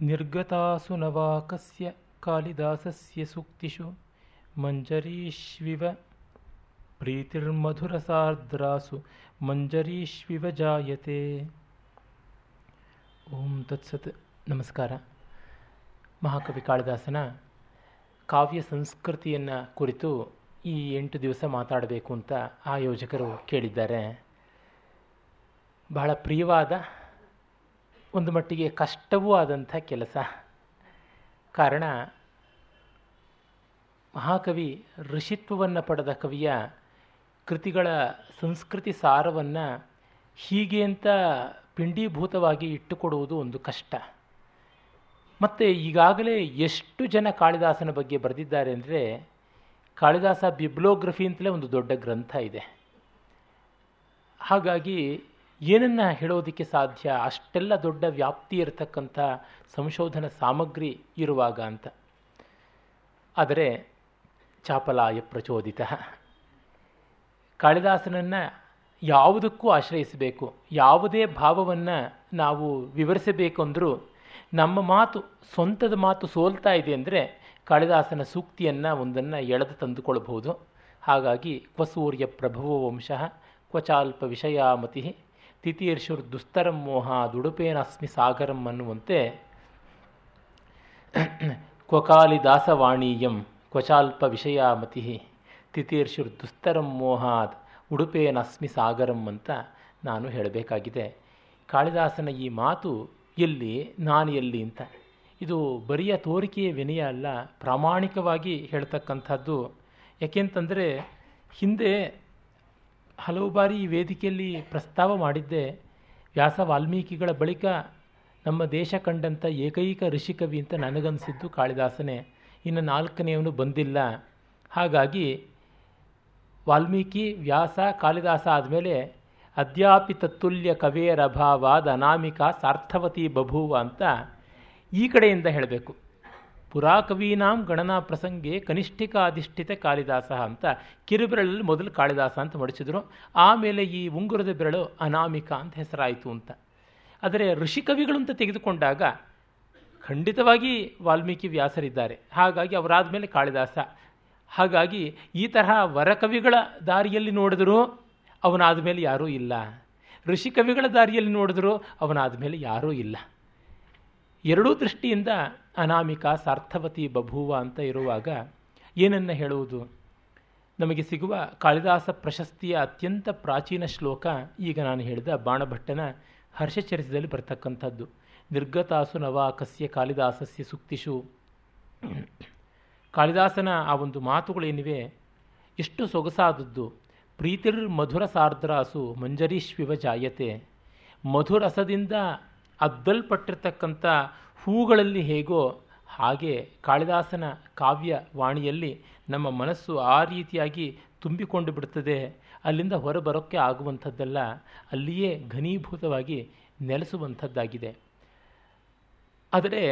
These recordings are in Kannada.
ನಿರ್ಗತಾಸು ನವಾಕಸ್ಯ ಕಾಳಿದಾಸಸ್ಯ ಸೂಕ್ತಿಷು ಮಂಜರೀಶ್ವಿವ ಪ್ರೀತಿರ್ಮಧುರಸಾರ್ದ್ರಾಸು ಮಂಜರೀಶ್ವಿವ ಜಾಯತೆ. ಓಂ ತತ್ಸತ್. ನಮಸ್ಕಾರ. ಮಹಾಕವಿ ಕಾಳಿದಾಸನ ಕಾವ್ಯ ಸಂಸ್ಕೃತಿಯನ್ನು ಕುರಿತು ಈ ಎಂಟು ದಿವಸ ಮಾತಾಡಬೇಕು ಅಂತ ಆಯೋಜಕರು ಕೇಳಿದ್ದಾರೆ. ಬಹಳ ಪ್ರಿಯವಾದ ಒಂದು ಮಟ್ಟಿಗೆ ಕಷ್ಟವೂ ಆದಂಥ ಕೆಲಸ. ಕಾರಣ, ಮಹಾಕವಿ ಋಷಿತ್ವವನ್ನು ಪಡೆದ ಕವಿಯ ಕೃತಿಗಳ ಸಂಸ್ಕೃತಿ ಸಾರವನ್ನು ಹೀಗೆ ಅಂತ ಪಿಂಡೀಭೂತವಾಗಿ ಇಟ್ಟುಕೊಡುವುದು ಒಂದು ಕಷ್ಟ. ಮತ್ತು ಈಗಾಗಲೇ ಎಷ್ಟು ಜನ ಕಾಳಿದಾಸನ ಬಗ್ಗೆ ಬರೆದಿದ್ದಾರೆ ಅಂದರೆ, ಕಾಳಿದಾಸ ಬಿಬ್ಲೋಗ್ರಫಿ ಅಂತಲೇ ಒಂದು ದೊಡ್ಡ ಗ್ರಂಥ ಇದೆ. ಹಾಗಾಗಿ ಏನನ್ನು ಹೇಳೋದಕ್ಕೆ ಸಾಧ್ಯ? ಅಷ್ಟೆಲ್ಲ ದೊಡ್ಡ ವ್ಯಾಪ್ತಿ ಇರತಕ್ಕಂಥ ಸಂಶೋಧನಾ ಸಾಮಗ್ರಿ ಇರುವಾಗ ಅಂತ. ಆದರೆ ಚಾಪಲಾಯ ಪ್ರಚೋದಿತ. ಕಾಳಿದಾಸನನ್ನು ಯಾವುದಕ್ಕೂ ಆಶ್ರಯಿಸಬೇಕು. ಯಾವುದೇ ಭಾವವನ್ನು ನಾವು ವಿವರಿಸಬೇಕೆಂದರೂ ನಮ್ಮ ಮಾತು, ಸ್ವಂತದ ಮಾತು ಸೋಲ್ತಾ ಇದೆ ಅಂದರೆ ಕಾಳಿದಾಸನ ಸೂಕ್ತಿಯನ್ನು ಒಂದನ್ನು ಎಳೆದು ತಂದುಕೊಳ್ಬಹುದು. ಹಾಗಾಗಿ ಕ್ವಸೂರ್ಯ ಪ್ರಭುವ ವಂಶಃ ಕ್ವಚಾಲ್ಪ ವಿಷಯಾಮತಿ ತಿತೀರ್ಷುರ್ ದುಸ್ತರಂ ಮೋಹ ದುಡುಪೇನಸ್ಮಿ ಸಾಗರಂ ಅನ್ನುವಂತೆ ಕ್ವಕಾಲಿದಾಸವಾಣೀಯಂ ಕ್ವಚಾಲ್ಪ ವಿಷಯಾಮತಿ ತಿಥಿಯರ್ಷರು ದುಸ್ತರಂ ಮೋಹಾದ್ ಉಡುಪೇನಸ್ಮಿ ಸಾಗರಂ ಅಂತ ನಾನು ಹೇಳಬೇಕಾಗಿದೆ. ಕಾಳಿದಾಸನ ಈ ಮಾತು ಎಲ್ಲಿ, ನಾನು ಎಲ್ಲಿ ಅಂತ. ಇದು ಬರಿಯ ತೋರಿಕೆಯ ವಿನಯ ಅಲ್ಲ, ಪ್ರಾಮಾಣಿಕವಾಗಿ ಹೇಳ್ತಕ್ಕಂಥದ್ದು. ಯಾಕೆಂತಂದರೆ ಹಿಂದೆ ಹಲವು ಬಾರಿ ಈ ವೇದಿಕೆಯಲ್ಲಿ ಪ್ರಸ್ತಾವ ಮಾಡಿದ್ದೆ, ವ್ಯಾಸ ವಾಲ್ಮೀಕಿಗಳ ಬಳಿಕ ನಮ್ಮ ದೇಶ ಕಂಡಂಥ ಏಕೈಕ ಋಷಿಕವಿ ಅಂತ ನನಗನ್ನಿಸಿದ್ದು ಕಾಳಿದಾಸನೇ. ಇನ್ನು ನಾಲ್ಕನೆಯವನು ಬಂದಿಲ್ಲ. ಹಾಗಾಗಿ ವಾಲ್ಮೀಕಿ, ವ್ಯಾಸ, ಕಾಳಿದಾಸ ಆದಮೇಲೆ ಅದ್ಯಾಪಿ ತತ್ತುಲ್ಯ ಕವೇರಭಾವಾದ ಅನಾಮಿಕ ಸಾರ್ಥವತಿ ಬಭೂವ ಅಂತ ಈ ಕಡೆಯಿಂದ ಹೇಳಬೇಕು. ಪುರಾಕವೀನಾಂ ಗಣನಾ ಪ್ರಸಂಗಿ ಕನಿಷ್ಠಿಕ ಅಧಿಷ್ಠಿತ ಕಾಳಿದಾಸ ಅಂತ ಕಿರುಬೆರಳಲ್ಲಿ ಮೊದಲು ಕಾಳಿದಾಸ ಅಂತ ಮಡಿಸಿದರು ಆಮೇಲೆ ಈ ಉಂಗುರದ ಬೆರಳು ಅನಾಮಿಕ ಅಂತ ಹೆಸರಾಯಿತು ಅಂತ. ಆದರೆ ಋಷಿಕವಿಗಳು ಅಂತ ತೆಗೆದುಕೊಂಡಾಗ ಖಂಡಿತವಾಗಿ ವಾಲ್ಮೀಕಿ ವ್ಯಾಸರಿದ್ದಾರೆ. ಹಾಗಾಗಿ ಅವರಾದ ಮೇಲೆ ಕಾಳಿದಾಸ. ಹಾಗಾಗಿ ಈ ತರಹ ವರಕವಿಗಳ ದಾರಿಯಲ್ಲಿ ನೋಡಿದರೂ ಅವನಾದ ಮೇಲೆ ಯಾರೂ ಇಲ್ಲ. ಋಷಿಕವಿಗಳ ದಾರಿಯಲ್ಲಿ ನೋಡಿದರೂ ಅವನಾದ ಮೇಲೆ ಯಾರೂ ಇಲ್ಲ. ಎರಡೂ ದೃಷ್ಟಿಯಿಂದ ಅನಾಮಿಕ, ಸಾರ್ಥವತಿ, ಬಭೂವ ಅಂತ ಇರುವಾಗ ಏನನ್ನು ಹೇಳುವುದು? ನಮಗೆ ಸಿಗುವ ಕಾಳಿದಾಸ ಪ್ರಶಸ್ತಿಯ ಅತ್ಯಂತ ಪ್ರಾಚೀನ ಶ್ಲೋಕ ಈಗ ನಾನು ಹೇಳಿದ ಬಾಣಭಟ್ಟನ ಹರ್ಷಚರಿಸದಲ್ಲಿ ಬರ್ತಕ್ಕಂಥದ್ದು. ನಿರ್ಗತಾಸು ನವಾಕಸ್ಯ ಕಾಳಿದಾಸಸ್ಯ ಸುಕ್ತಿಷು. ಕಾಳಿದಾಸನ ಆ ಒಂದು ಮಾತುಗಳೇನಿವೆ ಎಷ್ಟು ಸೊಗಸಾದದ್ದು. ಪ್ರೀತಿರ್ ಮಧುರ ಸಾರ್ದ್ರಾಸು ಮಂಜರೀಶ್ವಿವ ಜಾಯತೆ. ಮಧುರಸದಿಂದ ಅದ್ದಲ್ಪಟ್ಟಿರ್ತಕ್ಕಂಥ ಹೂಗಳಲ್ಲಿ ಹೇಗೋ ಹಾಗೆ ಕಾಳಿದಾಸನ ಕಾವ್ಯ ವಾಣಿಯಲ್ಲಿ ನಮ್ಮ ಮನಸ್ಸು ಆ ರೀತಿಯಾಗಿ ತುಂಬಿಕೊಂಡು ಬಿಡ್ತದೆ. ಅಲ್ಲಿಂದ ಹೊರಬರೋಕ್ಕೆ ಆಗುವಂಥದ್ದೆಲ್ಲ. ಅಲ್ಲಿಯೇ ಘನೀಭೂತವಾಗಿ ನೆಲೆಸುವಂಥದ್ದಾಗಿದೆ. ಆದರೆ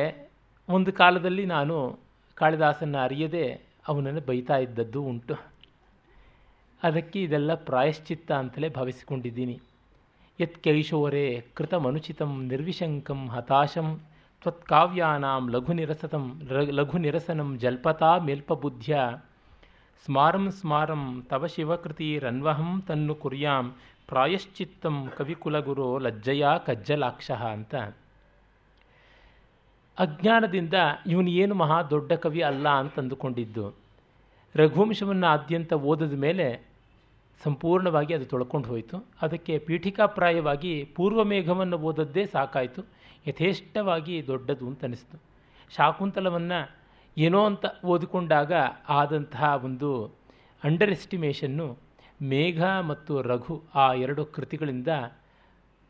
ಒಂದು ಕಾಲದಲ್ಲಿ ನಾನು ಕಾಳಿದಾಸನ ಅರಿಯದೆ ಅವನನ್ನು ಬೈತಾ ಇದ್ದದ್ದು ಉಂಟು. ಅದಕ್ಕೆ ಇದೆಲ್ಲ ಪ್ರಾಯಶ್ಚಿತ್ತ ಅಂತಲೇ ಭಾವಿಸಿಕೊಂಡಿದ್ದೀನಿ. ಯತ್ ಕೈಶೋರೆ ಕೃತಮನುಚಿತಂ ನಿರ್ವಿಶಂಕಂ ಹತಾಶಂ ತ್ವತ್ಕಾವ್ಯಾನಾಂ ಲಘು ನಿರಸತಂ ಲಘು ನಿರಸನಂ ಜಲ್ಪತಾ ಮೇಲ್ಪಬುದ್ಧ್ಯ ಸ್ಮಾರಂ ಸ್ಮಾರಂ ತವ ಶಿವಕೃತಿರನ್ವಹಂ ತನ್ನು ಕುರ್ಯಾಂ ಪ್ರಾಯಶ್ಚಿತ್ತಂ ಕವಿಕುಲಗುರೋ ಲಜ್ಜಯ ಕಜ್ಜಲಾಕ್ಷ ಅಂತ. ಅಜ್ಞಾನದಿಂದ ಇವನು ಏನು ಮಹಾ ದೊಡ್ಡ ಕವಿ ಅಲ್ಲ ಅಂತಂದುಕೊಂಡಿದ್ದು. ರಘುವಂಶವನ್ನು ಆದ್ಯಂತ ಓದಿದ ಮೇಲೆ ಸಂಪೂರ್ಣವಾಗಿ ಅದು ತೊಳ್ಕೊಂಡು ಹೋಯಿತು. ಅದಕ್ಕೆ ಪೀಠಿಕಾಪ್ರಾಯವಾಗಿ ಪೂರ್ವ ಮೇಘವನ್ನು ಓದದ್ದೇ ಸಾಕಾಯಿತು. ಯಥೇಷ್ಟವಾಗಿ ದೊಡ್ಡದು ಅಂತ ಅನಿಸ್ತು ಶಾಕುಂತಲವನ್ನು ಏನೋ ಅಂತ ಓದಿಕೊಂಡಾಗ ಆದಂತಹ ಒಂದು ಅಂಡರ್ ಎಸ್ಟಿಮೇಷನ್ನು ಮೇಘ ಮತ್ತು ರಘು ಆ ಎರಡು ಕೃತಿಗಳಿಂದ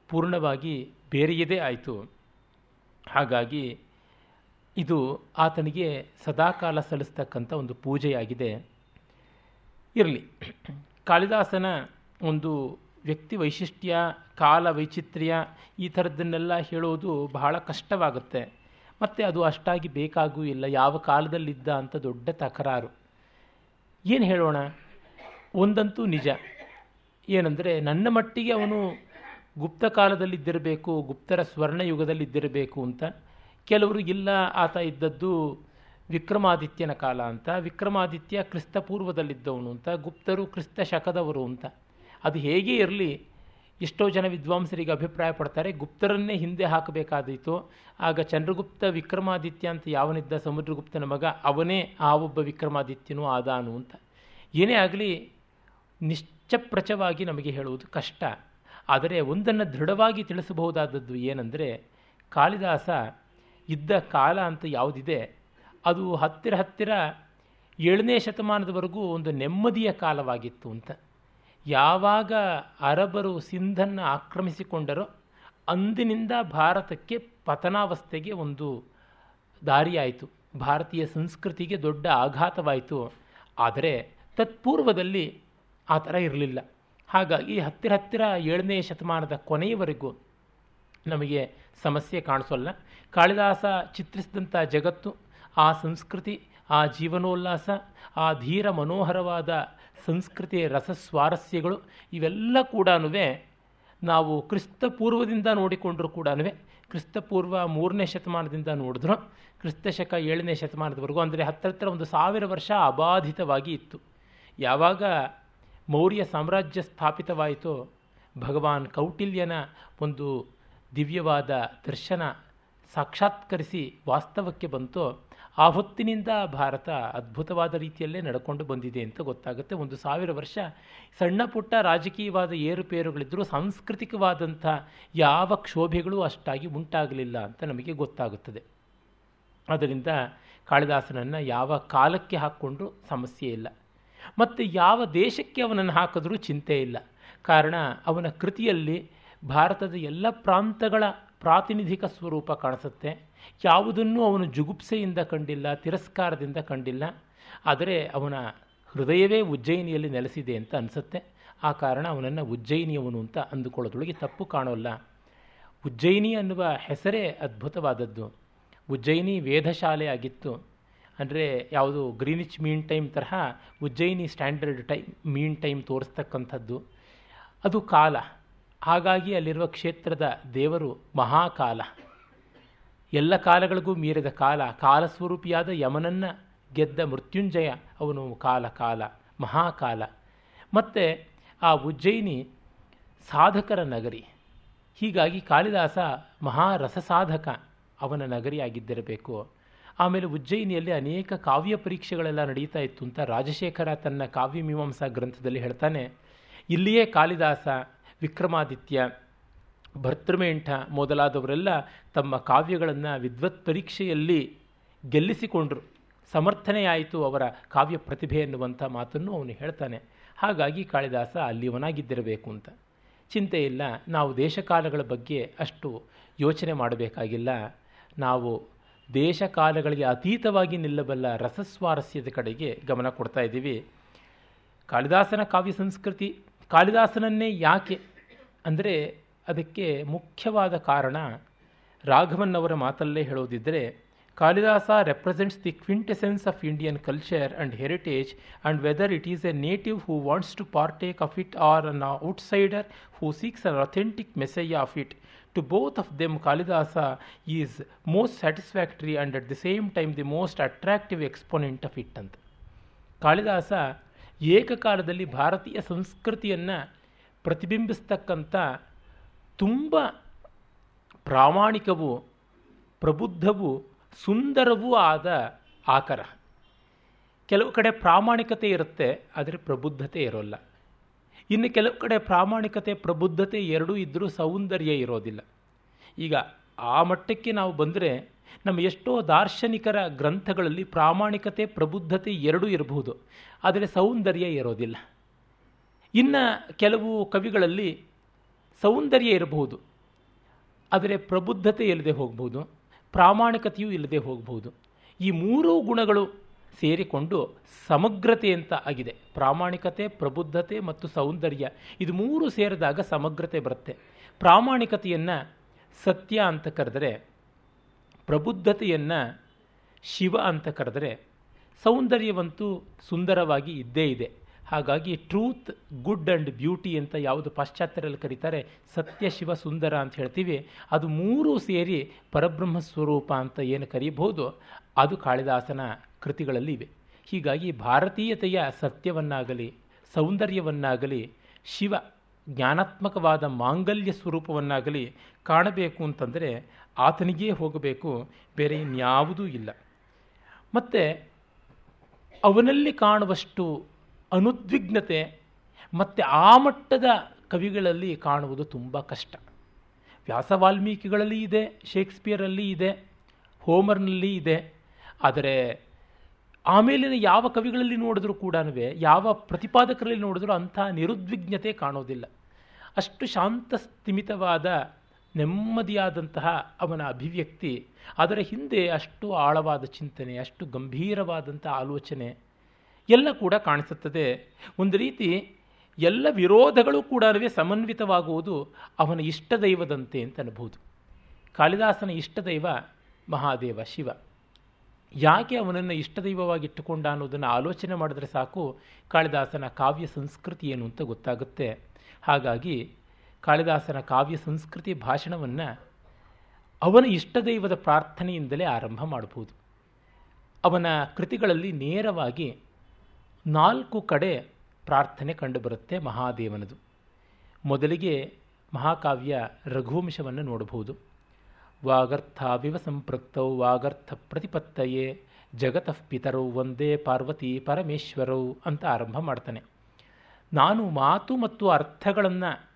ಪೂರ್ಣವಾಗಿ ಬೇರೆಯದೇ ಆಯಿತು. ಹಾಗಾಗಿ ಇದು ಆತನಿಗೆ ಸದಾಕಾಲ ಸಲ್ಲಿಸ್ತಕ್ಕಂಥ ಒಂದು ಪೂಜೆಯಾಗಿದೆ. ಇರಲಿ. ಕಾಳಿದಾಸನ ಒಂದು ವ್ಯಕ್ತಿ ವೈಶಿಷ್ಟ್ಯ, ಕಾಲ ವೈಚಿತ್ರ್ಯ ಈ ಥರದ್ದನ್ನೆಲ್ಲ ಹೇಳೋದು ಬಹಳ ಕಷ್ಟವಾಗುತ್ತೆ. ಮತ್ತು ಅದು ಅಷ್ಟಾಗಿ ಬೇಕಾಗೂ ಇಲ್ಲ, ಯಾವ ಕಾಲದಲ್ಲಿದ್ದ ಅಂತ ದೊಡ್ಡ ತಕರಾರು. ಏನು ಹೇಳೋಣ? ಒಂದಂತೂ ನಿಜ. ಏನಂದರೆ ನನ್ನ ಮಟ್ಟಿಗೆ ಅವನು ಗುಪ್ತ ಕಾಲದಲ್ಲಿದ್ದಿರಬೇಕು, ಗುಪ್ತರ ಸ್ವರ್ಣಯುಗದಲ್ಲಿದ್ದಿರಬೇಕು ಅಂತ. ಕೆಲವರು ಇಲ್ಲ, ಆತ ಇದ್ದದ್ದು ವಿಕ್ರಮಾದಿತ್ಯನ ಕಾಲ ಅಂತ, ವಿಕ್ರಮಾದಿತ್ಯ ಕ್ರಿಸ್ತ ಪೂರ್ವದಲ್ಲಿದ್ದವನು ಅಂತ, ಗುಪ್ತರು ಕ್ರಿಸ್ತ ಶಕದವರು ಅಂತ. ಅದು ಹೇಗೆ ಇರಲಿ, ಎಷ್ಟೋ ಜನ ವಿದ್ವಾಂಸರಿಗೆ ಅಭಿಪ್ರಾಯ ಪಡ್ತಾರೆ, ಗುಪ್ತರನ್ನೇ ಹಿಂದೆ ಹಾಕಬೇಕಾದೀತು. ಆಗ ಚಂದ್ರಗುಪ್ತ ವಿಕ್ರಮಾದಿತ್ಯ ಅಂತ ಯಾವನಿದ್ದ ಸಮುದ್ರಗುಪ್ತನ ಮಗ, ಅವನೇ ಆ ಒಬ್ಬ ವಿಕ್ರಮಾದಿತ್ಯನೂ ಆದಾನು ಅಂತ. ಏನೇ ಆಗಲಿ, ನಿಶ್ಚಪ್ರಚವಾಗಿ ನಮಗೆ ಹೇಳುವುದು ಕಷ್ಟ. ಆದರೆ ಒಂದನ್ನು ದೃಢವಾಗಿ ತಿಳಿಸಬಹುದಾದದ್ದು ಏನಂದರೆ, ಕಾಳಿದಾಸ ಇದ್ದ ಕಾಲ ಅಂತ ಯಾವುದಿದೆ ಅದು ಹತ್ತಿರ ಹತ್ತಿರ ಏಳನೇ ಶತಮಾನದವರೆಗೂ ಒಂದು ನೆಮ್ಮದಿಯ ಕಾಲವಾಗಿತ್ತು ಅಂತ. ಯಾವಾಗ ಅರಬರು ಸಿಂಧನ್ನು ಆಕ್ರಮಿಸಿಕೊಂಡರೋ ಅಂದಿನಿಂದ ಭಾರತಕ್ಕೆ ಪತನಾವಸ್ಥೆಗೆ ಒಂದು ದಾರಿಯಾಯಿತು. ಭಾರತೀಯ ಸಂಸ್ಕೃತಿಗೆ ದೊಡ್ಡ ಆಘಾತವಾಯಿತು. ಆದರೆ ತತ್ಪೂರ್ವದಲ್ಲಿ ಆ ಥರ ಇರಲಿಲ್ಲ. ಹಾಗಾಗಿ ಹತ್ತಿರ ಹತ್ತಿರ ಏಳನೇ ಶತಮಾನದ ಕೊನೆಯವರೆಗೂ ನಮಗೆ ಸಮಸ್ಯೆ ಕಾಣಿಸೋಲ್ಲ. ಕಾಳಿದಾಸ ಚಿತ್ರಿಸಿದಂಥ ಜಗತ್ತು ಆ ಸಂಸ್ಕೃತಿ, ಆ ಜೀವನೋಲ್ಲಾಸ, ಆ ಧೀರ ಮನೋಹರವಾದ ಸಂಸ್ಕೃತಿ ರಸಸ್ವಾರಸ್ಯಗಳು ಇವೆಲ್ಲ ಕೂಡ ನಾವು ಕ್ರಿಸ್ತಪೂರ್ವದಿಂದ ನೋಡಿಕೊಂಡರೂ ಕೂಡ ಕ್ರಿಸ್ತಪೂರ್ವ ಮೂರನೇ ಶತಮಾನದಿಂದ ನೋಡಿದ್ರು. ಕ್ರಿಸ್ತಶಕ ಏಳನೇ ಶತಮಾನದವರೆಗೂ, ಅಂದರೆ ಹತ್ತಿರ ಒಂದು ಸಾವಿರ ವರ್ಷ ಅಬಾಧಿತವಾಗಿ ಇತ್ತು. ಯಾವಾಗ ಮೌರ್ಯ ಸಾಮ್ರಾಜ್ಯ ಸ್ಥಾಪಿತವಾಯಿತೋ, ಭಗವಾನ್ ಕೌಟಿಲ್ಯನ ಒಂದು ದಿವ್ಯವಾದ ದರ್ಶನ ಸಾಕ್ಷಾತ್ಕರಿಸಿ ವಾಸ್ತವಕ್ಕೆ ಬಂತೋ ಆ ಹೊತ್ತಿನಿಂದ ಭಾರತ ಅದ್ಭುತವಾದ ರೀತಿಯಲ್ಲೇ ನಡ್ಕೊಂಡು ಬಂದಿದೆ ಅಂತ ಗೊತ್ತಾಗುತ್ತೆ. ಒಂದು ಸಾವಿರ ವರ್ಷ ಸಣ್ಣ ಪುಟ್ಟ ರಾಜಕೀಯವಾದ ಏರುಪೇರುಗಳಿದ್ದರೂ ಸಾಂಸ್ಕೃತಿಕವಾದಂಥ ಯಾವ ಕ್ಷೋಭೆಗಳು ಅಷ್ಟಾಗಿ ಉಂಟಾಗಲಿಲ್ಲ ಅಂತ ನಮಗೆ ಗೊತ್ತಾಗುತ್ತದೆ. ಅದರಿಂದ ಕಾಳಿದಾಸನನ್ನು ಯಾವ ಕಾಲಕ್ಕೆ ಹಾಕ್ಕೊಂಡು ಸಮಸ್ಯೆ ಇಲ್ಲ. ಮತ್ತು ಯಾವ ದೇಶಕ್ಕೆ ಅವನನ್ನು ಹಾಕಿದ್ರೂ ಚಿಂತೆ ಇಲ್ಲ. ಕಾರಣ ಅವನ ಕೃತಿಯಲ್ಲಿ ಭಾರತದ ಎಲ್ಲ ಪ್ರಾಂತಗಳ ಪ್ರಾತಿನಿಧಿಕ ಸ್ವರೂಪ ಕಾಣಿಸುತ್ತೆ. ಯಾವುದನ್ನೂ ಅವನು ಜುಗುಪ್ಸೆಯಿಂದ ಕಂಡಿಲ್ಲ, ತಿರಸ್ಕಾರದಿಂದ ಕಂಡಿಲ್ಲ. ಆದರೆ ಅವನ ಹೃದಯವೇ ಉಜ್ಜಯಿನಿಯಲ್ಲಿ ನೆಲೆಸಿದೆ ಅಂತ ಅನಿಸುತ್ತೆ. ಆ ಕಾರಣ ಅವನನ್ನು ಉಜ್ಜಯಿನಿಯವನು ಅಂತ ಅಂದುಕೊಳ್ಳೋದ್ರೊಳಗೆ ತಪ್ಪು ಕಾಣೋಲ್ಲ. ಉಜ್ಜಯಿನಿ ಅನ್ನುವ ಹೆಸರೇ ಅದ್ಭುತವಾದದ್ದು. ಉಜ್ಜಯಿನಿ ವೇದಶಾಲೆ ಆಗಿತ್ತು. ಅಂದರೆ ಯಾವುದು ಗ್ರೀನಿಚ್ ಮೀನ್ ಟೈಮ್ ತರಹ Ujjayini standard time mean time ತೋರಿಸ್ತಕ್ಕಂಥದ್ದು. ಅದು ಕಾಲ. ಹಾಗಾಗಿ ಅಲ್ಲಿರುವ ಕ್ಷೇತ್ರದ ದೇವರು ಮಹಾಕಾಲ. ಎಲ್ಲ ಕಾಲಗಳಿಗೂ ಮೀರಿದ ಕಾಲ, ಕಾಲಸ್ವರೂಪಿಯಾದ ಯಮನನ್ನು ಗೆದ್ದ ಮೃತ್ಯುಂಜಯ, ಅವನು ಕಾಲ ಕಾಲ, ಮಹಾಕಾಲ. ಮತ್ತು ಆ ಉಜ್ಜಯಿನಿ ಸಾಧಕರ ನಗರಿ. ಹೀಗಾಗಿ ಕಾಳಿದಾಸ ಮಹಾರಸಸಾಧಕ ಅವನ ನಗರಿಯಾಗಿದ್ದಿರಬೇಕು. ಆಮೇಲೆ ಉಜ್ಜಯಿನಿಯಲ್ಲಿ ಅನೇಕ ಕಾವ್ಯ ಪರೀಕ್ಷೆಗಳೆಲ್ಲ ನಡೀತಾ ಇತ್ತು ಅಂತ ರಾಜಶೇಖರ ತನ್ನ ಕಾವ್ಯ ಮೀಮಾಂಸಾ ಗ್ರಂಥದಲ್ಲಿ ಹೇಳ್ತಾನೆ, ಇಲ್ಲಿಯೇ ಕಾಳಿದಾಸ ವಿಕ್ರಮಾದಿತ್ಯ ಭರ್ತೃಮೇಂಠ ಮೊದಲಾದವರೆಲ್ಲ ತಮ್ಮ ಕಾವ್ಯಗಳನ್ನು ವಿದ್ವತ್ ಪರೀಕ್ಷೆಯಲ್ಲಿ ಗೆಲ್ಲಿಸಿಕೊಂಡರು. ಸಮರ್ಥನೆಯಾಯಿತು ಅವರ ಕಾವ್ಯ ಪ್ರತಿಭೆ ಎನ್ನುವಂಥ ಮಾತನ್ನು ಅವನು ಹೇಳ್ತಾನೆ. ಹಾಗಾಗಿ ಕಾಳಿದಾಸ ಅಲ್ಲಿವನಾಗಿದ್ದಿರಬೇಕು ಅಂತ. ಚಿಂತೆ ಇಲ್ಲ, ನಾವು ದೇಶಕಾಲಗಳ ಬಗ್ಗೆ ಅಷ್ಟು ಯೋಚನೆ ಮಾಡಬೇಕಾಗಿಲ್ಲ. ನಾವು ದೇಶಕಾಲಗಳಿಗೆ ಅತೀತವಾಗಿ ನಿಲ್ಲಬಲ್ಲ ರಸಸ್ವಾರಸ್ಯದ ಕಡೆಗೆ ಗಮನ ಕೊಡ್ತಾ ಇದ್ದೀವಿ. ಕಾಳಿದಾಸನ ಕಾವ್ಯ ಸಂಸ್ಕೃತಿ, ಕಾಳಿದಾಸನನ್ನೇ ಯಾಕೆ ಅಂದರೆ ಅದಕ್ಕೆ ಮುಖ್ಯವಾದ ಕಾರಣ ರಾಘವನ್ ಅವರ ಮಾತಲ್ಲೇ ಹೇಳೋದಿದ್ದರೆ Kalidasa represents the quintessence of Indian culture and heritage and whether it is a native who wants to partake of it or an outsider who seeks an authentic message of it to both of them Kalidasa is most satisfactory and at the same time the most attractive exponent of it ಅಂತ. ಕಾಳಿದಾಸ ಏಕಕಾಲದಲ್ಲಿ ಭಾರತೀಯ ಸಂಸ್ಕೃತಿಯನ್ನು ಪ್ರತಿಬಿಂಬಿಸ್ತಕ್ಕಂಥ ತುಂಬ ಪ್ರಾಮಾಣಿಕವೂ ಪ್ರಬುದ್ಧವೂ ಸುಂದರವೂ ಆದ ಆಕರ. ಕೆಲವು ಕಡೆ ಪ್ರಾಮಾಣಿಕತೆ ಇರುತ್ತೆ, ಆದರೆ ಪ್ರಬುದ್ಧತೆ ಇರೋಲ್ಲ. ಇನ್ನು ಕೆಲವು ಕಡೆ ಪ್ರಾಮಾಣಿಕತೆ, ಪ್ರಬುದ್ಧತೆ ಎರಡೂ ಇದ್ದರೂ ಸೌಂದರ್ಯ ಇರೋದಿಲ್ಲ. ಈಗ ಆ ಮಟ್ಟಕ್ಕೆ ನಾವು ಬಂದರೆ ನಮ್ಮ ಎಷ್ಟೋ ದಾರ್ಶನಿಕರ ಗ್ರಂಥಗಳಲ್ಲಿ ಪ್ರಾಮಾಣಿಕತೆ, ಪ್ರಬುದ್ಧತೆ ಎರಡೂ ಇರಬಹುದು ಆದರೆ ಸೌಂದರ್ಯ ಇರೋದಿಲ್ಲ. ಇನ್ನು ಕೆಲವು ಕವಿಗಳಲ್ಲಿ ಸೌಂದರ್ಯ ಇರಬಹುದು, ಆದರೆ ಪ್ರಬುದ್ಧತೆ ಇಲ್ಲದೆ ಹೋಗ್ಬೋದು ಪ್ರಾಮಾಣಿಕತೆಯೂ ಇಲ್ಲದೆ ಹೋಗ್ಬೋದು ಈ ಮೂರೂ ಗುಣಗಳು ಸೇರಿಕೊಂಡು ಸಮಗ್ರತೆ ಅಂತ ಆಗಿದೆ. ಪ್ರಾಮಾಣಿಕತೆ, ಪ್ರಬುದ್ಧತೆ ಮತ್ತು ಸೌಂದರ್ಯ, ಇದು ಮೂರು ಸೇರಿದಾಗ ಸಮಗ್ರತೆ ಬರುತ್ತೆ. ಪ್ರಾಮಾಣಿಕತೆಯನ್ನು ಸತ್ಯ ಅಂತ ಕರೆದರೆ, ಪ್ರಬುದ್ಧತೆಯನ್ನು ಶಿವ ಅಂತ ಕರೆದರೆ, ಸೌಂದರ್ಯವಂತೂ ಸುಂದರವಾಗಿ ಇದ್ದೇ ಇದೆ. ಹಾಗಾಗಿ ಟ್ರೂತ್ ಗುಡ್ ಆ್ಯಂಡ್ ಬ್ಯೂಟಿ ಅಂತ ಯಾವುದು ಪಾಶ್ಚಾತ್ಯರಲ್ಲಿ ಕರೀತಾರೆ ಸತ್ಯ, ಶಿವ, ಸುಂದರ ಅಂತ ಹೇಳ್ತೀವಿ. ಅದು ಮೂರೂ ಸೇರಿ ಪರಬ್ರಹ್ಮ ಸ್ವರೂಪ ಅಂತ ಏನು ಕರೀಬಹುದು, ಅದು ಕಾಳಿದಾಸನ ಕೃತಿಗಳಲ್ಲಿ ಇವೆ. ಹೀಗಾಗಿ ಭಾರತೀಯತೆಯ ಸತ್ಯವನ್ನಾಗಲಿ, ಸೌಂದರ್ಯವನ್ನಾಗಲಿ, ಶಿವ ಜ್ಞಾನಾತ್ಮಕವಾದ ಮಾಂಗಲ್ಯ ಸ್ವರೂಪವನ್ನಾಗಲಿ ಕಾಣಬೇಕು ಅಂತಂದರೆ ಆತನಿಗೇ ಹೋಗಬೇಕು, ಬೇರೆ ಇನ್ಯಾವುದೂ ಇಲ್ಲ. ಮತ್ತು ಅವನಲ್ಲಿ ಕಾಣುವಷ್ಟು ಅನುದ್ವಿಗ್ನತೆ ಮತ್ತು ಆ ಮಟ್ಟದ ಕವಿಗಳಲ್ಲಿ ಕಾಣುವುದು ತುಂಬ ಕಷ್ಟ. ವ್ಯಾಸ ವಾಲ್ಮೀಕಿಗಳಲ್ಲಿ ಇದೆ, ಶೇಕ್ಸ್ಪಿಯರಲ್ಲಿ ಇದೆ, ಹೋಮರ್ನಲ್ಲಿ ಇದೆ. ಆದರೆ ಆಮೇಲಿನ ಯಾವ ಕವಿಗಳಲ್ಲಿ ನೋಡಿದ್ರೂ ಕೂಡ ಯಾವ ಪ್ರತಿಪಾದಕರಲ್ಲಿ ನೋಡಿದ್ರೂ ಅಂಥ ನಿರುದ್ವಿಗ್ನತೆ ಕಾಣೋದಿಲ್ಲ. ಅಷ್ಟು ಶಾಂತ ಸ್ಥಿಮಿತವಾದ, ನೆಮ್ಮದಿಯಾದಂತಹ ಅವನ ಅಭಿವ್ಯಕ್ತಿ, ಅದರ ಹಿಂದೆ ಅಷ್ಟು ಆಳವಾದ ಚಿಂತನೆ, ಅಷ್ಟು ಗಂಭೀರವಾದಂಥ ಆಲೋಚನೆ ಎಲ್ಲ ಕೂಡ ಕಾಣಿಸುತ್ತದೆ. ಒಂದು ರೀತಿ ಎಲ್ಲ ವಿರೋಧಗಳು ಕೂಡ ಸಮನ್ವಿತವಾಗುವುದು ಅವನ ಇಷ್ಟ ದೈವದಂತೆ ಅಂತ ಅನ್ಬೋದು. ಕಾಳಿದಾಸನ ಇಷ್ಟ ದೈವ ಮಹಾದೇವ ಶಿವ. ಯಾಕೆ ಅವನನ್ನು ಇಷ್ಟದೈವವಾಗಿಟ್ಟುಕೊಂಡ ಅನ್ನೋದನ್ನು ಆಲೋಚನೆ ಮಾಡಿದ್ರೆ ಸಾಕು ಕಾಳಿದಾಸನ ಕಾವ್ಯ ಸಂಸ್ಕೃತಿ ಏನು ಅಂತ ಗೊತ್ತಾಗುತ್ತೆ. ಹಾಗಾಗಿ ಕಾಳಿದಾಸನ ಕಾವ್ಯ ಸಂಸ್ಕೃತಿ ಭಾಷಣವನ್ನು ಅವನ ಇಷ್ಟದೈವದ ಪ್ರಾರ್ಥನೆಯಿಂದಲೇ ಆರಂಭ ಮಾಡಬಹುದು ಅವನ ಕೃತಿಗಳಲ್ಲಿ ನೇರವಾಗಿ ನಾಲ್ಕು ಕಡೆ ಪ್ರಾರ್ಥನೆ ಕಂಡುಬರುತ್ತೆ ಮಹಾದೇವನದು. ಮೊದಲಿಗೆ ಮಹಾಕಾವ್ಯ ರಘುವಂಶವನ್ನು ನೋಡಬಹುದು. ವಾಗರ್ಥಾವಿವ ಸಂಪೃಕ್ತೌ ವಾಗರ್ಥ ಪ್ರತಿಪತ್ತಯೇ, ಜಗತಃ ಪಿತರೌ ಒಂದೇ ಪಾರ್ವತಿ ಪರಮೇಶ್ವರೌ ಅಂತ ಆರಂಭ ಮಾಡ್ತಾನೆ. ನಾನು ಮಾತು ಮತ್ತು ಅರ್ಥಗಳನ್ನು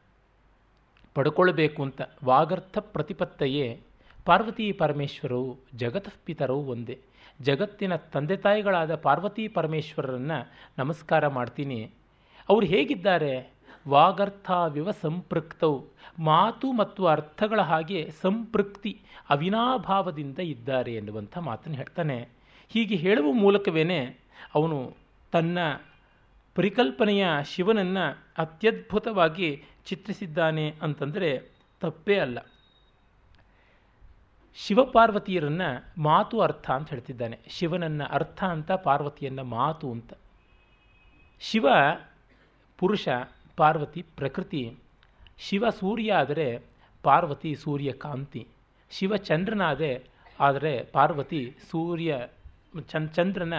ಪಡ್ಕೊಳ್ಬೇಕು ಅಂತ, ವಾಗರ್ಥ ಪ್ರತಿಪತ್ತಯೇ, ಪಾರ್ವತಿ ಪರಮೇಶ್ವರವು ಜಗತಃ ಪಿತರವು ಒಂದೇ ಜಗತ್ತಿನ ತಂದೆ ತಾಯಿಗಳಾದ ಪಾರ್ವತಿ ಪರಮೇಶ್ವರರನ್ನು ನಮಸ್ಕಾರ ಮಾಡ್ತೀನಿ. ಅವರು ಹೇಗಿದ್ದಾರೆ? ವಾಗರ್ಥಾವಿವ ಸಂಪೃಕ್ತವು ಮಾತು ಮತ್ತು ಅರ್ಥಗಳ ಹಾಗೆ ಸಂಪೃಕ್ತಿ ಅವಿನಾಭಾವದಿಂದ ಇದ್ದಾರೆ ಎನ್ನುವಂಥ ಮಾತನ್ನು ಹೇಳ್ತಾನೆ. ಹೀಗೆ ಹೇಳುವ ಮೂಲಕವೇ ಅವನು ತನ್ನ ಪರಿಕಲ್ಪನೆಯ ಶಿವನನ್ನು ಅತ್ಯದ್ಭುತವಾಗಿ ಚಿತ್ರಿಸಿದ್ದಾನೆ ಅಂತಂದರೆ ತಪ್ಪೇ ಅಲ್ಲ. ಶಿವಪಾರ್ವತಿಯರನ್ನು ಮಾತು ಅರ್ಥ ಅಂತ ಹೇಳ್ತಿದ್ದಾನೆ. ಶಿವನನ್ನು ಅರ್ಥ ಅಂತ, ಪಾರ್ವತಿಯನ್ನ ಮಾತು ಅಂತ. ಶಿವ ಪುರುಷ, ಪಾರ್ವತಿ ಪ್ರಕೃತಿ. ಶಿವ ಸೂರ್ಯ ಆದರೆ ಪಾರ್ವತಿ ಸೂರ್ಯ ಕಾಂತಿ. ಶಿವ ಚಂದ್ರನಾದೆ ಆದರೆ ಪಾರ್ವತಿ ಸೂರ್ಯ ಚನ್ ಚಂದ್ರನ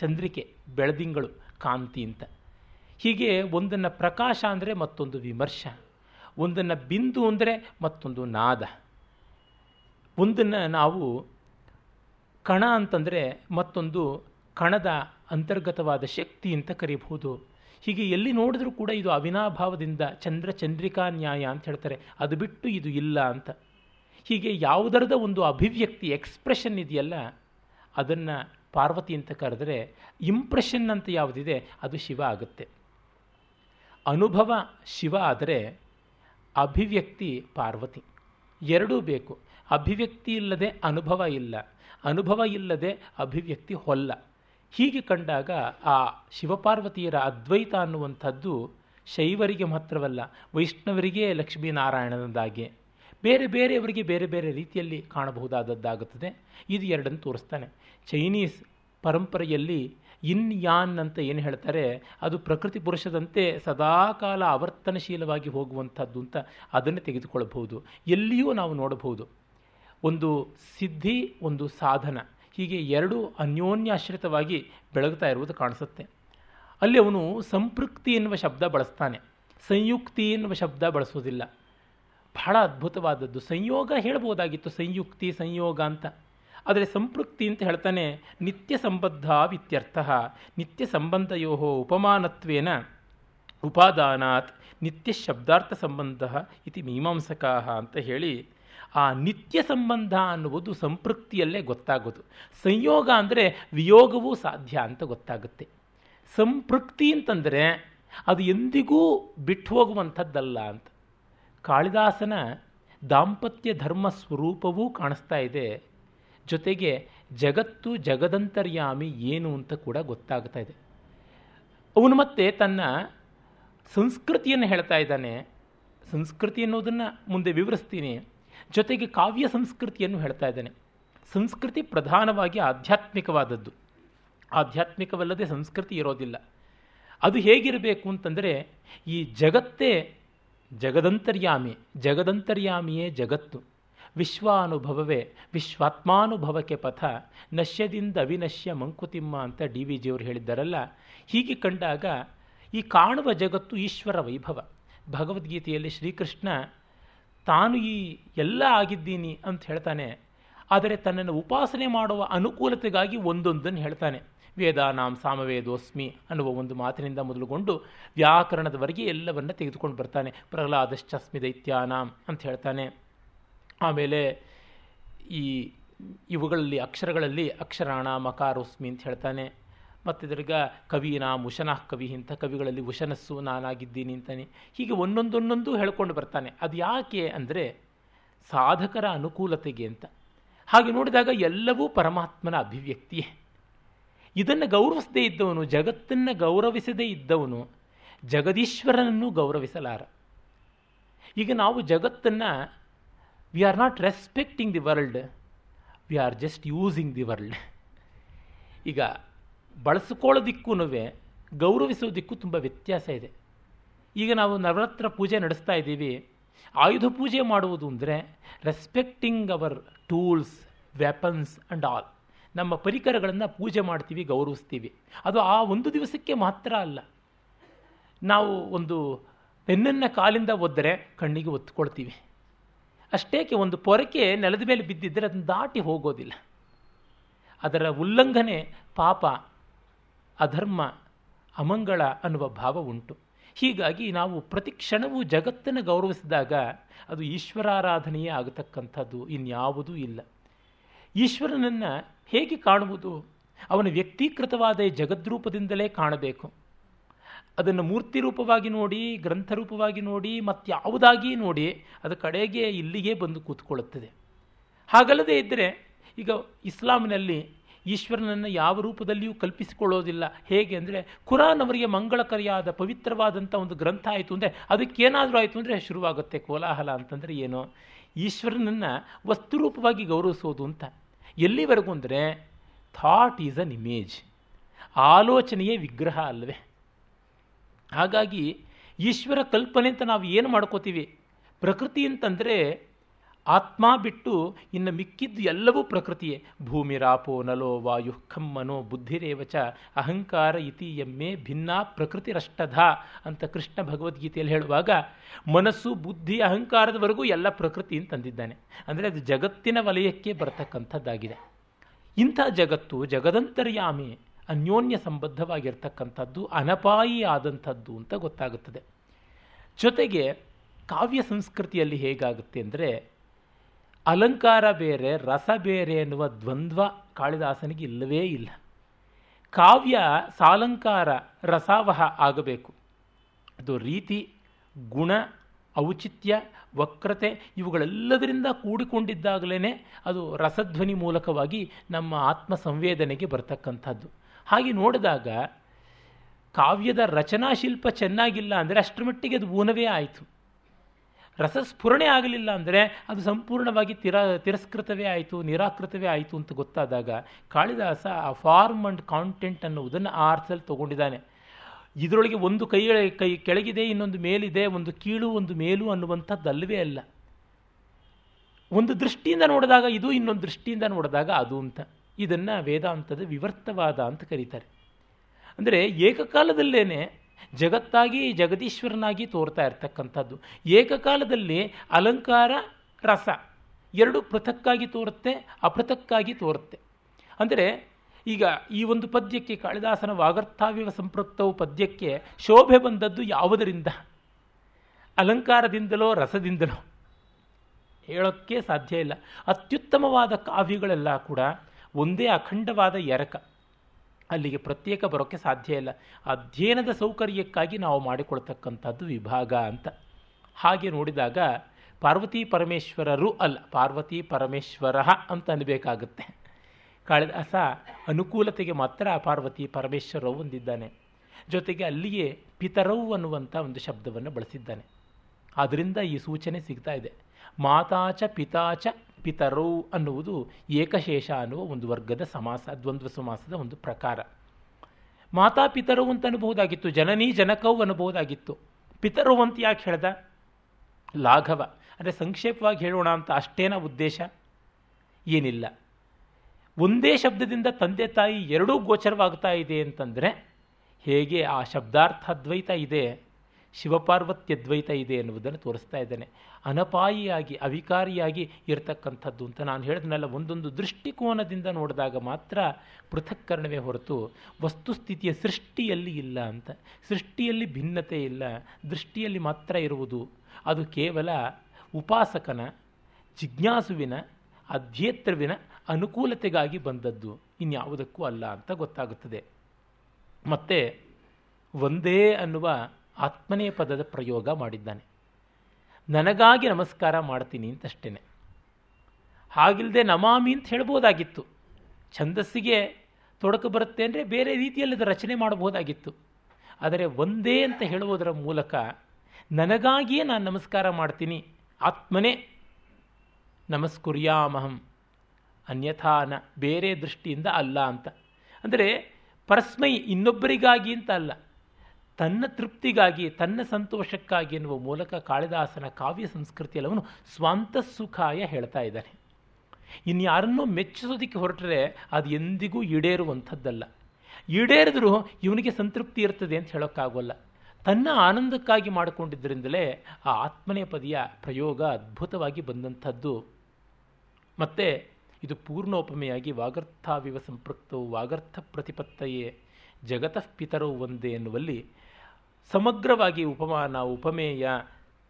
ಚಂದ್ರಿಕೆ, ಬೆಳದಿಂಗಳು, ಕಾಂತಿ ಅಂತ. ಹೀಗೆ ಒಂದನ್ನು ಪ್ರಕಾಶ ಅಂದರೆ ಮತ್ತೊಂದು ವಿಮರ್ಶ. ಒಂದನ್ನು ಬಿಂದು ಅಂದರೆ ಮತ್ತೊಂದು ನಾದ. ಒಂದನ್ನು ನಾವು ಕಣ ಅಂತಂದರೆ ಮತ್ತೊಂದು ಕಣದ ಅಂತರ್ಗತವಾದ ಶಕ್ತಿ ಅಂತ ಕರೀಬಹುದು. ಹೀಗೆ ಎಲ್ಲಿ ನೋಡಿದ್ರೂ ಕೂಡ ಇದು ಅವಿನಾಭಾವದಿಂದ ಚಂದ್ರ ಚಂದ್ರಿಕಾ ನ್ಯಾಯ ಅಂತ ಹೇಳ್ತಾರೆ. ಅದು ಬಿಟ್ಟು ಇದು ಇಲ್ಲ ಅಂತ. ಹೀಗೆ ಯಾವುದರದ ಒಂದು ಅಭಿವ್ಯಕ್ತಿ ಎಕ್ಸ್ಪ್ರೆಷನ್ ಇದೆಯಲ್ಲ, ಅದನ್ನು ಪಾರ್ವತಿ ಅಂತ ಕರೆದರೆ ಇಂಪ್ರೆಷನ್ ಅಂತ ಯಾವುದಿದೆ, ಅದು ಶಿವ ಆಗುತ್ತೆ. ಅನುಭವ ಶಿವ ಆದರೆ ಅಭಿವ್ಯಕ್ತಿ ಪಾರ್ವತಿ. ಎರಡೂ ಬೇಕು. ಅಭಿವ್ಯಕ್ತಿ ಇಲ್ಲದೆ ಅನುಭವ ಇಲ್ಲ. ಅನುಭವ ಇಲ್ಲದೆ ಅಭಿವ್ಯಕ್ತಿ ಹೊಲ್ಲ. ಹೀಗೆ ಕಂಡಾಗ ಆ ಶಿವಪಾರ್ವತಿಯರ ಅದ್ವೈತ ಅನ್ನುವಂಥದ್ದು ಶೈವರಿಗೆ ಮಾತ್ರವಲ್ಲ, ವೈಷ್ಣವರಿಗೆ ಲಕ್ಷ್ಮೀನಾರಾಯಣನದಾಗೆ. ಬೇರೆ ಬೇರೆಯವರಿಗೆ ಬೇರೆ ಬೇರೆ ರೀತಿಯಲ್ಲಿ ಕಾಣಬಹುದಾದದ್ದಾಗುತ್ತದೆ. ಇದು ಎರಡನ್ನು ತೋರಿಸ್ತಾನೆ. ಚೈನೀಸ್ ಪರಂಪರೆಯಲ್ಲಿ ಇನ್ ಯಾನ್ ಅಂತ ಏನು ಹೇಳ್ತಾರೆ, ಅದು ಪ್ರಕೃತಿ ಪುರುಷದಂತೆ ಸದಾಕಾಲ ಆವರ್ತನಶೀಲವಾಗಿ ಹೋಗುವಂಥದ್ದು ಅಂತ ಅದನ್ನು ತೆಗೆದುಕೊಳ್ಳಬಹುದು. ಎಲ್ಲಿಯೂ ನಾವು ನೋಡಬಹುದು. ಒಂದು ಸಿದ್ಧಿ, ಒಂದು ಸಾಧನ. ಹೀಗೆ ಎರಡು ಅನ್ಯೋನ್ಯಾಶ್ರಿತವಾಗಿ ಬೆಳಗ್ತಾ ಇರುವುದು ಕಾಣಿಸುತ್ತೆ. ಅಲ್ಲಿ ಅವನು ಸಂಪೃಕ್ತಿ ಎನ್ನುವ ಶಬ್ದ ಬಳಸ್ತಾನೆ. ಸಂಯುಕ್ತಿ ಎನ್ನುವ ಶಬ್ದ ಬಳಸೋದಿಲ್ಲ ಬಹಳ ಅದ್ಭುತವಾದದ್ದು. ಸಂಯೋಗ ಹೇಳ್ಬೋದಾಗಿತ್ತು, ಸಂಯುಕ್ತಿ, ಸಂಯೋಗ ಅಂತ. ಆದರೆ ಸಂಪೃಕ್ತಿ ಅಂತ ಹೇಳ್ತಾನೆ, ನಿತ್ಯ ಸಂಬದ್ಧ ವಿತ್ಯರ್ಥ. ನಿತ್ಯ ಸಂಬಂಧಯೋ ಉಪಮಾನತ್ವೇನ ಉಪಾದಾನಾತ್. ನಿತ್ಯ ಶಬ್ದಾರ್ಥ ಸಂಬಂಧ ಇತಿ ಮೀಮಾಂಸಕಾ ಅಂತ ಹೇಳಿ ಆ ನಿತ್ಯ ಸಂಬಂಧ ಅನ್ನುವುದು ಸಂಪೃಕ್ತಿಯಲ್ಲೇ ಗೊತ್ತಾಗೋದು. ಸಂಯೋಗ ಅಂದರೆ ವಿಯೋಗವೂ ಸಾಧ್ಯ ಅಂತ ಗೊತ್ತಾಗುತ್ತೆ. ಸಂಪೃಕ್ತಿ ಅಂತಂದರೆ ಅದು ಎಂದಿಗೂ ಬಿಟ್ಟು ಹೋಗುವಂಥದ್ದಲ್ಲ ಅಂತ. ಕಾಳಿದಾಸನ ದಾಂಪತ್ಯ ಧರ್ಮ ಸ್ವರೂಪವೂ ಕಾಣಿಸ್ತಾ ಇದೆ. ಜೊತೆಗೆ ಜಗತ್ತು ಜಗದಂತರ್ಯಾಮಿ ಏನು ಅಂತ ಕೂಡ ಗೊತ್ತಾಗ್ತಾ ಇದೆ. ಅವನು ಮತ್ತೆ ತನ್ನ ಸಂಸ್ಕೃತಿಯನ್ನು ಹೇಳ್ತಾ ಇದ್ದಾನೆ. ಸಂಸ್ಕೃತಿ ಅನ್ನೋದನ್ನು ಮುಂದೆ ವಿವರಿಸ್ತೀನಿ. ಜೊತೆಗೆ ಕಾವ್ಯ ಸಂಸ್ಕೃತಿಯನ್ನು ಹೇಳ್ತಾ ಇದ್ದಾನೆ. ಸಂಸ್ಕೃತಿ ಪ್ರಧಾನವಾಗಿ ಆಧ್ಯಾತ್ಮಿಕವಾದದ್ದು. ಆಧ್ಯಾತ್ಮಿಕವಲ್ಲದೆ ಸಂಸ್ಕೃತಿ ಇರೋದಿಲ್ಲ. ಅದು ಹೇಗಿರಬೇಕು ಅಂತಂದರೆ, ಈ ಜಗತ್ತೇ ಜಗದಂತರ್ಯಾಮಿ, ಜಗದಂತರ್ಯಾಮಿಯೇ ಜಗತ್ತು. ವಿಶ್ವಾನುಭವವೇ, ವಿಶ್ವಾತ್ಮಾನುಭವಕ್ಕೆ ಪಥ, ನಶ್ಯದಿಂದ ಅವಿನಶ್ಯ ಮಂಕುತಿಮ್ಮ ಅಂತ ಡಿ ವಿ ಜಿಯವರು ಹೇಳಿದ್ದಾರಲ್ಲ. ಹೀಗೆ ಕಂಡಾಗ ಈ ಕಾಣುವ ಜಗತ್ತು ಈಶ್ವರ ವೈಭವ. ಭಗವದ್ಗೀತೆಯಲ್ಲಿ ಶ್ರೀಕೃಷ್ಣ ತಾನು ಈ ಎಲ್ಲ ಆಗಿದ್ದೀನಿ ಅಂತ ಹೇಳ್ತಾನೆ. ಆದರೆ ತನ್ನನ್ನು ಉಪಾಸನೆ ಮಾಡುವ ಅನುಕೂಲತೆಗಾಗಿ ಒಂದೊಂದನ್ನು ಹೇಳ್ತಾನೆ. ವೇದಾನಾಂ ಸಾಮವೇದೋಸ್ಮಿ ಅನ್ನುವ ಒಂದು ಮಾತಿನಿಂದ ಮೊದಲುಗೊಂಡು ವ್ಯಾಕರಣದವರೆಗೆ ಎಲ್ಲವನ್ನ ತೆಗೆದುಕೊಂಡು ಬರ್ತಾನೆ. ಪ್ರಹ್ಲಾದಶ್ಚಸ್ಮಿ ದೈತ್ಯಾನಾಂ ಅಂತ ಹೇಳ್ತಾನೆ. ಆಮೇಲೆ ಈ ಇವುಗಳಲ್ಲಿ, ಅಕ್ಷರಗಳಲ್ಲಿ ಅಕ್ಷರಾಣ ಮಕಾರೋಸ್ಮಿ ಅಂತ ಹೇಳ್ತಾನೆ. ಮತ್ತು ಇದ್ರಾಗ ಕವಿನ ಮುಷನಾ ಕವಿ, ಇಂಥ ಕವಿಗಳಲ್ಲಿ ಉಶನಸ್ಸು ನಾನಾಗಿದ್ದೀನಿ ಅಂತಾನೆ. ಹೀಗೆ ಒಂದೊಂದೊಂದೊಂದು ಹೇಳ್ಕೊಂಡು ಬರ್ತಾನೆ. ಅದು ಯಾಕೆ ಅಂದರೆ ಸಾಧಕರ ಅನುಕೂಲತೆಗೆ ಅಂತ. ಹಾಗೆ ನೋಡಿದಾಗ ಎಲ್ಲವೂ ಪರಮಾತ್ಮನ ಅಭಿವ್ಯಕ್ತಿಯೇ. ಇದನ್ನು ಗೌರವಿಸದೇ ಇದ್ದವನು, ಜಗತ್ತನ್ನು ಗೌರವಿಸದೇ ಇದ್ದವನು ಜಗದೀಶ್ವರನನ್ನು ಗೌರವಿಸಲಾರ. ಈಗ ನಾವು ಜಗತ್ತನ್ನು we are not respecting the world we are just using the world ಈಗ ಬಳಸ್ಕೊಳ್ಳೋದಿಕ್ಕೂ ಗೌರವಿಸೋದಿಕ್ಕೂ ತುಂಬ ವ್ಯತ್ಯಾಸ ಇದೆ. ಈಗ ನಾವು ನವರಾತ್ರ ಪೂಜೆ ನಡೆಸ್ತಾ ಇದ್ದೀವಿ. ಆಯುಧ ಪೂಜೆ ಮಾಡುವುದು ಅಂದರೆ respecting our tools weapons and all ನಮ್ಮ ಪರಿಕರಗಳನ್ನು ಪೂಜೆ ಮಾಡ್ತೀವಿ, ಗೌರವಿಸ್ತೀವಿ. ಅದು ಆ ಒಂದು ದಿವಸಕ್ಕೆ ಮಾತ್ರ ಅಲ್ಲ. ನಾವು ಒಂದು ಪೆನ್ನನ್ನು ಕಾಲಿಂದ ಒದ್ದರೆ ಕಣ್ಣಿಗೆ ಒತ್ಕೊಳ್ತೀವಿ. ಅಷ್ಟೇಕೆ ಒಂದು ಪೊರಕೆ ನೆಲದ ಮೇಲೆ ಬಿದ್ದಿದ್ದರೆ ಅದನ್ನು ದಾಟಿ ಹೋಗೋದಿಲ್ಲ. ಅದರ ಉಲ್ಲಂಘನೆ ಪಾಪ ಅಧರ್ಮ, ಅಮಂಗಳ ಅನ್ನುವ ಭಾವ ಉಂಟು. ಹೀಗಾಗಿ ನಾವು ಪ್ರತಿ ಕ್ಷಣವೂ ಜಗತ್ತನ್ನು ಗೌರವಿಸಿದಾಗ ಅದು ಈಶ್ವರಾರಾಧನೆಯೇ ಆಗತಕ್ಕಂಥದ್ದು, ಇನ್ಯಾವುದೂ ಇಲ್ಲ. ಈಶ್ವರನನ್ನು ಹೇಗೆ ಕಾಣುವುದು? ಅವನ ವ್ಯಕ್ತೀಕೃತವಾದ ಜಗದ್ರೂಪದಿಂದಲೇ ಕಾಣಬೇಕು. ಅದನ್ನು ಮೂರ್ತಿ ರೂಪವಾಗಿ ನೋಡಿ ಗ್ರಂಥ ರೂಪವಾಗಿ ನೋಡಿ, ಮತ್ಯಾವುದಾಗಿ ನೋಡಿ, ಅದು ಕಡೆಗೆ ಇಲ್ಲಿಗೆ ಬಂದು ಕೂತ್ಕೊಳ್ಳುತ್ತದೆ. ಹಾಗಲ್ಲದೆ ಇದ್ದರೆ ಈಗ ಇಸ್ಲಾಮಿನಲ್ಲಿ ಈಶ್ವರನನ್ನು ಯಾವ ರೂಪದಲ್ಲಿಯೂ ಕಲ್ಪಿಸಿಕೊಳ್ಳೋದಿಲ್ಲ. ಹೇಗೆ ಅಂದರೆ ಕುರಾನ್ ಅವರಿಗೆ ಮಂಗಳಕರಿಯಾದ ಪವಿತ್ರವಾದಂಥ ಒಂದು ಗ್ರಂಥ ಆಯಿತು ಅಂದರೆ ಅದಕ್ಕೇನಾದರೂ ಆಯಿತು ಅಂದರೆ ಶುರುವಾಗುತ್ತೆ. ಕೋಲಾಹಲ ಅಂತಂದರೆ ಏನು? ಈಶ್ವರನನ್ನು ವಸ್ತುರೂಪವಾಗಿ ಗೌರವಿಸೋದು ಅಂತ. ಎಲ್ಲಿವರೆಗೂ ಅಂದರೆ ಥಾಟ್ ಈಸ್ ಅನ್ ಇಮೇಜ್. ಆಲೋಚನೆಯೇ ವಿಗ್ರಹ ಅಲ್ವೇ. ಹಾಗಾಗಿ ಈಶ್ವರ ಕಲ್ಪನೆ ಅಂತ ನಾವು ಏನು ಮಾಡ್ಕೋತೀವಿ? ಪ್ರಕೃತಿ ಅಂತಂದರೆ ಆತ್ಮ ಬಿಟ್ಟು ಇನ್ನು ಮಿಕ್ಕಿದ್ದು ಎಲ್ಲವೂ ಪ್ರಕೃತಿಯೇ. ಭೂಮಿ ರಾಪೋ ನಲೋ ವಾಯು ಖಮ್ಮನೋ ಬುದ್ಧಿರೇವಚ ಅಹಂಕಾರ ಇತಿ ಎಮ್ಮೆ ಭಿನ್ನ ಪ್ರಕೃತಿರಷ್ಟಧ ಅಂತ ಕೃಷ್ಣ ಭಗವದ್ಗೀತೆಯಲ್ಲಿ ಹೇಳುವಾಗ, ಮನಸ್ಸು, ಬುದ್ಧಿ, ಅಹಂಕಾರದವರೆಗೂ ಎಲ್ಲ ಪ್ರಕೃತಿ ಅಂತಂದಿದ್ದಾನೆ ಅಂದರೆ ಅದು ಜಗತ್ತಿನ ವಲಯಕ್ಕೆ ಬರ್ತಕ್ಕಂಥದ್ದಾಗಿದೆ. ಇಂಥ ಜಗತ್ತು ಜಗದಂತರ್ಯಾಮಿ ಅನ್ಯೋನ್ಯ ಸಂಬದ್ಧವಾಗಿರ್ತಕ್ಕಂಥದ್ದು, ಅನಪಾಯಿ ಆದಂಥದ್ದು ಅಂತ ಗೊತ್ತಾಗುತ್ತದೆ. ಜೊತೆಗೆ ಕಾವ್ಯ ಸಂಸ್ಕೃತಿಯಲ್ಲಿ ಹೇಗಾಗುತ್ತೆ ಅಂದರೆ ಅಲಂಕಾರ ಬೇರೆ, ರಸ ಬೇರೆ ಎನ್ನುವ ದ್ವಂದ್ವ ಕಾಳಿದಾಸನಿಗೆ ಇಲ್ಲವೇ ಇಲ್ಲ. ಕಾವ್ಯ ಸಾಲಂಕಾರ, ರಸಾವಹ ಆಗಬೇಕು. ಅದು ರೀತಿ, ಗುಣ, ಔಚಿತ್ಯ, ವಕ್ರತೆ ಇವುಗಳೆಲ್ಲದರಿಂದ ಕೂಡಿಕೊಂಡಿದ್ದಾಗಲೇ ಅದು ರಸಧ್ವನಿ ಮೂಲಕವಾಗಿ ನಮ್ಮ ಆತ್ಮ ಸಂವೇದನೆಗೆ ಬರ್ತಕ್ಕಂಥದ್ದು. ಹಾಗೆ ನೋಡಿದಾಗ ಕಾವ್ಯದ ರಚನಾಶಿಲ್ಪ ಚೆನ್ನಾಗಿಲ್ಲ ಅಂದರೆ ಅಷ್ಟರ ಮಟ್ಟಿಗೆ ಅದು ಊನವೇ ಆಯಿತು. ರಸಸ್ಫುರಣೆ ಆಗಲಿಲ್ಲ ಅಂದರೆ ಅದು ಸಂಪೂರ್ಣವಾಗಿ ತಿರ, ತಿರಸ್ಕೃತವೇ ಆಯಿತು, ನಿರಾಕೃತವೇ ಆಯಿತು ಅಂತ ಗೊತ್ತಾದಾಗ ಕಾಳಿದಾಸ ಆ ಫಾರ್ಮ್ ಅಂಡ್ ಕಾಂಟೆಂಟ್ ಅನ್ನುವುದನ್ನು ಆ ಅರ್ಥದಲ್ಲಿ ತೊಗೊಂಡಿದ್ದಾನೆ. ಇದರೊಳಗೆ ಒಂದು ಕೈ ಕೈ, ಕೆಳಗಿದೆ, ಇನ್ನೊಂದು ಮೇಲಿದೆ, ಒಂದು ಕೀಳು, ಒಂದು ಮೇಲು ಅನ್ನುವಂಥದ್ದಲ್ಲವೇ ಅಲ್ಲ. ಒಂದು ದೃಷ್ಟಿಯಿಂದ ನೋಡಿದಾಗ ಇದು, ಇನ್ನೊಂದು ದೃಷ್ಟಿಯಿಂದ ನೋಡಿದಾಗ ಅದು ಅಂತ. ಇದನ್ನು ವೇದಾಂತದ ವಿವರ್ತವಾದ ಅಂತ ಕರೀತಾರೆ. ಅಂದರೆ ಏಕಕಾಲದಲ್ಲೇನೆ ಜಗತ್ತಾಗಿ, ಜಗದೀಶ್ವರನಾಗಿ ತೋರ್ತಾ ಇರ್ತಕ್ಕಂಥದ್ದು. ಏಕಕಾಲದಲ್ಲಿ ಅಲಂಕಾರ, ರಸ ಎರಡು ಪೃಥಕ್ಕಾಗಿ ತೋರುತ್ತೆ, ಅಪೃಥಕ್ಕಾಗಿ ತೋರುತ್ತೆ. ಅಂದರೆ ಈಗ ಈ ಒಂದು ಪದ್ಯಕ್ಕೆ ಕಾಳಿದಾಸನ ವಾಗರ್ಥಾವ್ಯವ ಸಂಪೃಕ್ತವು ಪದ್ಯಕ್ಕೆ ಶೋಭೆ ಬಂದದ್ದು ಯಾವುದರಿಂದ? ಅಲಂಕಾರದಿಂದಲೋ, ರಸದಿಂದಲೋ? ಹೇಳೋಕ್ಕೆ ಸಾಧ್ಯ ಇಲ್ಲ. ಅತ್ಯುತ್ತಮವಾದ ಕಾವ್ಯಗಳೆಲ್ಲ ಕೂಡ ಒಂದೇ ಅಖಂಡವಾದ ಎರಕ. ಅಲ್ಲಿಗೆ ಪ್ರತ್ಯೇಕ ಬರೋಕ್ಕೆ ಸಾಧ್ಯ ಇಲ್ಲ. ಅಧ್ಯಯನದ ಸೌಕರ್ಯಕ್ಕಾಗಿ ನಾವು ಮಾಡಿಕೊಳ್ತಕ್ಕಂಥದ್ದು ವಿಭಾಗ ಅಂತ. ಹಾಗೆ ನೋಡಿದಾಗ ಪಾರ್ವತಿ ಪರಮೇಶ್ವರರು ಅಲ್ಲ, ಪಾರ್ವತಿ ಪರಮೇಶ್ವರ ಅಂತ ಅನ್ಬೇಕಾಗುತ್ತೆ ಕಾಳಿದಾಸ ಅನುಕೂಲತೆಗೆ ಮಾತ್ರ ಪಾರ್ವತಿ ಪರಮೇಶ್ವರವು ಹೊಂದಿದ್ದಾನೆ ಜೊತೆಗೆ ಅಲ್ಲಿಯೇ ಪಿತರವು ಅನ್ನುವಂಥ ಒಂದು ಶಬ್ದವನ್ನು ಬಳಸಿದ್ದಾನೆ. ಆದ್ದರಿಂದ ಈ ಸೂಚನೆ ಸಿಗ್ತಾ ಇದೆ. ಮಾತಾಚ ಪಿತಾಚ ಪಿತರೌ ಅನ್ನುವುದು ಏಕಶೇಷ ಅನ್ನುವ ಒಂದು ವರ್ಗದ ಸಮಾಸ, ದ್ವಂದ್ವ ಸಮಾಸದ ಒಂದು ಪ್ರಕಾರ. ಮಾತಾ ಪಿತರು ಅಂತ ಅನ್ಬಹುದಾಗಿತ್ತು, ಜನನೀ ಜನಕೌ ಅನ್ಬಹುದಾಗಿತ್ತು. ಪಿತರು ಅಂತ ಯಾಕೆ ಹೇಳ್ದ? ಲಾಘವ. ಅಂದರೆ ಸಂಕ್ಷೇಪವಾಗಿ ಹೇಳೋಣ ಅಂತ ಅಷ್ಟೇನ ಉದ್ದೇಶ ಏನಿಲ್ಲ. ಒಂದೇ ಶಬ್ದದಿಂದ ತಂದೆ ತಾಯಿ ಎರಡೂ ಗೋಚರವಾಗ್ತಾ ಇದೆ ಅಂತಂದರೆ ಹೇಗೆ ಆ ಶಬ್ದಾರ್ಥದ್ವೈತ ಇದೆ? ಶಿವಪಾರ್ವತ್ಯದ್ವೈತ ಇದೆ ಎನ್ನುವುದನ್ನು ತೋರಿಸ್ತಾ ಇದ್ದಾನೆ. ಅನಪಾಯಿಯಾಗಿ, ಅವಿಕಾರಿಯಾಗಿ ಇರತಕ್ಕಂಥದ್ದು ಅಂತ ನಾನು ಹೇಳಿದ್ನಲ್ಲ, ಒಂದೊಂದು ದೃಷ್ಟಿಕೋನದಿಂದ ನೋಡಿದಾಗ ಮಾತ್ರ ಪೃಥಕ್ಕರಣವೇ ಹೊರತು ವಸ್ತುಸ್ಥಿತಿಯ ಸೃಷ್ಟಿಯಲ್ಲಿ ಇಲ್ಲ ಅಂತ. ಸೃಷ್ಟಿಯಲ್ಲಿ ಭಿನ್ನತೆ ಇಲ್ಲ, ದೃಷ್ಟಿಯಲ್ಲಿ ಮಾತ್ರ ಇರುವುದು. ಅದು ಕೇವಲ ಉಪಾಸಕನ, ಜಿಜ್ಞಾಸುವಿನ ಅಧ್ಯೇತ್ರವಿನ ಅನುಕೂಲತೆಗಾಗಿ ಬಂದದ್ದು. ಇನ್ಯಾವುದಕ್ಕೂ ಅಲ್ಲ ಅಂತ ಗೊತ್ತಾಗುತ್ತದೆ. ಮತ್ತೆ, ಒಂದೇ ಅನ್ನುವ ಆತ್ಮನೇ ಪದದ ಪ್ರಯೋಗ ಮಾಡಿದ್ದಾನೆ. ನನಗಾಗಿ ನಮಸ್ಕಾರ ಮಾಡ್ತೀನಿ ಅಂತಷ್ಟೇ ಹಾಗಿಲ್ಲದೆ ನಮಾಮಿ ಅಂತ ಹೇಳ್ಬೋದಾಗಿತ್ತು. ಛಂದಸ್ಸಿಗೆ ತೊಡಕು ಬರುತ್ತೆ ಅಂದರೆ ಬೇರೆ ರೀತಿಯಲ್ಲಿ ಅದು ರಚನೆ ಮಾಡಬಹುದಾಗಿತ್ತು. ಆದರೆ ಒಂದೇ ಅಂತ ಹೇಳುವುದರ ಮೂಲಕ ನನಗಾಗಿಯೇ ನಾನು ನಮಸ್ಕಾರ ಮಾಡ್ತೀನಿ. ಆತ್ಮನೇ. ನಮಸ್ಕುರ್ಯಾಮಹಂ. ಅನ್ಯಥಾನ ಬೇರೆ ದೃಷ್ಟಿಯಿಂದ ಅಲ್ಲ ಅಂತ. ಅಂದರೆ ಪರಸ್ಮೈ ಇನ್ನೊಬ್ಬರಿಗಾಗಿ ಅಂತ ಅಲ್ಲ. ತನ್ನ ತೃಪ್ತಿಗಾಗಿ, ತನ್ನ ಸಂತೋಷಕ್ಕಾಗಿ ಎನ್ನುವ ಮೂಲಕ ಕಾಳಿದಾಸನ ಕಾವ್ಯ ಸಂಸ್ಕೃತಿಯಲ್ಲಿ ಅವನು ಸ್ವಂತ ಸುಖಾಯ ಹೇಳ್ತಾ ಇದ್ದಾನೆ. ಇನ್ಯಾರನ್ನೂ ಮೆಚ್ಚಿಸೋದಕ್ಕೆ ಹೊರಟರೆ ಅದು ಎಂದಿಗೂ ಈಡೇರುವಂಥದ್ದಲ್ಲ. ಈಡೇರಿದ್ರೂ ಇವನಿಗೆ ಸಂತೃಪ್ತಿ ಇರ್ತದೆ ಅಂತ ಹೇಳೋಕ್ಕಾಗೋಲ್ಲ. ತನ್ನ ಆನಂದಕ್ಕಾಗಿ ಮಾಡಿಕೊಂಡಿದ್ದರಿಂದಲೇ ಆ ಆತ್ಮನೇ ಪದಿಯ ಪ್ರಯೋಗ ಅದ್ಭುತವಾಗಿ ಬಂದಂಥದ್ದು. ಮತ್ತು ಇದು ಪೂರ್ಣೋಪಮೆಯಾಗಿ ವಾಗರ್ಥಾವಿವ ಸಂಪೃಕ್ತವು ವಾಗರ್ಥ ಪ್ರತಿಪತ್ತೆಯೇ, ಜಗತಃ ಪಿತರೋ ಒಂದೇ ಎನ್ನುವಲ್ಲಿ ಸಮಗ್ರವಾಗಿ ಉಪಮಾನ, ಉಪಮೇಯ,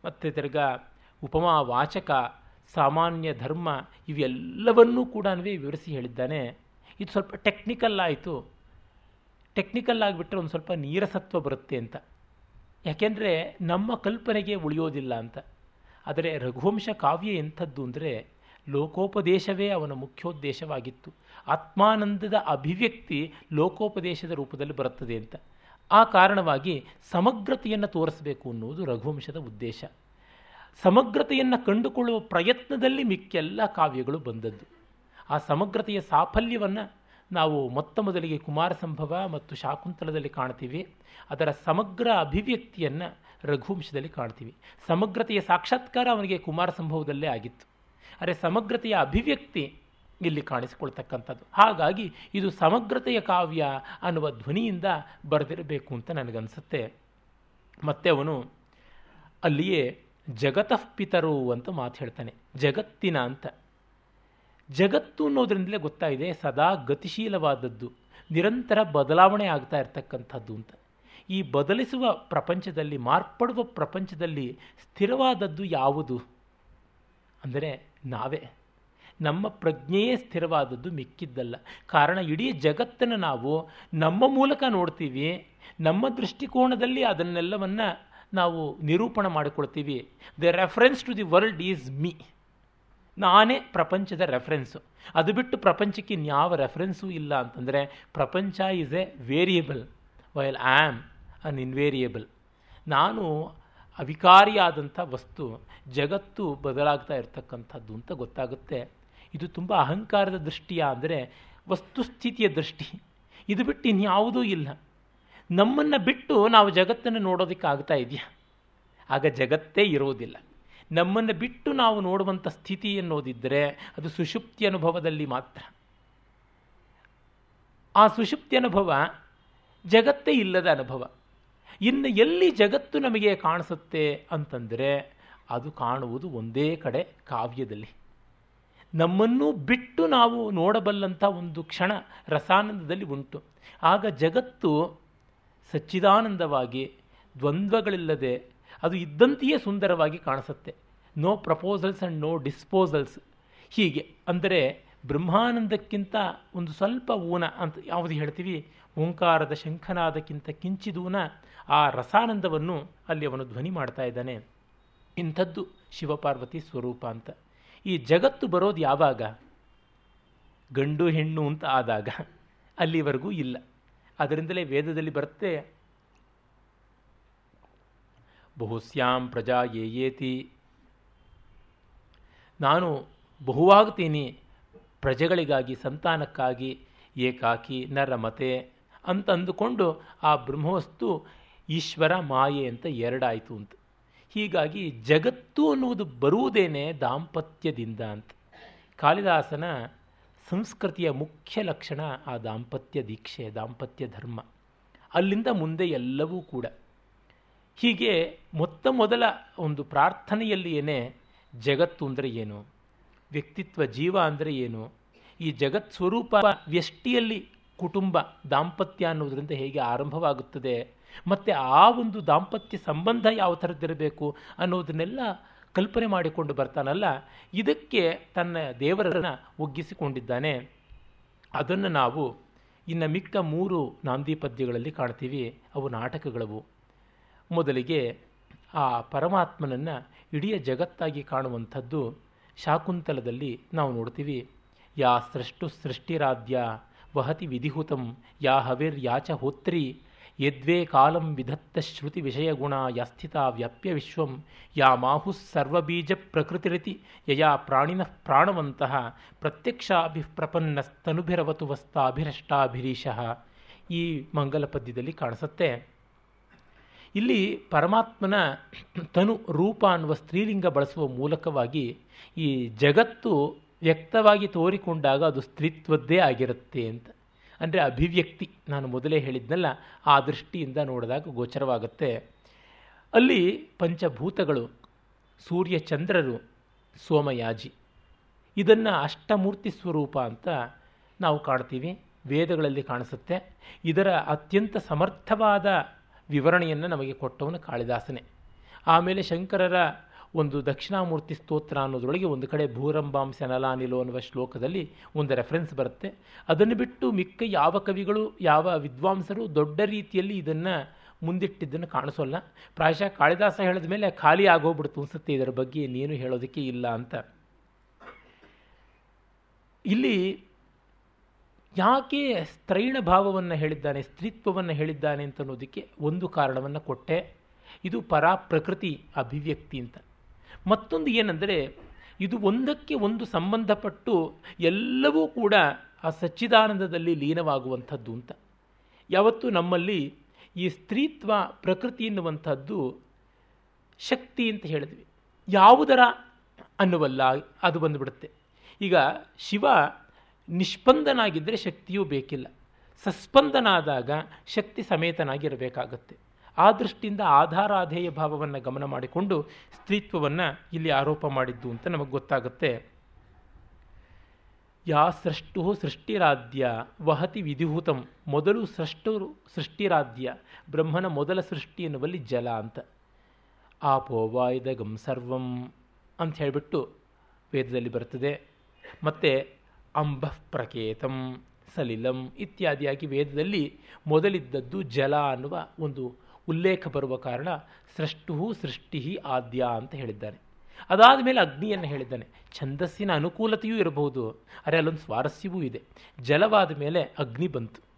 ಮತ್ತು ತಿರ್ಗಾ ಉಪಮಾ, ವಾಚಕ, ಸಾಮಾನ್ಯ ಧರ್ಮ ಇವೆಲ್ಲವನ್ನೂ ಕೂಡ ವಿವರಿಸಿ ಹೇಳಿದ್ದಾನೆ. ಇದು ಸ್ವಲ್ಪ ಟೆಕ್ನಿಕಲ್ ಆಯಿತು. ಟೆಕ್ನಿಕಲ್ ಆಗಿಬಿಟ್ರೆ ಒಂದು ಸ್ವಲ್ಪ ನೀರಸತ್ವ ಬರುತ್ತೆ ಅಂತ. ಯಾಕೆಂದರೆ ನಮ್ಮ ಕಲ್ಪನೆಗೆ ಉಳಿಯೋದಿಲ್ಲ ಅಂತ. ಆದರೆ ರಘುವಂಶ ಕಾವ್ಯ ಎಂಥದ್ದು ಅಂದರೆ ಲೋಕೋಪದೇಶವೇ ಅವನ ಮುಖ್ಯೋದ್ದೇಶವಾಗಿತ್ತು. ಆತ್ಮಾನಂದದ ಅಭಿವ್ಯಕ್ತಿ ಲೋಕೋಪದೇಶದ ರೂಪದಲ್ಲಿ ಬರುತ್ತದೆ ಅಂತ. ಆ ಕಾರಣವಾಗಿ ಸಮಗ್ರತೆಯನ್ನು ತೋರಿಸಬೇಕು ಅನ್ನುವುದು ರಘುವಂಶದ ಉದ್ದೇಶ. ಸಮಗ್ರತೆಯನ್ನು ಕಂಡುಕೊಳ್ಳುವ ಪ್ರಯತ್ನದಲ್ಲಿ ಮಿಕ್ಕೆಲ್ಲ ಕಾವ್ಯಗಳು ಬಂದದ್ದು. ಆ ಸಮಗ್ರತೆಯ ಸಾಫಲ್ಯವನ್ನು ನಾವು ಮೊತ್ತ ಮೊದಲಿಗೆ ಕುಮಾರ ಸಂಭವ ಮತ್ತು ಶಾಕುಂತಲದಲ್ಲಿ ಕಾಣ್ತೀವಿ. ಅದರ ಸಮಗ್ರ ಅಭಿವ್ಯಕ್ತಿಯನ್ನು ರಘುವಂಶದಲ್ಲಿ ಕಾಣ್ತೀವಿ. ಸಮಗ್ರತೆಯ ಸಾಕ್ಷಾತ್ಕಾರ ಅವನಿಗೆ ಕುಮಾರ ಸಂಭವದಲ್ಲೇ ಆಗಿತ್ತು. ಆದರೆ ಸಮಗ್ರತೆಯ ಅಭಿವ್ಯಕ್ತಿ ಇಲ್ಲಿ ಕಾಣಿಸಿಕೊಳ್ತಕ್ಕಂಥದ್ದು. ಹಾಗಾಗಿ ಇದು ಸಮಗ್ರತೆಯ ಕಾವ್ಯ ಅನ್ನುವ ಧ್ವನಿಯಿಂದ ಬರೆದಿರಬೇಕು ಅಂತ ನನಗನ್ಸುತ್ತೆ. ಮತ್ತೆ ಅವನು ಅಲ್ಲಿಯೇ ಜಗತಃ ಪಿತರು ಅಂತ ಮಾತು ಹೇಳ್ತಾನೆ. ಜಗತ್ತಿನ ಅಂತ. ಜಗತ್ತು ಅನ್ನೋದ್ರಿಂದಲೇ ಗೊತ್ತಾಗಿದೆ ಸದಾ ಗತಿಶೀಲವಾದದ್ದು, ನಿರಂತರ ಬದಲಾವಣೆ ಆಗ್ತಾ ಇರತಕ್ಕಂಥದ್ದು ಅಂತ. ಈ ಬದಲಿಸುವ ಪ್ರಪಂಚದಲ್ಲಿ, ಮಾರ್ಪಡುವ ಪ್ರಪಂಚದಲ್ಲಿ ಸ್ಥಿರವಾದದ್ದು ಯಾವುದು? ಅಂದರೆ ನಾವೇ. ನಮ್ಮ ಪ್ರಜ್ಞೆಯೇ ಸ್ಥಿರವಾದದ್ದು ಮಿಕ್ಕಿದ್ದಲ್ಲ. ಕಾರಣ ಇಡೀ ಜಗತ್ತನ್ನು ನಾವು ನಮ್ಮ ಮೂಲಕ ನೋಡ್ತೀವಿ, ನಮ್ಮ ದೃಷ್ಟಿಕೋನದಲ್ಲಿ ಅದನ್ನೆಲ್ಲವನ್ನು ನಾವು ನಿರೂಪಣೆ ಮಾಡಿಕೊಳ್ತೀವಿ. The reference to the world is me ನಾನೇ ಪ್ರಪಂಚದ ರೆಫರೆನ್ಸು ಅದು ಬಿಟ್ಟು ಪ್ರಪಂಚಕ್ಕೆ ಇನ್ಯಾವ ರೆಫರೆನ್ಸೂ ಇಲ್ಲ ಅಂತಂದರೆ, ಪ್ರಪಂಚ is a variable while am an invariable ನಾನು ಅವಿಕಾರಿಯಾದಂಥ ವಸ್ತು, ಜಗತ್ತು ಬದಲಾಗ್ತಾ ಇರ್ತಕ್ಕಂಥದ್ದು ಅಂತ ಗೊತ್ತಾಗುತ್ತೆ. ಇದು ತುಂಬ ಅಹಂಕಾರದ ದೃಷ್ಟಿಯ ಅಂದರೆ ವಸ್ತುಸ್ಥಿತಿಯ ದೃಷ್ಟಿ. ಇದು ಬಿಟ್ಟು ಇನ್ಯಾವುದೂ ಇಲ್ಲ. ನಮ್ಮನ್ನು ಬಿಟ್ಟು ನಾವು ಜಗತ್ತನ್ನು ನೋಡೋದಕ್ಕೆ ಆಗ್ತಾ ಇದೆಯಾ? ಆಗ ಜಗತ್ತೇ ಇರೋದಿಲ್ಲ. ನಮ್ಮನ್ನು ಬಿಟ್ಟು ನಾವು ನೋಡುವಂಥ ಸ್ಥಿತಿ ಎನ್ನುವುದಿದ್ದರೆ ಅದು ಸುಷುಪ್ತಿ ಅನುಭವದಲ್ಲಿ ಮಾತ್ರ. ಆ ಸುಷುಪ್ತಿ ಅನುಭವ ಜಗತ್ತೇ ಇಲ್ಲದ ಅನುಭವ. ಇನ್ನು ಎಲ್ಲಿ ಜಗತ್ತು ನಮಗೆ ಕಾಣಿಸುತ್ತೆ ಅಂತಂದರೆ ಅದು ಕಾಣುವುದು ಒಂದೇ ಕಡೆ ಕಾವ್ಯದಲ್ಲಿ. ನಮ್ಮನ್ನು ಬಿಟ್ಟು ನಾವು ನೋಡಬಲ್ಲಂಥ ಒಂದು ಕ್ಷಣ ರಸಾನಂದದಲ್ಲಿ ಉಂಟು. ಆಗ ಜಗತ್ತು ಸಚ್ಚಿದಾನಂದವಾಗಿ, ದ್ವಂದ್ವಗಳಿಲ್ಲದೆ, ಅದು ಇದ್ದಂತೆಯೇ ಸುಂದರವಾಗಿ ಕಾಣಿಸುತ್ತೆ. No proposals and no disposals ಹೀಗೆ, ಅಂದರೆ ಬ್ರಹ್ಮಾನಂದಕ್ಕಿಂತ ಒಂದು ಸ್ವಲ್ಪ ಊನ ಅಂತ ಯಾವುದು ಹೇಳ್ತೀವಿ? ಓಂಕಾರದ ಶಂಖನಾದಕ್ಕಿಂತ ಕಿಂಚಿದೂನ ಆ ರಸಾನಂದವನ್ನು ಅಲ್ಲಿ ಅವನು ಧ್ವನಿ ಮಾಡ್ತಾ ಇದ್ದಾನೆ. ಇಂಥದ್ದು ಶಿವಪಾರ್ವತಿ ಸ್ವರೂಪ ಅಂತ. ಈ ಜಗತ್ತು ಬರೋದು ಯಾವಾಗ? ಗಂಡು ಹೆಣ್ಣು ಅಂತ ಆದಾಗ ಅಲ್ಲಿವರೆಗೂ ಇಲ್ಲ. ಅದರಿಂದಲೇ ವೇದದಲ್ಲಿ ಬರುತ್ತೆ, ಬಹುಸ್ಯಾಂ ಪ್ರಜಾ ಏಯೇತಿ ನಾನು ಬಹುವಾಗ್ತೀನಿ ಪ್ರಜೆಗಳಿಗಾಗಿ, ಸಂತಾನಕ್ಕಾಗಿ, ಏಕಾಕಿ ನರಮತೆ ಅಂತಂದುಕೊಂಡು ಆ ಬ್ರಹ್ಮವಸ್ತು ಈಶ್ವರ ಮಾಯೆ ಅಂತ ಎರಡಾಯಿತು ಅಂತ. ಹೀಗಾಗಿ ಜಗತ್ತು ಅನ್ನುವುದು ಬರುವುದೇನೆ ದಾಂಪತ್ಯದಿಂದ ಅಂತ. ಕಾಳಿದಾಸನ ಸಂಸ್ಕೃತಿಯ ಮುಖ್ಯ ಲಕ್ಷಣ ಆ ದಾಂಪತ್ಯ ದೀಕ್ಷೆ, ದಾಂಪತ್ಯ ಧರ್ಮ. ಅಲ್ಲಿಂದ ಮುಂದೆ ಎಲ್ಲವೂ ಕೂಡ. ಹೀಗೆ ಮೊತ್ತ ಮೊದಲ ಒಂದು ಪ್ರಾರ್ಥನೆಯಲ್ಲಿಯೇ ಜಗತ್ತು ಅಂದರೆ ಏನು? ವ್ಯಕ್ತಿತ್ವ ಜೀವ ಅಂದರೆ ಏನು? ಈ ಜಗತ್ ಸ್ವರೂಪ ವ್ಯಷ್ಟಿಯಲ್ಲಿ ಕುಟುಂಬ, ದಾಂಪತ್ಯ ಅನ್ನೋದರಿಂದ ಹೇಗೆ ಆರಂಭವಾಗುತ್ತದೆ? ಮತ್ತು ಆ ಒಂದು ದಾಂಪತ್ಯ ಸಂಬಂಧ ಯಾವ ಥರದ್ದಿರಬೇಕು ಅನ್ನೋದನ್ನೆಲ್ಲ ಕಲ್ಪನೆ ಮಾಡಿಕೊಂಡು ಬರ್ತಾನಲ್ಲ, ಇದಕ್ಕೆ ತನ್ನ ದೇವರನ್ನು ಒಗ್ಗಿಸಿಕೊಂಡಿದ್ದಾನೆ. ಅದನ್ನು ನಾವು ಇನ್ನು ಮಿಕ್ಕ ಮೂರು ನಾಂದಿ ಪದ್ಯಗಳಲ್ಲಿ ಕಾಣ್ತೀವಿ, ಅವು ನಾಟಕಗಳವು. ಮೊದಲಿಗೆ ಆ ಪರಮಾತ್ಮನನ್ನು ಇಡೀ ಜಗತ್ತಾಗಿ ಕಾಣುವಂಥದ್ದು ಶಾಕುಂತಲದಲ್ಲಿ ನಾವು ನೋಡ್ತೀವಿ. ಯಾ ಸೃಷ್ಟು ಸೃಷ್ಟಿರಾಧ್ಯ ವಹತಿ ವಿಧಿಹುತಂ, ಯಾ ಹವಿರ್ ಯಾಚ ಹೋತ್ರಿ ಯದ್ವೇ ಕಾಲಂ ವಿಧತ್ತ ಶ್ರುತಿ ವಿಷಯಗುಣ ಯಾಸ್ಥಿತ ವ್ಯಾಪ್ಯ ವಿಶ್ವಂ ಯಾ ಮಾಹು ಸರ್ವಬೀಜ ಪ್ರಕೃತಿರಿತಿ ಯಯಾ ಪ್ರಾಣಿನ ಪ್ರಾಣವಂತಹ ಪ್ರತ್ಯಕ್ಷಾಭಿಪ್ರಪನ್ನಸ್ತನುಭಿರವತು ವಸ್ತಾಭಿರಷ್ಟಾಭಿರೀಶಃ. ಈ ಮಂಗಲ ಪದ್ಯದಲ್ಲಿ ಕಾಣಿಸುತ್ತೆ. ಇಲ್ಲಿ ಪರಮಾತ್ಮನ ತನು ರೂಪ ಅನ್ನುವ ಸ್ತ್ರೀಲಿಂಗ ಬಳಸುವ ಮೂಲಕವಾಗಿ ಈ ಜಗತ್ತು ವ್ಯಕ್ತವಾಗಿ ತೋರಿಕೊಂಡಾಗ ಅದು ಸ್ತ್ರೀತ್ವದ್ದೇ ಆಗಿರುತ್ತೆ ಅಂತ. ಅಂದರೆ ಅಭಿವ್ಯಕ್ತಿ. ನಾನು ಮೊದಲೇ ಹೇಳಿದ್ನಲ್ಲ, ಆ ದೃಷ್ಟಿಯಿಂದ ನೋಡಿದಾಗ ಗೋಚರವಾಗುತ್ತೆ. ಅಲ್ಲಿ ಪಂಚಭೂತಗಳು ಸೂರ್ಯ ಚಂದ್ರರು ಸೋಮಯಾಜಿ. ಇದನ್ನು ಅಷ್ಟಮೂರ್ತಿ ಸ್ವರೂಪ ಅಂತ ನಾವು ಕಾಣ್ತೀವಿ, ವೇದಗಳಲ್ಲಿ ಕಾಣಿಸುತ್ತೆ. ಇದರ ಅತ್ಯಂತ ಸಮರ್ಥವಾದ ವಿವರಣೆಯನ್ನು ನಮಗೆ ಕೊಟ್ಟವನು ಕಾಳಿದಾಸನೇ. ಆಮೇಲೆ ಶಂಕರರ ಒಂದು ದಕ್ಷಿಣಾಮೂರ್ತಿ ಸ್ತೋತ್ರ ಅನ್ನೋದ್ರೊಳಗೆ ಒಂದು ಕಡೆ ಭೂರಂಬಾಂಶ ನಲಾನಿಲೋ ಅನ್ನುವ ಶ್ಲೋಕದಲ್ಲಿ ಒಂದು ರೆಫರೆನ್ಸ್ ಬರುತ್ತೆ. ಅದನ್ನು ಬಿಟ್ಟು ಮಿಕ್ಕ ಯಾವ ಕವಿಗಳು, ಯಾವ ವಿದ್ವಾಂಸರು ದೊಡ್ಡ ರೀತಿಯಲ್ಲಿ ಇದನ್ನು ಮುಂದಿಟ್ಟಿದ್ದನ್ನು ಕಾಣಿಸೋಲ್ಲ. ಪ್ರಾಯಶಃ ಕಾಳಿದಾಸ ಹೇಳಿದ ಮೇಲೆ ಖಾಲಿ ಆಗೋಗ್ಬಿಡ್ತು ಅನ್ಸುತ್ತೆ ಇದರ ಬಗ್ಗೆ, ನೀನು ಹೇಳೋದಕ್ಕೆ ಇಲ್ಲ ಅಂತ. ಇಲ್ಲಿ ಯಾಕೆ ಸ್ತ್ರೈಣ ಭಾವವನ್ನು ಹೇಳಿದ್ದಾನೆ, ಸ್ತ್ರೀತ್ವವನ್ನು ಹೇಳಿದ್ದಾನೆ ಅಂತ ಅನ್ನೋದಕ್ಕೆ ಒಂದು ಕಾರಣವನ್ನು ಕೊಟ್ಟೆ. ಇದು ಪರಾ ಪ್ರಕೃತಿ ಅಭಿವ್ಯಕ್ತಿ ಅಂತ. ಮತ್ತೊಂದು ಏನಂದರೆ, ಇದು ಒಂದಕ್ಕೆ ಒಂದು ಸಂಬಂಧಪಟ್ಟು ಎಲ್ಲವೂ ಕೂಡ ಆ ಸಚ್ಚಿದಾನಂದದಲ್ಲಿ ಲೀನವಾಗುವಂಥದ್ದು ಅಂತ. ಯಾವತ್ತು ನಮ್ಮಲ್ಲಿ ಈ ಸ್ತ್ರೀತ್ವ ಪ್ರಕೃತಿ ಎನ್ನುವಂಥದ್ದು ಶಕ್ತಿ ಅಂತ ಹೇಳಿದ್ವಿ. ಯಾವುದರ ಅನ್ನುವಲ್ಲ, ಅದು ಬಂದುಬಿಡುತ್ತೆ. ಈಗ ಶಿವ ನಿಷ್ಪಂದನಾಗಿದ್ದರೆ ಶಕ್ತಿಯೂ ಬೇಕಿಲ್ಲ. ಸಸ್ಪಂದನಾದಾಗ ಶಕ್ತಿ ಸಮೇತನಾಗಿರಬೇಕಾಗತ್ತೆ. ಆ ದೃಷ್ಟಿಯಿಂದ ಆಧಾರಾಧೇಯ ಭಾವವನ್ನು ಗಮನ ಮಾಡಿಕೊಂಡು ಸ್ತ್ರೀತ್ವವನ್ನು ಇಲ್ಲಿ ಆರೋಪ ಮಾಡಿದ್ದು ಅಂತ ನಮಗೆ ಗೊತ್ತಾಗುತ್ತೆ. ಯಾ ಸೃಷ್ಟು ಸೃಷ್ಟಿರಾಧ್ಯ ವಹತಿ ವಿಧಿಹೂತಂ. ಮೊದಲು ಸೃಷ್ಟರು ಸೃಷ್ಟಿರಾಧ್ಯ ಬ್ರಹ್ಮನ ಮೊದಲ ಸೃಷ್ಟಿ ಎನ್ನುವಲ್ಲಿ ಜಲ ಅಂತ. ಆಪೋವಾಯ್ದ ಗಂ ಸರ್ವಂ ಅಂತ ಹೇಳಿಬಿಟ್ಟು ವೇದದಲ್ಲಿ ಬರ್ತದೆ. ಮತ್ತು ಅಂಬಃ ಪ್ರಕೇತಂ, ಸಲಿಲಂ ಇತ್ಯಾದಿಯಾಗಿ ವೇದದಲ್ಲಿ ಮೊದಲಿದ್ದದ್ದು ಜಲ ಅನ್ನುವ ಒಂದು ಉಲ್ಲೇಖ ಬರುವ ಕಾರಣ ಸೃಷ್ಟು ಸೃಷ್ಟಿ ಆದ್ಯ ಅಂತ ಹೇಳಿದ್ದಾನೆ. ಅದಾದ ಮೇಲೆ ಅಗ್ನಿಯನ್ನು ಹೇಳಿದ್ದಾನೆ. ಛಂದಸ್ಸಿನ ಅನುಕೂಲತೆಯೂ ಇರಬಹುದು. ಅರೆ ಅಲ್ಲೊಂದು ಸ್ವಾರಸ್ಯವೂ ಇದೆ. ಜಲವಾದ ಮೇಲೆ ಅಗ್ನಿ ಬಂತು.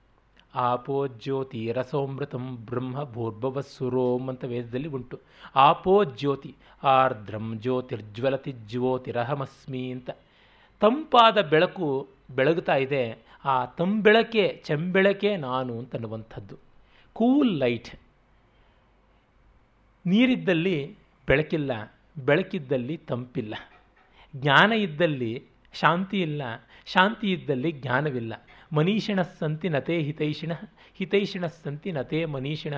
ಆಪೋ ಜ್ಯೋತಿ ರಸೋಮೃತಂ ಬ್ರಹ್ಮ ಭೂರ್ಭವ ಸುರೋಮ್ ಅಂತ ವೇದದಲ್ಲಿ ಉಂಟು. ಆಪೋ ಜ್ಯೋತಿ ಆರ್ದ್ರಂ ಜ್ಯೋತಿರ್ಜ್ವಲತಿ ಜ್ಯೋತಿರಹಮಸ್ಮಿ ಅಂತ. ತಂಪಾದ ಬೆಳಕು ಬೆಳಗುತ್ತಾ ಇದೆ. ಆ ತಂಬೆಳಕೆ, ಚೆಂಬೆಳಕೆ ನಾನು ಅಂತನ್ನುವಂಥದ್ದು. Cool light. ನೀರಿದ್ದಲ್ಲಿ ಬೆಳಕಿಲ್ಲ, ಬೆಳಕಿದ್ದಲ್ಲಿ ತಂಪಿಲ್ಲ. ಜ್ಞಾನ ಇದ್ದಲ್ಲಿ ಶಾಂತಿ ಇಲ್ಲ, ಶಾಂತಿ ಇದ್ದಲ್ಲಿ ಜ್ಞಾನವಿಲ್ಲ. ಮನೀಷಿಣ ಸಂತಿ ನತೇ ಹಿತೈಷಿಣ ಹಿತೈಷಿಣ ಸಂತಿ ನತೇ ಮನೀಷಿಣ.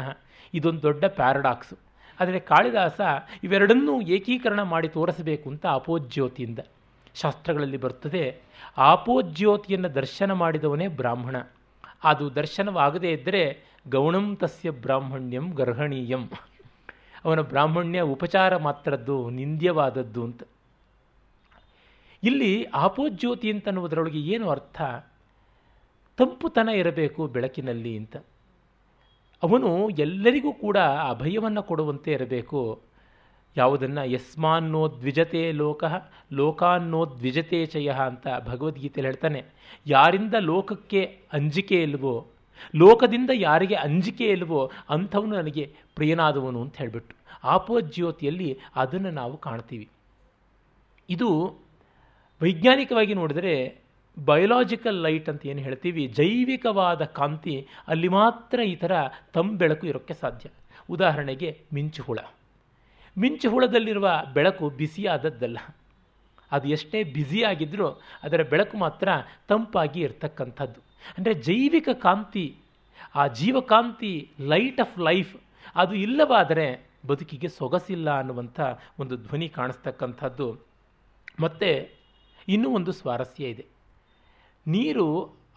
ಇದೊಂದು ದೊಡ್ಡ ಪ್ಯಾರಡಾಕ್ಸು. ಆದರೆ ಕಾಳಿದಾಸ ಇವೆರಡನ್ನೂ ಏಕೀಕರಣ ಮಾಡಿ ತೋರಿಸಬೇಕು ಅಂತ ಅಪೋಜ್ಯೋತಿಯಿಂದ. ಶಾಸ್ತ್ರಗಳಲ್ಲಿ ಬರ್ತದೆ ಆಪೋಜ್ಯೋತಿಯನ್ನು ದರ್ಶನ ಮಾಡಿದವನೇ ಬ್ರಾಹ್ಮಣ. ಅದು ದರ್ಶನವಾಗದೇ ಇದ್ದರೆ ಗೌಣಂ ತಸ್ಯ ಬ್ರಾಹ್ಮಣ್ಯಂ ಗರ್ಹಣೀಯಂ. ಅವನ ಬ್ರಾಹ್ಮಣ್ಯ ಉಪಚಾರ ಮಾತ್ರದ್ದು, ನಿಂದ್ಯವಾದದ್ದು ಅಂತ. ಇಲ್ಲಿ ಆಪೋಜ್ಯೋತಿ ಅಂತನ್ನುವುದರೊಳಗೆ ಏನು ಅರ್ಥ? ತಂಪುತನ ಇರಬೇಕು ಬೆಳಕಿನಲ್ಲಿ ಅಂತ. ಅವನು ಎಲ್ಲರಿಗೂ ಕೂಡ ಅಭಯವನ್ನು ಕೊಡುವಂತೆ ಇರಬೇಕು. ಯಾವುದನ್ನು? ಯಸ್ಮಾನ್ನೋ ದ್ವಿಜತೆ ಲೋಕ, ಲೋಕಾನ್ನೋ ದ್ವಿಜತೆ ಚಯ ಅಂತ ಭಗವದ್ಗೀತೆಯಲ್ಲಿ ಹೇಳ್ತಾನೆ. ಯಾರಿಂದ ಲೋಕಕ್ಕೆ ಅಂಜಿಕೆ ಇಲ್ವೋ ಲೋಕದಿಂದ ಯಾರಿಗೆ ಅಂಜಿಕೆ ಇಲ್ವೋ ಅಂಥವನು ನನಗೆ ಪ್ರಿಯನಾದವನು ಅಂತ ಹೇಳಿಬಿಟ್ಟು ಆಪೋಜ್ಯೋತಿಯಲ್ಲಿ ಅದನ್ನು ನಾವು ಕಾಣ್ತೀವಿ. ಇದು ವೈಜ್ಞಾನಿಕವಾಗಿ ನೋಡಿದರೆ ಬಯೋಲಾಜಿಕಲ್ ಲೈಟ್ ಅಂತ ಏನು ಹೇಳ್ತೀವಿ, ಜೈವಿಕವಾದ ಕಾಂತಿ ಅಲ್ಲಿ ಮಾತ್ರ ಈ ಥರ ತಂಬೆಳಕು ಇರೋಕ್ಕೆ ಸಾಧ್ಯ. ಉದಾಹರಣೆಗೆ ಮಿಂಚು ಹುಳ. ಮಿಂಚು ಹುಳದಲ್ಲಿರುವ ಬೆಳಕು ಬಿಸಿಯಾದದ್ದಲ್ಲ. ಅದು ಎಷ್ಟೇ ಬ್ಯುಸಿಯಾಗಿದ್ದರೂ ಅದರ ಬೆಳಕು ಮಾತ್ರ ತಂಪಾಗಿ ಇರ್ತಕ್ಕಂಥದ್ದು. ಅಂದರೆ ಜೈವಿಕ ಕಾಂತಿ, ಆ ಜೀವಕಾಂತಿ ಲೈಟ್ ಆಫ್ ಲೈಫ್ ಅದು ಇಲ್ಲವಾದರೆ ಬದುಕಿಗೆ ಸೊಗಸಿಲ್ಲ ಅನ್ನುವಂಥ ಒಂದು ಧ್ವನಿ ಕಾಣಿಸ್ತಕ್ಕಂಥದ್ದು. ಮತ್ತು ಇನ್ನೂ ಒಂದು ಸ್ವಾರಸ್ಯ ಇದೆ. ನೀರು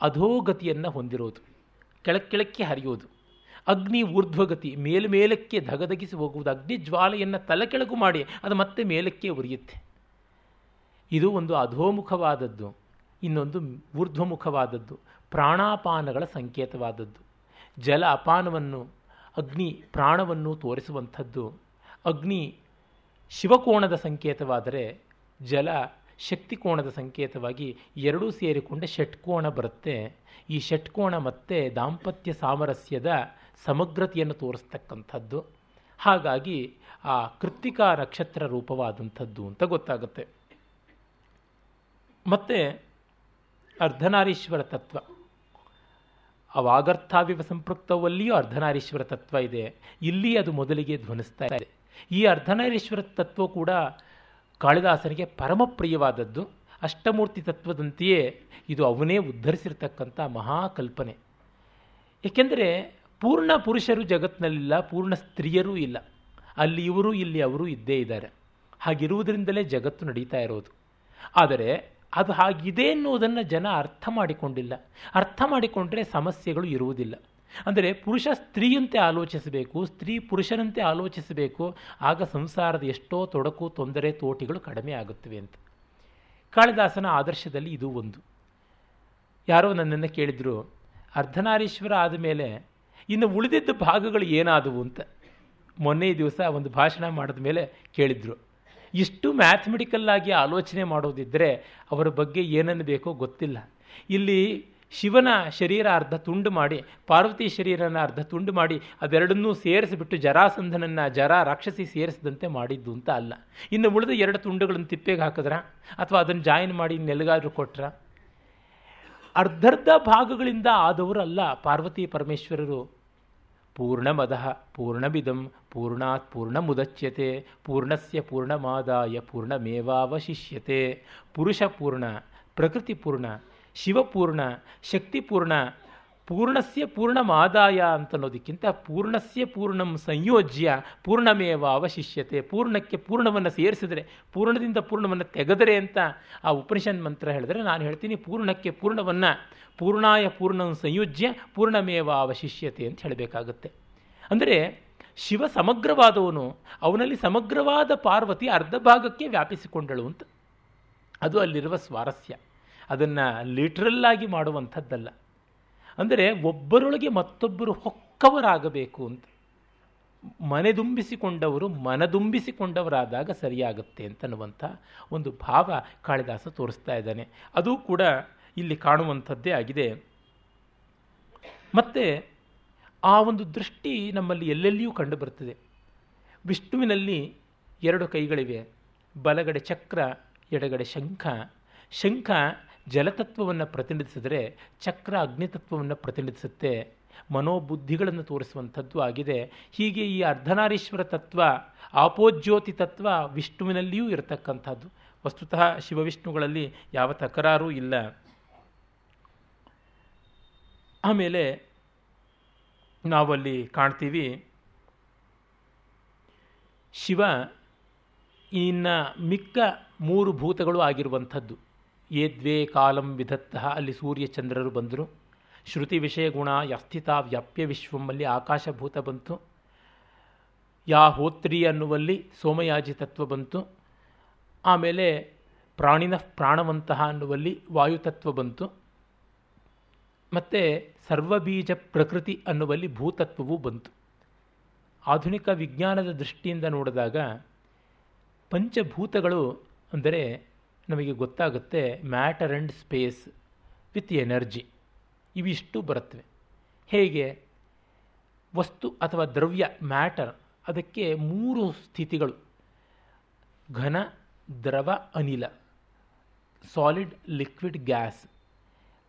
ಅಧೋಗತಿಯನ್ನು ಹೊಂದಿರೋದು ಕೆಳಕ್ಕೆಳಕ್ಕೆ ಕೆಳಕ್ಕೆ ಹರಿಯೋದು, ಅಗ್ನಿ ಊರ್ಧ್ವಗತಿ ಮೇಲ್ಮೇಲಕ್ಕೆ ಧಗಧಗಿಸಿ ಹೋಗುವುದು, ಅಗ್ನಿ ಜ್ವಾಲೆಯನ್ನು ತಲೆಕೆಳಗು ಮಾಡಿ ಅದು ಮತ್ತೆ ಮೇಲಕ್ಕೆ ಉರಿಯುತ್ತೆ. ಇದು ಒಂದು ಅಧೋಮುಖವಾದದ್ದು, ಇನ್ನೊಂದು ಊರ್ಧ್ವಮುಖವಾದದ್ದು ಪ್ರಾಣಾಪಾನಗಳ ಸಂಕೇತವಾದದ್ದು. ಜಲ ಅಪಾನವನ್ನು, ಅಗ್ನಿ ಪ್ರಾಣವನ್ನು ತೋರಿಸುವಂಥದ್ದು. ಅಗ್ನಿ ಶಿವಕೋಣದ ಸಂಕೇತವಾದರೆ ಜಲ ಶಕ್ತಿಕೋಣದ ಸಂಕೇತವಾಗಿ ಎರಡೂ ಸೇರಿಕೊಂಡ ಷಟ್ಕೋಣ ಬರುತ್ತೆ. ಈ ಷಟ್ಕೋಣ ಮತ್ತೆ ದಾಂಪತ್ಯ ಸಾಮರಸ್ಯದ ಸಮಗ್ರತೆಯನ್ನು ತೋರಿಸ್ತಕ್ಕಂಥದ್ದು. ಹಾಗಾಗಿ ಆ ಕೃತಿಕಾ ನಕ್ಷತ್ರ ರೂಪವಾದಂಥದ್ದು ಅಂತ ಗೊತ್ತಾಗುತ್ತೆ. ಮತ್ತು ಅರ್ಧನಾರೀಶ್ವರ ತತ್ವ. ಅವಾಗರ್ಥಾವಿವ ಸಂಪೃಕ್ತವಲ್ಲಿಯೂ ಅರ್ಧನಾರೀಶ್ವರ ತತ್ವ ಇದೆ. ಇಲ್ಲಿ ಅದು ಮೊದಲಿಗೆ ಧ್ವನಿಸ್ತಾ ಇದೆ. ಈ ಅರ್ಧನಾರೀಶ್ವರ ತತ್ವ ಕೂಡ ಕಾಳಿದಾಸನಿಗೆ ಪರಮಪ್ರಿಯವಾದದ್ದು ಅಷ್ಟಮೂರ್ತಿ ತತ್ವದಂತೆಯೇ ಇದು ಅವನೇ ಉದ್ಧರಿಸಿರ್ತಕ್ಕಂಥ ಮಹಾಕಲ್ಪನೆ. ಏಕೆಂದರೆ ಪೂರ್ಣ ಪುರುಷರು ಜಗತ್ತಿನಲ್ಲಿಲ್ಲ ಪೂರ್ಣ ಸ್ತ್ರೀಯರೂ ಇಲ್ಲ. ಅಲ್ಲಿ ಇವರು, ಇಲ್ಲಿ ಅವರು ಇದ್ದೇ ಇದ್ದಾರೆ. ಹಾಗಿರುವುದರಿಂದಲೇ ಜಗತ್ತು ನಡೀತಾ ಇರೋದು. ಆದರೆ ಅದು ಹಾಗಿದೆ ಎನ್ನುವುದನ್ನು ಜನ ಅರ್ಥ ಮಾಡಿಕೊಂಡಿಲ್ಲ. ಅರ್ಥ ಮಾಡಿಕೊಂಡ್ರೆ ಸಮಸ್ಯೆಗಳು ಇರುವುದಿಲ್ಲ. ಅಂದರೆ ಪುರುಷ ಸ್ತ್ರೀಯಂತೆ ಆಲೋಚಿಸಬೇಕು, ಸ್ತ್ರೀ ಪುರುಷನಂತೆ ಆಲೋಚಿಸಬೇಕು, ಆಗ ಸಂಸಾರದ ಎಷ್ಟೋ ತೊಡಕು, ತೊಂದರೆ, ತೋಟಿಗಳು ಕಡಿಮೆ ಆಗುತ್ತವೆ ಅಂತ. ಕಾಳಿದಾಸನ ಆದರ್ಶದಲ್ಲಿ ಇದು ಒಂದು. ಯಾರೋ ನನ್ನನ್ನು ಕೇಳಿದರು, ಅರ್ಧನಾರೀಶ್ವರ ಆದಮೇಲೆ ಇನ್ನು ಉಳಿದಿದ್ದ ಭಾಗಗಳು ಏನಾದವು? ಅಂತ. ಮೊನ್ನೆ ದಿವಸ ಒಂದು ಭಾಷಣ ಮಾಡಿದ ಮೇಲೆ ಕೇಳಿದರು. ಇಷ್ಟು ಮ್ಯಾಥಮೆಟಿಕಲ್ ಆಗಿ ಆಲೋಚನೆ ಮಾಡೋದಿದ್ದರೆ ಅವರ ಬಗ್ಗೆ ಏನನ್ನು ಬೇಕೋ ಗೊತ್ತಿಲ್ಲ. ಇಲ್ಲಿ ಶಿವನ ಶರೀರ ಅರ್ಧ ತುಂಡು ಮಾಡಿ, ಪಾರ್ವತಿ ಶರೀರನ ಅರ್ಧ ತುಂಡು ಮಾಡಿ, ಅದೆರಡನ್ನೂ ಸೇರಿಸಿಬಿಟ್ಟು ಜರಾಸಂಧನನ್ನು, ಜರ ರಾಕ್ಷಸಿ ಸೇರಿಸಿದಂತೆ ಮಾಡಿದ್ದು ಅಂತ ಅಲ್ಲ. ಇನ್ನು ಉಳಿದ ಎರಡು ತುಂಡುಗಳನ್ನು ತಿಪ್ಪೆಗೆ ಹಾಕಿದ್ರ, ಅಥವಾ ಅದನ್ನು ಜಾಯಿನ್ ಮಾಡಿ ನೆಲಗಾದ್ರು ಕೊಟ್ರ? ಅರ್ಧರ್ಧ ಭಾಗಗಳಿಂದ ಆದವರಲ್ಲ ಪಾರ್ವತಿ ಪರಮೇಶ್ವರರು. ಪೂರ್ಣಮದ ಪೂರ್ಣಮಿದಂ ಪೂರ್ಣಾತ್ ಪೂರ್ಣಮುದಚ್ಯತೆ ಪೂರ್ಣಸ್ಯ ಪೂರ್ಣಮಾದಾಯ ಪೂರ್ಣಮೇವಾವಶಿಷ್ಯತೆ. ಪುರುಷಪೂರ್ಣ ಪ್ರಕೃತಿಪೂರ್ಣ ಪ್ರಕೃತಿ ಪೂರ್ಣ ಶಿವಪೂರ್ಣ ಶಕ್ತಿಪೂರ್ಣ ಪೂರ್ಣಸ್ಯ ಪೂರ್ಣಮಾದಾಯ ಅಂತನ್ನೋದಕ್ಕಿಂತ ಪೂರ್ಣಸ್ಯ ಪೂರ್ಣಂ ಸಂಯೋಜ್ಯ ಪೂರ್ಣಮೇವ ಅವಶಿಷ್ಯತೆ, ಪೂರ್ಣಕ್ಕೆ ಪೂರ್ಣವನ್ನು ಸೇರಿಸಿದರೆ, ಪೂರ್ಣದಿಂದ ಪೂರ್ಣವನ್ನು ತೆಗೆದರೆ ಅಂತ ಆ ಉಪನಿಷನ್ ಮಂತ್ರ ಹೇಳಿದ್ರೆ ನಾನು ಹೇಳ್ತೀನಿ ಪೂರ್ಣಕ್ಕೆ ಪೂರ್ಣವನ್ನು ಪೂರ್ಣಾಯ ಪೂರ್ಣಂ ಸಂಯೋಜ್ಯ ಪೂರ್ಣಮೇವ ಅವಶಿಷ್ಯತೆ ಅಂತ ಹೇಳಬೇಕಾಗುತ್ತೆ. ಅಂದರೆ ಶಿವ ಸಮಗ್ರವಾದವನು ಅವನಲ್ಲಿ ಸಮಗ್ರವಾದ ಪಾರ್ವತಿ ಅರ್ಧ ಭಾಗಕ್ಕೆ ವ್ಯಾಪಿಸಿಕೊಂಡಳು ಅಂತ. ಅದು ಅಲ್ಲಿರುವ ಸ್ವಾರಸ್ಯ. ಅದನ್ನು ಲಿಟ್ರಲ್ಲಾಗಿ ಮಾಡುವಂಥದ್ದಲ್ಲ. ಅಂದರೆ ಒಬ್ಬರೊಳಗೆ ಮತ್ತೊಬ್ಬರು ಹೊಕ್ಕವರಾಗಬೇಕು ಅಂತ. ಮನೆದುಂಬಿಸಿಕೊಂಡವರು ಮನದುಂಬಿಸಿಕೊಂಡವರಾದಾಗ ಸರಿಯಾಗುತ್ತೆ ಅಂತನ್ನುವಂಥ ಒಂದು ಭಾವ ಕಾಳಿದಾಸ ತೋರಿಸ್ತಾ ಇದ್ದಾನೆ. ಅದು ಕೂಡ ಇಲ್ಲಿ ಕಾಣುವಂಥದ್ದೇ ಆಗಿದೆ. ಮತ್ತು ಆ ಒಂದು ದೃಷ್ಟಿ ನಮ್ಮಲ್ಲಿ ಎಲ್ಲೆಲ್ಲಿಯೂ ಕಂಡುಬರ್ತದೆ. ವಿಷ್ಣುವಿನಲ್ಲಿ ಎರಡು ಕೈಗಳಿವೆ. ಬಲಗಡೆ ಚಕ್ರ, ಎಡಗಡೆ ಶಂಖ. ಶಂಖ ಜಲತತ್ವವನ್ನು ಪ್ರತಿನಿಧಿಸಿದರೆ ಚಕ್ರ ಅಗ್ನಿತತ್ವವನ್ನು ಪ್ರತಿನಿಧಿಸುತ್ತೆ. ಮನೋಬುದ್ಧಿಗಳನ್ನು ತೋರಿಸುವಂಥದ್ದು ಆಗಿದೆ. ಹೀಗೆ ಈ ಅರ್ಧನಾರೀಶ್ವರ ತತ್ವ, ಆಪೋಜ್ಯೋತಿ ತತ್ವ ವಿಷ್ಣುವಿನಲ್ಲಿಯೂ ಇರತಕ್ಕಂಥದ್ದು. ವಸ್ತುತಃ ಶಿವವಿಷ್ಣುಗಳಲ್ಲಿ ಯಾವ ತಕರಾರೂ ಇಲ್ಲ. ಆಮೇಲೆ ನಾವಲ್ಲಿ ಕಾಣ್ತೀವಿ, ಶಿವ ಇನ್ನು ಮಿಕ್ಕ ಮೂರು ಭೂತಗಳು ಆಗಿರುವಂಥದ್ದು. ಏದ್ವೇ ಕಾಲಂ ವಿಧತ್ತಃ. ಅಲ್ಲಿ ಸೂರ್ಯಚಂದ್ರರು ಬಂದರು. ಶ್ರುತಿ ವಿಷಯ ಗುಣ ಯಸ್ಥಿತ ವ್ಯಾಪ್ಯ ವಿಶ್ವಮ್ಮಲ್ಲಿ ಆಕಾಶಭೂತ ಬಂತು. ಯಾ ಹೋತ್ರಿ ಅನ್ನುವಲ್ಲಿ ಸೋಮಯಾಜಿ ತತ್ವ ಬಂತು. ಆಮೇಲೆ ಪ್ರಾಣಿನ ಪ್ರಾಣವಂತಹ ಅನ್ನುವಲ್ಲಿ ವಾಯುತತ್ವ ಬಂತು. ಮತ್ತು ಸರ್ವಬೀಜ ಪ್ರಕೃತಿ ಅನ್ನುವಲ್ಲಿ ಭೂತತ್ವವೂ ಬಂತು. ಆಧುನಿಕ ವಿಜ್ಞಾನದ ದೃಷ್ಟಿಯಿಂದ ನೋಡಿದಾಗ ಪಂಚಭೂತಗಳು ಅಂದರೆ ನಮಗೆ ಗೊತ್ತಾಗುತ್ತೆ matter and space with energy. ಇವಿಷ್ಟು ಬರುತ್ತವೆ. ಹೇಗೆ? ವಸ್ತು ಅಥವಾ ದ್ರವ್ಯ ಮ್ಯಾಟರ್ ಅದಕ್ಕೆ ಮೂರು ಸ್ಥಿತಿಗಳು. ಘನ, ದ್ರವ, ಅನಿಲ. Solid, liquid, gas.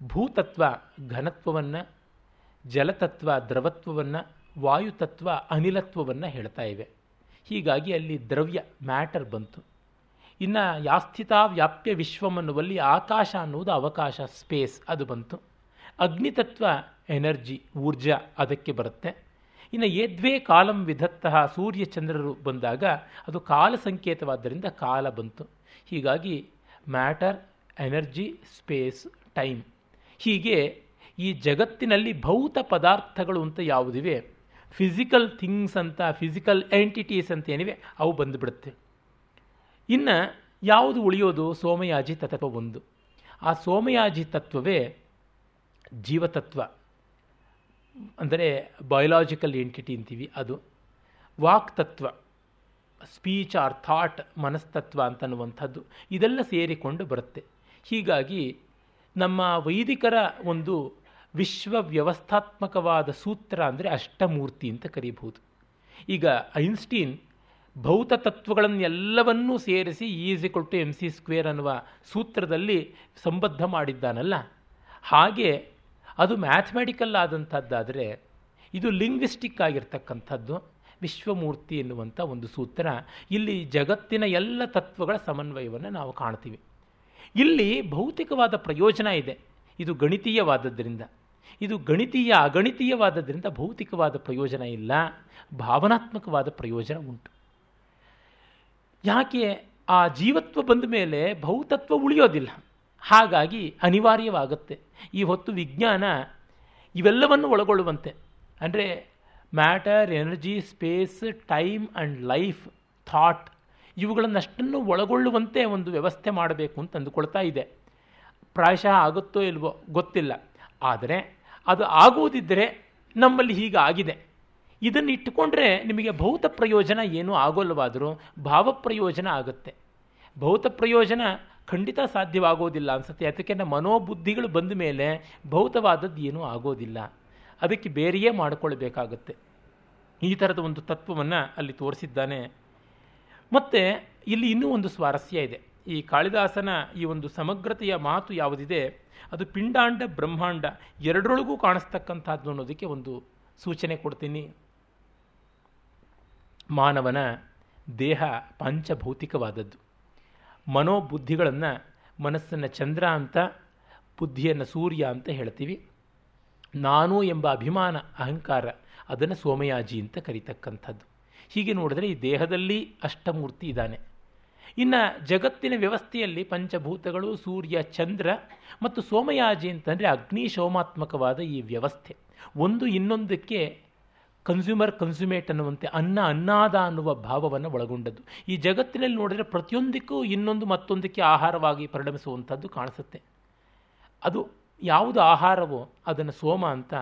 ಭೂತತ್ವ, ಘನತ್ವವನ್ನು. ಜಲತತ್ವ, ದ್ರವತ್ವವನ್ನು. ವಾಯುತತ್ವ, ಅನಿಲತ್ವವನ್ನು ಹೇಳ್ತಾ ಇವೆ. ಹೀಗಾಗಿ ಅಲ್ಲಿ ದ್ರವ್ಯ ಮ್ಯಾಟರ್ ಬಂತು. ಇನ್ನು ಯಾಸ್ಥಿತ ವ್ಯಾಪ್ಯ ವಿಶ್ವಂ ಅನ್ನುವಲ್ಲಿ ಆಕಾಶ ಅನ್ನುವುದು ಅವಕಾಶ ಸ್ಪೇಸ್ ಅದು ಬಂತು. ಅಗ್ನಿತತ್ವ ಎನರ್ಜಿ ಊರ್ಜಾ ಅದಕ್ಕೆ ಬರುತ್ತೆ. ಇನ್ನು ಏದ್ವೇ ಕಾಲಂ ವಿಧತ್ತಃ ಸೂರ್ಯ ಚಂದ್ರರು ಬಂದಾಗ ಅದು ಕಾಲ ಸಂಕೇತವಾದ್ದರಿಂದ ಕಾಲ ಬಂತು. ಹೀಗಾಗಿ ಮ್ಯಾಟರ್ ಎನರ್ಜಿ ಸ್ಪೇಸ್ ಟೈಮ್ ಹೀಗೆ ಈ ಜಗತ್ತಿನಲ್ಲಿ ಭೌತ ಪದಾರ್ಥಗಳು ಅಂತ ಯಾವುದಿವೆ? ಫಿಸಿಕಲ್ ಥಿಂಗ್ಸ್ ಅಂತ ಫಿಸಿಕಲ್ ಎಂಟಿಟೀಸ್ ಅಂತ ಏನಿವೆ? ಅವು ಬಂದುಬಿಡುತ್ತೆ. ಇನ್ನು ಯಾವುದು ಉಳಿಯೋದು? ಸೋಮಯಾಜಿ ತತ್ವ ಒಂದು. ಆ ಸೋಮಯಾಜಿ ತತ್ವವೇ ಜೀವತತ್ವ. ಅಂದರೆ ಬಯೋಲಾಜಿಕಲ್ ಎಂಟಿಟಿ ಅಂತೀವಿ ಅದು. ವಾಕ್ತತ್ವ ಸ್ಪೀಚ್ ಆರ್ ಥಾಟ್ ಮನಸ್ತತ್ವ ಅಂತನ್ನುವಂಥದ್ದು. ಇದೆಲ್ಲ ಸೇರಿಕೊಂಡು ಬರುತ್ತೆ. ಹೀಗಾಗಿ ನಮ್ಮ ವೈದಿಕರ ಒಂದು ವಿಶ್ವ ವ್ಯವಸ್ಥಾತ್ಮಕವಾದ ಸೂತ್ರ ಅಂದರೆ ಅಷ್ಟಮೂರ್ತಿ ಅಂತ ಕರೀಬಹುದು. ಈಗ ಐನ್ಸ್ಟೀನ್ ಭೌತ ತತ್ವಗಳನ್ನೆಲ್ಲವನ್ನೂ ಸೇರಿಸಿ is to M C square ಅನ್ನುವ ಸೂತ್ರದಲ್ಲಿ ಸಂಬದ್ಧ ಮಾಡಿದ್ದಾನಲ್ಲ. ಹಾಗೆ ಅದು ಮ್ಯಾಥಮೆಟಿಕಲ್ ಆದಂಥದ್ದಾದರೆ ಇದು ಲಿಂಗ್ವಿಸ್ಟಿಕ್ ಆಗಿರ್ತಕ್ಕಂಥದ್ದು, ವಿಶ್ವಮೂರ್ತಿ ಎನ್ನುವಂಥ ಒಂದು ಸೂತ್ರ. ಇಲ್ಲಿ ಜಗತ್ತಿನ ಎಲ್ಲ ತತ್ವಗಳ ಸಮನ್ವಯವನ್ನು ನಾವು ಕಾಣ್ತೀವಿ. ಇಲ್ಲಿ ಭೌತಿಕವಾದ ಪ್ರಯೋಜನ ಇದೆ. ಇದು ಗಣಿತೀಯವಾದದ್ದರಿಂದ ಇದು ಗಣಿತೀಯ ಅಗಣಿತೀಯವಾದದ್ದರಿಂದ ಭೌತಿಕವಾದ ಪ್ರಯೋಜನ ಇಲ್ಲ. ಭಾವನಾತ್ಮಕವಾದ ಪ್ರಯೋಜನ ಉಂಟು. ಯಾಕೆ ಆ ಜೀವತ್ವ ಬಂದ ಮೇಲೆ ಭೌತತ್ವ ಉಳಿಯೋದಿಲ್ಲ? ಹಾಗಾಗಿ ಅನಿವಾರ್ಯವಾಗುತ್ತೆ. ಈ ಹೊತ್ತು ವಿಜ್ಞಾನ ಇವೆಲ್ಲವನ್ನು ಒಳಗೊಳ್ಳುವಂತೆ. ಅಂದರೆ matter, energy, space, time and life, thought ಇವುಗಳನ್ನಷ್ಟನ್ನು ಒಳಗೊಳ್ಳುವಂತೆ ಒಂದು ವ್ಯವಸ್ಥೆ ಮಾಡಬೇಕು ಅಂತ ಅಂದುಕೊಳ್ತಾ ಇದೆ. ಪ್ರಾಯಶಃ ಆಗುತ್ತೋ ಇಲ್ವೋ ಗೊತ್ತಿಲ್ಲ. ಆದರೆ ಅದು ಆಗುವುದಿದ್ದರೆ ನಮ್ಮಲ್ಲಿ ಹೀಗೆ ಆಗಿದೆ ಇದನ್ನು ಇಟ್ಟುಕೊಂಡ್ರೆ ನಿಮಗೆ ಭೌತ ಪ್ರಯೋಜನ ಏನೂ ಆಗೋಲ್ಲವಾದರೂ ಭಾವ ಪ್ರಯೋಜನ ಆಗುತ್ತೆ. ಭೌತ ಪ್ರಯೋಜನ ಖಂಡಿತ ಸಾಧ್ಯವಾಗೋದಿಲ್ಲ ಅನಿಸುತ್ತೆ. ನಮ್ಮ ಮನೋಬುದ್ಧಿಗಳು ಬಂದ ಮೇಲೆ ಭೌತವಾದದ್ದು ಏನೂ ಆಗೋದಿಲ್ಲ. ಅದಕ್ಕೆ ಬೇರೆಯೇ ಮಾಡಿಕೊಳ್ಬೇಕಾಗುತ್ತೆ. ಈ ಥರದ ಒಂದು ತತ್ವವನ್ನು ಅಲ್ಲಿ ತೋರಿಸಿದ್ದಾನೆ. ಮತ್ತು ಇಲ್ಲಿ ಇನ್ನೂ ಒಂದು ಸ್ವಾರಸ್ಯ ಇದೆ. ಈ ಕಾಳಿದಾಸನ ಈ ಒಂದು ಸಮಗ್ರತೆಯ ಮಾತು ಯಾವುದಿದೆ? ಅದು ಪಿಂಡಾಂಡ ಬ್ರಹ್ಮಾಂಡ ಎರಡರೊಳಗೂ ಕಾಣಿಸ್ತಕ್ಕಂಥದ್ದು ಅನ್ನೋದಕ್ಕೆ ಒಂದು ಸೂಚನೆ ಕೊಡ್ತೀನಿ. ಮಾನವನ ದೇಹ ಪಂಚಭೌತಿಕವಾದದ್ದು. ಮನೋಬುದ್ಧಿಗಳನ್ನು ಮನಸ್ಸನ್ನು ಚಂದ್ರ ಅಂತ, ಬುದ್ಧಿಯನ್ನು ಸೂರ್ಯ ಅಂತ ಹೇಳ್ತೀವಿ. ನಾನು ಎಂಬ ಅಭಿಮಾನ, ಅಹಂಕಾರ, ಅದನ್ನು ಸೋಮಯಾಜಿ ಅಂತ ಕರೀತಕ್ಕಂಥದ್ದು. ಹೀಗೆ ನೋಡಿದ್ರೆ ಈ ದೇಹದಲ್ಲಿ ಅಷ್ಟಮೂರ್ತಿ ಇದ್ದಾನೆ. ಇನ್ನು ಜಗತ್ತಿನ ವ್ಯವಸ್ಥೆಯಲ್ಲಿ ಪಂಚಭೂತಗಳು, ಸೂರ್ಯ, ಚಂದ್ರ ಮತ್ತು ಸೋಮಯಾಜಿ ಅಂತಂದರೆ ಅಗ್ನಿ ಸೋಮಾತ್ಮಕವಾದ ಈ ವ್ಯವಸ್ಥೆ. ಒಂದು ಇನ್ನೊಂದಕ್ಕೆ ಕನ್ಸ್ಯೂಮರ್ ಕನ್ಸ್ಯೂಮೇಟ್ ಅನ್ನುವಂತೆ ಅನ್ನ ಅನ್ನಾದ ಅನ್ನುವ ಭಾವವನ್ನು ಒಳಗೊಂಡದ್ದು. ಈ ಜಗತ್ತಿನಲ್ಲಿ ನೋಡಿದರೆ ಪ್ರತಿಯೊಂದಕ್ಕೂ ಇನ್ನೊಂದು ಮತ್ತೊಂದಕ್ಕೆ ಆಹಾರವಾಗಿ ಪರಿಣಮಿಸುವಂಥದ್ದು ಕಾಣಿಸುತ್ತೆ. ಅದು ಯಾವುದು ಆಹಾರವೋ ಅದನ್ನು ಸೋಮ ಅಂತ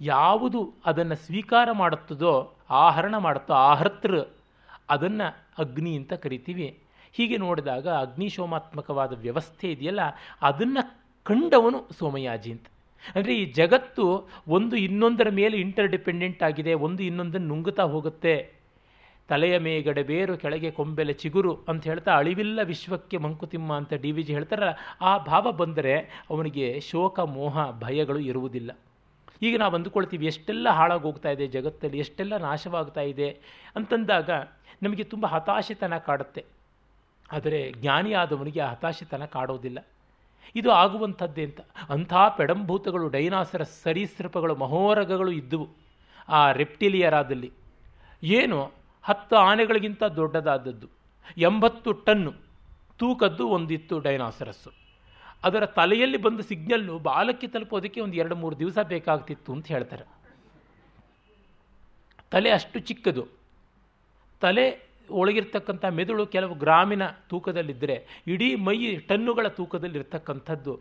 ಯಾವುದು ಅದನ್ನು ಸ್ವೀಕಾರ ಮಾಡುತ್ತದೋ ಆಹರಣ ಮಾಡುತ್ತೋ ಆಹರ್ತೃ ಅದನ್ನು ಅಗ್ನಿ ಅಂತ ಕರಿತೀವಿ. ಹೀಗೆ ನೋಡಿದಾಗ ಅಗ್ನಿಶೋಮಾತ್ಮಕವಾದ ವ್ಯವಸ್ಥೆ ಇದೆಯಲ್ಲ, ಅದನ್ನು ಕಂಡವನು ಸೋಮಯಾಜಿ ಅಂತ. ಅಂದರೆ ಈ ಜಗತ್ತು ಒಂದು ಇನ್ನೊಂದರ ಮೇಲೆ ಇಂಟರ್ ಡಿಪೆಂಡೆಂಟ್ ಆಗಿದೆ, ಒಂದು ಇನ್ನೊಂದನ್ನು ನುಂಗುತ್ತಾ ಹೋಗುತ್ತೆ. ತಲೆಯ ಮೇಗಡೆ ಬೇರು, ಕೆಳಗೆ ಕೊಂಬೆಲೆ ಚಿಗುರು ಅಂತ ಹೇಳ್ತಾ ಅಳಿವಿಲ್ಲ ವಿಶ್ವಕ್ಕೆ ಮಂಕುತಿಮ್ಮ ಅಂತ ಡಿ ವಿ ಜಿ ಹೇಳ್ತಾರಲ್ಲ, ಆ ಭಾವ ಬಂದರೆ ಅವನಿಗೆ ಶೋಕ, ಮೋಹ, ಭಯಗಳು ಇರುವುದಿಲ್ಲ. ಈಗ ನಾವು ಅಂದುಕೊಳ್ತೀವಿ, ಎಷ್ಟೆಲ್ಲ ಹಾಳಾಗಿ ಹೋಗ್ತಾ ಇದೆ ಜಗತ್ತಲ್ಲಿ, ಎಷ್ಟೆಲ್ಲ ನಾಶವಾಗ್ತಾ ಇದೆ ಅಂತಂದಾಗ ನಮಗೆ ತುಂಬ ಹತಾಶೆತನ ಕಾಡುತ್ತೆ. ಆದರೆ ಜ್ಞಾನಿಯಾದವನಿಗೆ ಆ ಹತಾಶೆತನ ಕಾಡೋದಿಲ್ಲ. ಇದು ಆಗುವಂಥದ್ದೇ ಅಂತ. ಅಂಥ ಪೆಡಂಭೂತಗಳು ಡೈನಾಸರ ಸರೀಸೃಪಗಳು, ಮಹೋರಗಗಳು ಇದ್ದುವು. ಆ ರೆಪ್ಟಿಲಿಯರಾದಲ್ಲಿ ಏನು ಹತ್ತು ಆನೆಗಳಿಗಿಂತ ದೊಡ್ಡದಾದದ್ದು. ಎಂಬತ್ತು ಟನ್ನು ತೂಕದ್ದು ಒಂದಿತ್ತು ಡೈನಾಸರಸ್ಸು. ಅದರ ತಲೆಯಲ್ಲಿ ಬಂದ ಸಿಗ್ನಲ್ಲು ಬಾಲಕ್ಕೆ ತಲುಪೋದಕ್ಕೆ ಒಂದು ಎರಡು ಮೂರು ದಿವಸ ಬೇಕಾಗ್ತಿತ್ತು ಅಂತ ಹೇಳ್ತಾರೆ. ತಲೆ ಅಷ್ಟು ಚಿಕ್ಕದು. ತಲೆ ಒಳಗಿರ್ತಕ್ಕಂಥ ಮೆದುಳು ಕೆಲವು ಗ್ರಾಮೀಣ ತೂಕದಲ್ಲಿದ್ದರೆ, ಇಡೀ ಮೈ ಟನ್ನುಗಳ ತೂಕದಲ್ಲಿರ್ತಕ್ಕಂಥದ್ದು,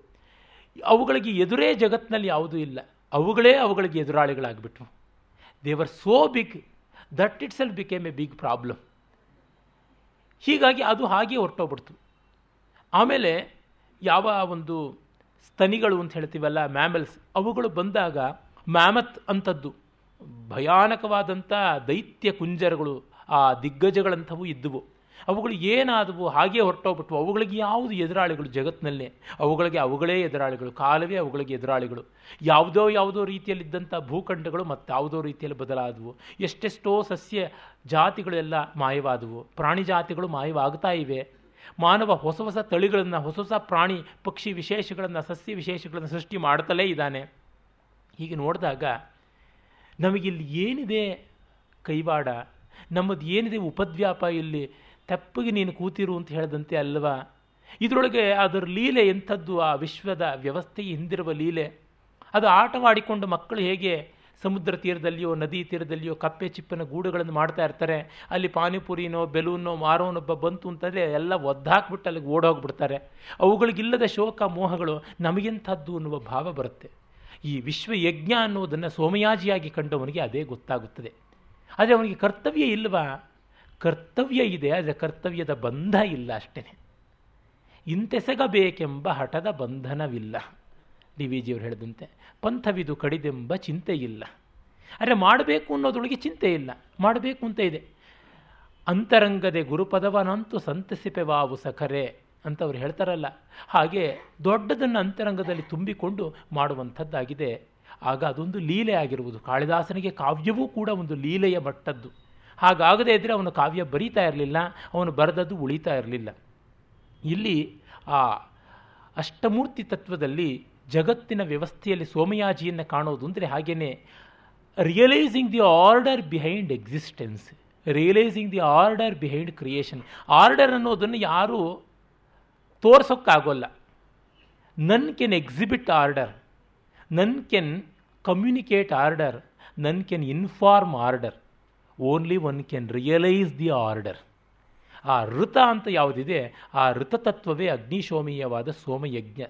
ಅವುಗಳಿಗೆ ಎದುರೇ ಜಗತ್ತಿನಲ್ಲಿ ಯಾವುದೂ ಇಲ್ಲ. ಅವುಗಳೇ ಅವುಗಳಿಗೆ ಎದುರಾಳಿಗಳಾಗಿಬಿಟ್ವು. They were so big that itself became a big problem ಹೀಗಾಗಿ ಅದು ಹಾಗೆ ಹೊರಟೋಗ್ಬಿಡ್ತು. ಆಮೇಲೆ ಯಾವ ಒಂದು ಸ್ತನಿಗಳು ಅಂತ ಹೇಳ್ತೀವಲ್ಲ ಮ್ಯಾಮಲ್ಸ್ ಅವುಗಳು ಬಂದಾಗ ಮ್ಯಾಮತ್ ಅಂಥದ್ದು, ಭಯಾನಕವಾದಂಥ ದೈತ್ಯ ಕುಂಜರಗಳು ಆ ದಿಗ್ಗಜಗಳಂಥವು ಇದ್ದುವು. ಅವುಗಳು ಏನಾದವು ಹಾಗೆ ಹೊರಟೋಗ್ಬಿಟ್ವು. ಅವುಗಳಿಗೆ ಯಾವುದು ಎದುರಾಳಿಗಳು ಜಗತ್ತಿನಲ್ಲೇ? ಅವುಗಳಿಗೆ ಅವುಗಳೇ ಎದುರಾಳಿಗಳು, ಕಾಲವೇ ಅವುಗಳಿಗೆ ಎದುರಾಳಿಗಳು. ಯಾವುದೋ ಯಾವುದೋ ರೀತಿಯಲ್ಲಿದ್ದಂಥ ಭೂಖಂಡಗಳು ಮತ್ತು ಯಾವುದೋ ರೀತಿಯಲ್ಲಿ ಬದಲಾದವು. ಎಷ್ಟೆಷ್ಟೋ ಸಸ್ಯ ಜಾತಿಗಳೆಲ್ಲ ಮಾಯವಾದವು. ಪ್ರಾಣಿ ಜಾತಿಗಳು ಮಾಯವಾಗ್ತಾ ಇವೆ. ಮಾನವ ಹೊಸ ಹೊಸ ತಳಿಗಳನ್ನು, ಹೊಸ ಹೊಸ ಪ್ರಾಣಿ ಪಕ್ಷಿ ವಿಶೇಷಗಳನ್ನು, ಸಸ್ಯ ವಿಶೇಷಗಳನ್ನು ಸೃಷ್ಟಿ ಮಾಡ್ತಲೇ ಇದ್ದಾನೆ. ಹೀಗೆ ನೋಡಿದಾಗ ನಮಗಿಲ್ಲಿ ಏನಿದೆ ಕೈವಾಡ? ನಮ್ಮದು ಏನಿದೆ ಉಪದ್ವ್ಯಾಪ ಇಲ್ಲಿ? ತೆಪ್ಪಗೆ ನೀನು ಕೂತಿರು ಅಂತ ಹೇಳಿದಂತೆ ಅಲ್ವಾ? ಇದರೊಳಗೆ ಅದರ ಲೀಲೆ ಎಂಥದ್ದು? ಆ ವಿಶ್ವದ ವ್ಯವಸ್ಥೆ ಹಿಂದಿರುವ ಲೀಲೆ. ಅದು ಆಟವಾಡಿಕೊಂಡು ಮಕ್ಕಳು ಹೇಗೆ ಸಮುದ್ರ ತೀರದಲ್ಲಿಯೋ, ನದಿ ತೀರದಲ್ಲಿಯೋ, ಕಪ್ಪೆ ಚಿಪ್ಪನ ಗೂಡುಗಳನ್ನು ಮಾಡ್ತಾ ಇರ್ತಾರೆ? ಅಲ್ಲಿ ಪಾನಿಪುರಿನೋ, ಬೆಲೂನೋ, ಮಾರೋನೊಬ್ಬ ಬಂತು ಅಂತಂದರೆ ಎಲ್ಲ ಒದ್ದಾಕ್ಬಿಟ್ಟು ಅಲ್ಲಿಗೆ ಓಡೋಗ್ಬಿಡ್ತಾರೆ. ಅವುಗಳಿಗಿಲ್ಲದ ಶೋಕ ಮೋಹಗಳು ನಮಗೆಂಥದ್ದು ಅನ್ನುವ ಭಾವ ಬರುತ್ತೆ. ಈ ವಿಶ್ವ ಯಜ್ಞ ಅನ್ನೋದನ್ನು ಸೋಮಯಾಜಿಯಾಗಿ ಕಂಡವನಿಗೆ ಅದೇ ಗೊತ್ತಾಗುತ್ತದೆ. ಆದರೆ ಅವನಿಗೆ ಕರ್ತವ್ಯ ಇಲ್ವಾ? ಕರ್ತವ್ಯ ಇದೆ, ಆದರೆ ಕರ್ತವ್ಯದ ಬಂಧ ಇಲ್ಲ ಅಷ್ಟೇ. ಇಂತೆಸಗಬೇಕೆಂಬ ಹಠದ ಬಂಧನವಿಲ್ಲ. ಡಿ ವಿ ಜಿಯವರು ಹೇಳಿದಂತೆ, ಪಂಥವಿದು ಕಡಿದೆಂಬ ಚಿಂತೆ ಇಲ್ಲ. ಅರೆ ಮಾಡಬೇಕು ಅನ್ನೋದ್ರೊಳಗೆ ಚಿಂತೆ ಇಲ್ಲ, ಮಾಡಬೇಕು ಅಂತ ಇದೆ. ಅಂತರಂಗದೆ ಗುರುಪದವನಂತೂ ಸಂತಸಿಪೆವಾವು ಸಖರೆ ಅಂತ ಅವ್ರು ಹೇಳ್ತಾರಲ್ಲ. ಹಾಗೆ ದೊಡ್ಡದನ್ನು ಅಂತರಂಗದಲ್ಲಿ ತುಂಬಿಕೊಂಡು ಮಾಡುವಂಥದ್ದಾಗಿದೆ ಆಗ ಅದೊಂದು ಲೀಲೆ ಆಗಿರುವುದು. ಕಾಳಿದಾಸನಿಗೆ ಕಾವ್ಯವೂ ಕೂಡ ಒಂದು ಲೀಲೆಯ ಮಟ್ಟದ್ದು. ಹಾಗಾಗದೇ ಇದ್ದರೆ ಅವನು ಕಾವ್ಯ ಬರೀತಾ ಇರಲಿಲ್ಲ, ಅವನು ಬರೆದದ್ದು ಉಳಿತಾ ಇರಲಿಲ್ಲ. ಇಲ್ಲಿ ಆ ಅಷ್ಟಮೂರ್ತಿ ತತ್ವದಲ್ಲಿ ಜಗತ್ತಿನ ವ್ಯವಸ್ಥೆಯಲ್ಲಿ ಸೋಮಯಾಜಿಯನ್ನು ಕಾಣೋದು ಅಂದರೆ ಹಾಗೆಯೇ realising the order behind existence realising the order behind creation order ಅನ್ನೋದನ್ನು ಯಾರೂ ತೋರ್ಸೋಕ್ಕಾಗೋಲ್ಲ. None can exhibit order none can communicate order none can inform order only one can realise the order ಆ ಋತ ಅಂತ ಯಾವುದಿದೆ, ಆ ಋತತತ್ವವೇ ಅಗ್ನಿಶೋಮೀಯವಾದ ಸೋಮಯಜ್ಞ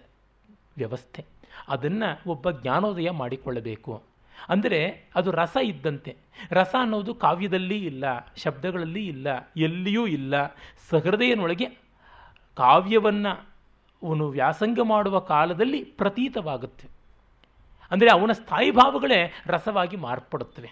ವ್ಯವಸ್ಥೆ. ಅದನ್ನು ಒಬ್ಬ ಜ್ಞಾನೋದಯ ಮಾಡಿಕೊಳ್ಳಬೇಕು. ಅಂದರೆ ಅದು ರಸ ಇದ್ದಂತೆ. ರಸ ಅನ್ನೋದು ಕಾವ್ಯದಲ್ಲಿ ಇಲ್ಲ, ಶಬ್ದಗಳಲ್ಲಿ ಇಲ್ಲ, ಎಲ್ಲಿಯೂ ಇಲ್ಲ. ಸಹೃದಯನೊಳಗೆ ಕಾವ್ಯವನ್ನು ಅವನು ವ್ಯಾಸಂಗ ಮಾಡುವ ಕಾಲದಲ್ಲಿ ಪ್ರತೀತವಾಗುತ್ತೆ. ಅಂದರೆ ಅವನ ಸ್ಥಾಯಿ ಭಾವಗಳೇ ರಸವಾಗಿ ಮಾರ್ಪಡುತ್ತವೆ.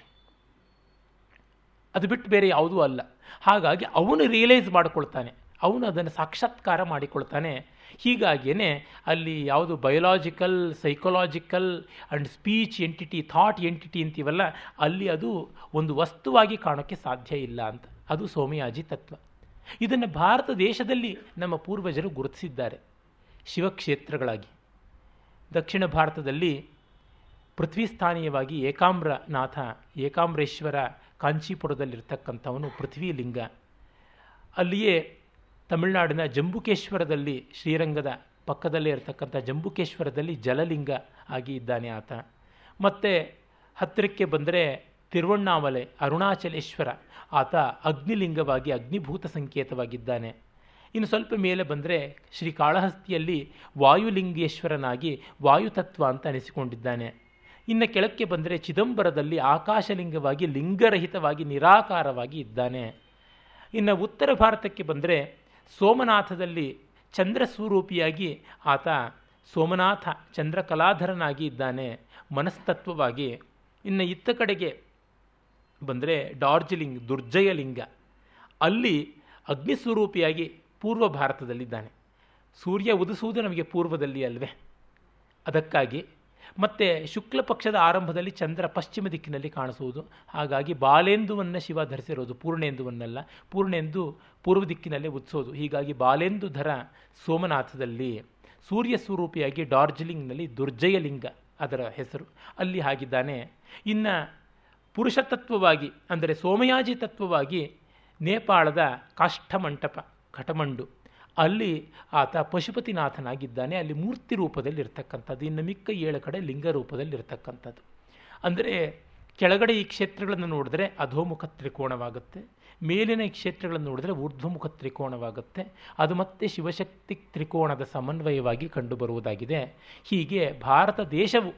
ಅದು ಬಿಟ್ಟು ಬೇರೆ ಯಾವುದೂ ಅಲ್ಲ. ಹಾಗಾಗಿ ಅವನು ರಿಯಲೈಸ್ ಮಾಡಿಕೊಳ್ತಾನೆ. ಅವನು ಅದನ್ನು ಸಾಕ್ಷಾತ್ಕಾರ ಮಾಡಿಕೊಳ್ತಾನೆ. ಹೀಗಾಗಿಯೇ ಅಲ್ಲಿ ಯಾವುದು biological psychological and speech entity thought entity ಅಂತೀವಲ್ಲ, ಅಲ್ಲಿ ಅದು ಒಂದು ವಸ್ತುವಾಗಿ ಕಾಣೋಕ್ಕೆ ಸಾಧ್ಯ ಇಲ್ಲ ಅಂತ. ಅದು ಸೋಮಯಾಜಿ ತತ್ವ. ಇದನ್ನು ಭಾರತ ದೇಶದಲ್ಲಿ ನಮ್ಮ ಪೂರ್ವಜರು ಗುರುತಿಸಿದ್ದಾರೆ. ಶಿವಕ್ಷೇತ್ರಗಳಾಗಿ. ದಕ್ಷಿಣ ಭಾರತದಲ್ಲಿ ಪೃಥ್ವಿಸ್ಥಾನೀಯವಾಗಿ ಏಕಾಮ್ರನಾಥ, ಏಕಾಮ್ರೇಶ್ವರ, ಕಾಂಚೀಪುರದಲ್ಲಿರ್ತಕ್ಕಂಥವನು ಪೃಥ್ವಿಲಿಂಗ. ಅಲ್ಲಿಯೇ ತಮಿಳುನಾಡಿನ ಜಂಬುಕೇಶ್ವರದಲ್ಲಿ, ಶ್ರೀರಂಗದ ಪಕ್ಕದಲ್ಲೇ ಇರತಕ್ಕಂಥ ಜಂಬುಕೇಶ್ವರದಲ್ಲಿ ಜಲಲಿಂಗ ಆಗಿ ಇದ್ದಾನೆ ಆತ. ಮತ್ತು ಹತ್ತಿರಕ್ಕೆ ಬಂದರೆ ತಿರುವಣ್ಣಾಮಲೆ ಅರುಣಾಚಲೇಶ್ವರ, ಆತ ಅಗ್ನಿಲಿಂಗವಾಗಿ, ಅಗ್ನಿಭೂತ ಸಂಕೇತವಾಗಿದ್ದಾನೆ. ಇನ್ನು ಸ್ವಲ್ಪ ಮೇಲೆ ಬಂದರೆ ಶ್ರೀ ಕಾಳಹಸ್ತಿಯಲ್ಲಿ ವಾಯುಲಿಂಗೇಶ್ವರನಾಗಿ ವಾಯುತತ್ವ ಅಂತ ಅನಿಸಿಕೊಂಡಿದ್ದಾನೆ. ಇನ್ನು ಕೆಳಕ್ಕೆ ಬಂದರೆ ಚಿದಂಬರದಲ್ಲಿ ಆಕಾಶಲಿಂಗವಾಗಿ, ಲಿಂಗರಹಿತವಾಗಿ, ನಿರಾಕಾರವಾಗಿ ಇದ್ದಾನೆ. ಇನ್ನು ಉತ್ತರ ಭಾರತಕ್ಕೆ ಬಂದರೆ ಸೋಮನಾಥದಲ್ಲಿ ಚಂದ್ರ ಸ್ವರೂಪಿಯಾಗಿ ಆತ ಸೋಮನಾಥ ಚಂದ್ರಕಲಾಧರನಾಗಿ ಇದ್ದಾನೆ, ಮನಸ್ತತ್ವವಾಗಿ. ಇನ್ನು ಇತ್ತ ಕಡೆಗೆ ಬಂದರೆ ಡಾರ್ಜಿಲಿಂಗ್, ದುರ್ಜಯಲಿಂಗ. ಅಲ್ಲಿ ಅಗ್ನಿಸ್ವರೂಪಿಯಾಗಿ ಪೂರ್ವ ಭಾರತದಲ್ಲಿದ್ದಾನೆ. ಸೂರ್ಯ ಉದಿಸುವುದು ನಮಗೆ ಪೂರ್ವದಲ್ಲಿ ಅಲ್ವೇ. ಅದಕ್ಕಾಗಿ ಮತ್ತು ಶುಕ್ಲ ಪಕ್ಷದ ಆರಂಭದಲ್ಲಿ ಚಂದ್ರ ಪಶ್ಚಿಮ ದಿಕ್ಕಿನಲ್ಲಿ ಕಾಣಿಸುವುದು. ಹಾಗಾಗಿ ಬಾಲೇಂದುವನ್ನು ಶಿವ ಧರಿಸಿರೋದು, ಪೂರ್ಣೇಂದುವನ್ನಲ್ಲ, ಪೂರ್ಣೆಂದು ಪೂರ್ವ ದಿಕ್ಕಿನಲ್ಲೇ ಉತ್ಸೋದು. ಹೀಗಾಗಿ ಬಾಲೇಂದು ಧರ ಸೋಮನಾಥದಲ್ಲಿ ಸೂರ್ಯ ಸ್ವರೂಪಿಯಾಗಿ ಡಾರ್ಜಿಲಿಂಗ್ನಲ್ಲಿ ದುರ್ಜಯಲಿಂಗ ಅದರ ಹೆಸರು. ಅಲ್ಲಿ ಹಾಗಿದ್ದಾನೆ. ಇನ್ನು ಪುರುಷತತ್ವವಾಗಿ, ಅಂದರೆ ಸೋಮಯಾಜಿ ತತ್ವವಾಗಿ ನೇಪಾಳದ ಕಾಷ್ಠಮಂಟಪ, ಕಠಮಂಡು. ಅಲ್ಲಿ ಆತ ಪಶುಪತಿನಾಥನಾಗಿದ್ದಾನೆ. ಅಲ್ಲಿ ಮೂರ್ತಿ ರೂಪದಲ್ಲಿ ಇರ್ತಕ್ಕಂಥದ್ದು ಇನ್ನು ಮಿಕ್ಕ ಏಳು ಕಡೆ ಲಿಂಗ ರೂಪದಲ್ಲಿ ಇರ್ತಕ್ಕಂಥದ್ದು ಅಂದರೆ ಕೆಳಗಡೆ ಈ ಕ್ಷೇತ್ರಗಳನ್ನು ನೋಡಿದ್ರೆ ಅಧೋಮುಖ ತ್ರಿಕೋಣವಾಗುತ್ತೆ ಮೇಲಿನ ಕ್ಷೇತ್ರಗಳನ್ನು ನೋಡಿದ್ರೆ ಊರ್ಧ್ವಮುಖ ತ್ರಿಕೋಣವಾಗುತ್ತೆ ಅದು ಮತ್ತೆ ಶಿವಶಕ್ತಿ ತ್ರಿಕೋಣದ ಸಮನ್ವಯವಾಗಿ ಕಂಡುಬರುವುದಾಗಿದೆ. ಹೀಗೆ ಭಾರತ ದೇಶವು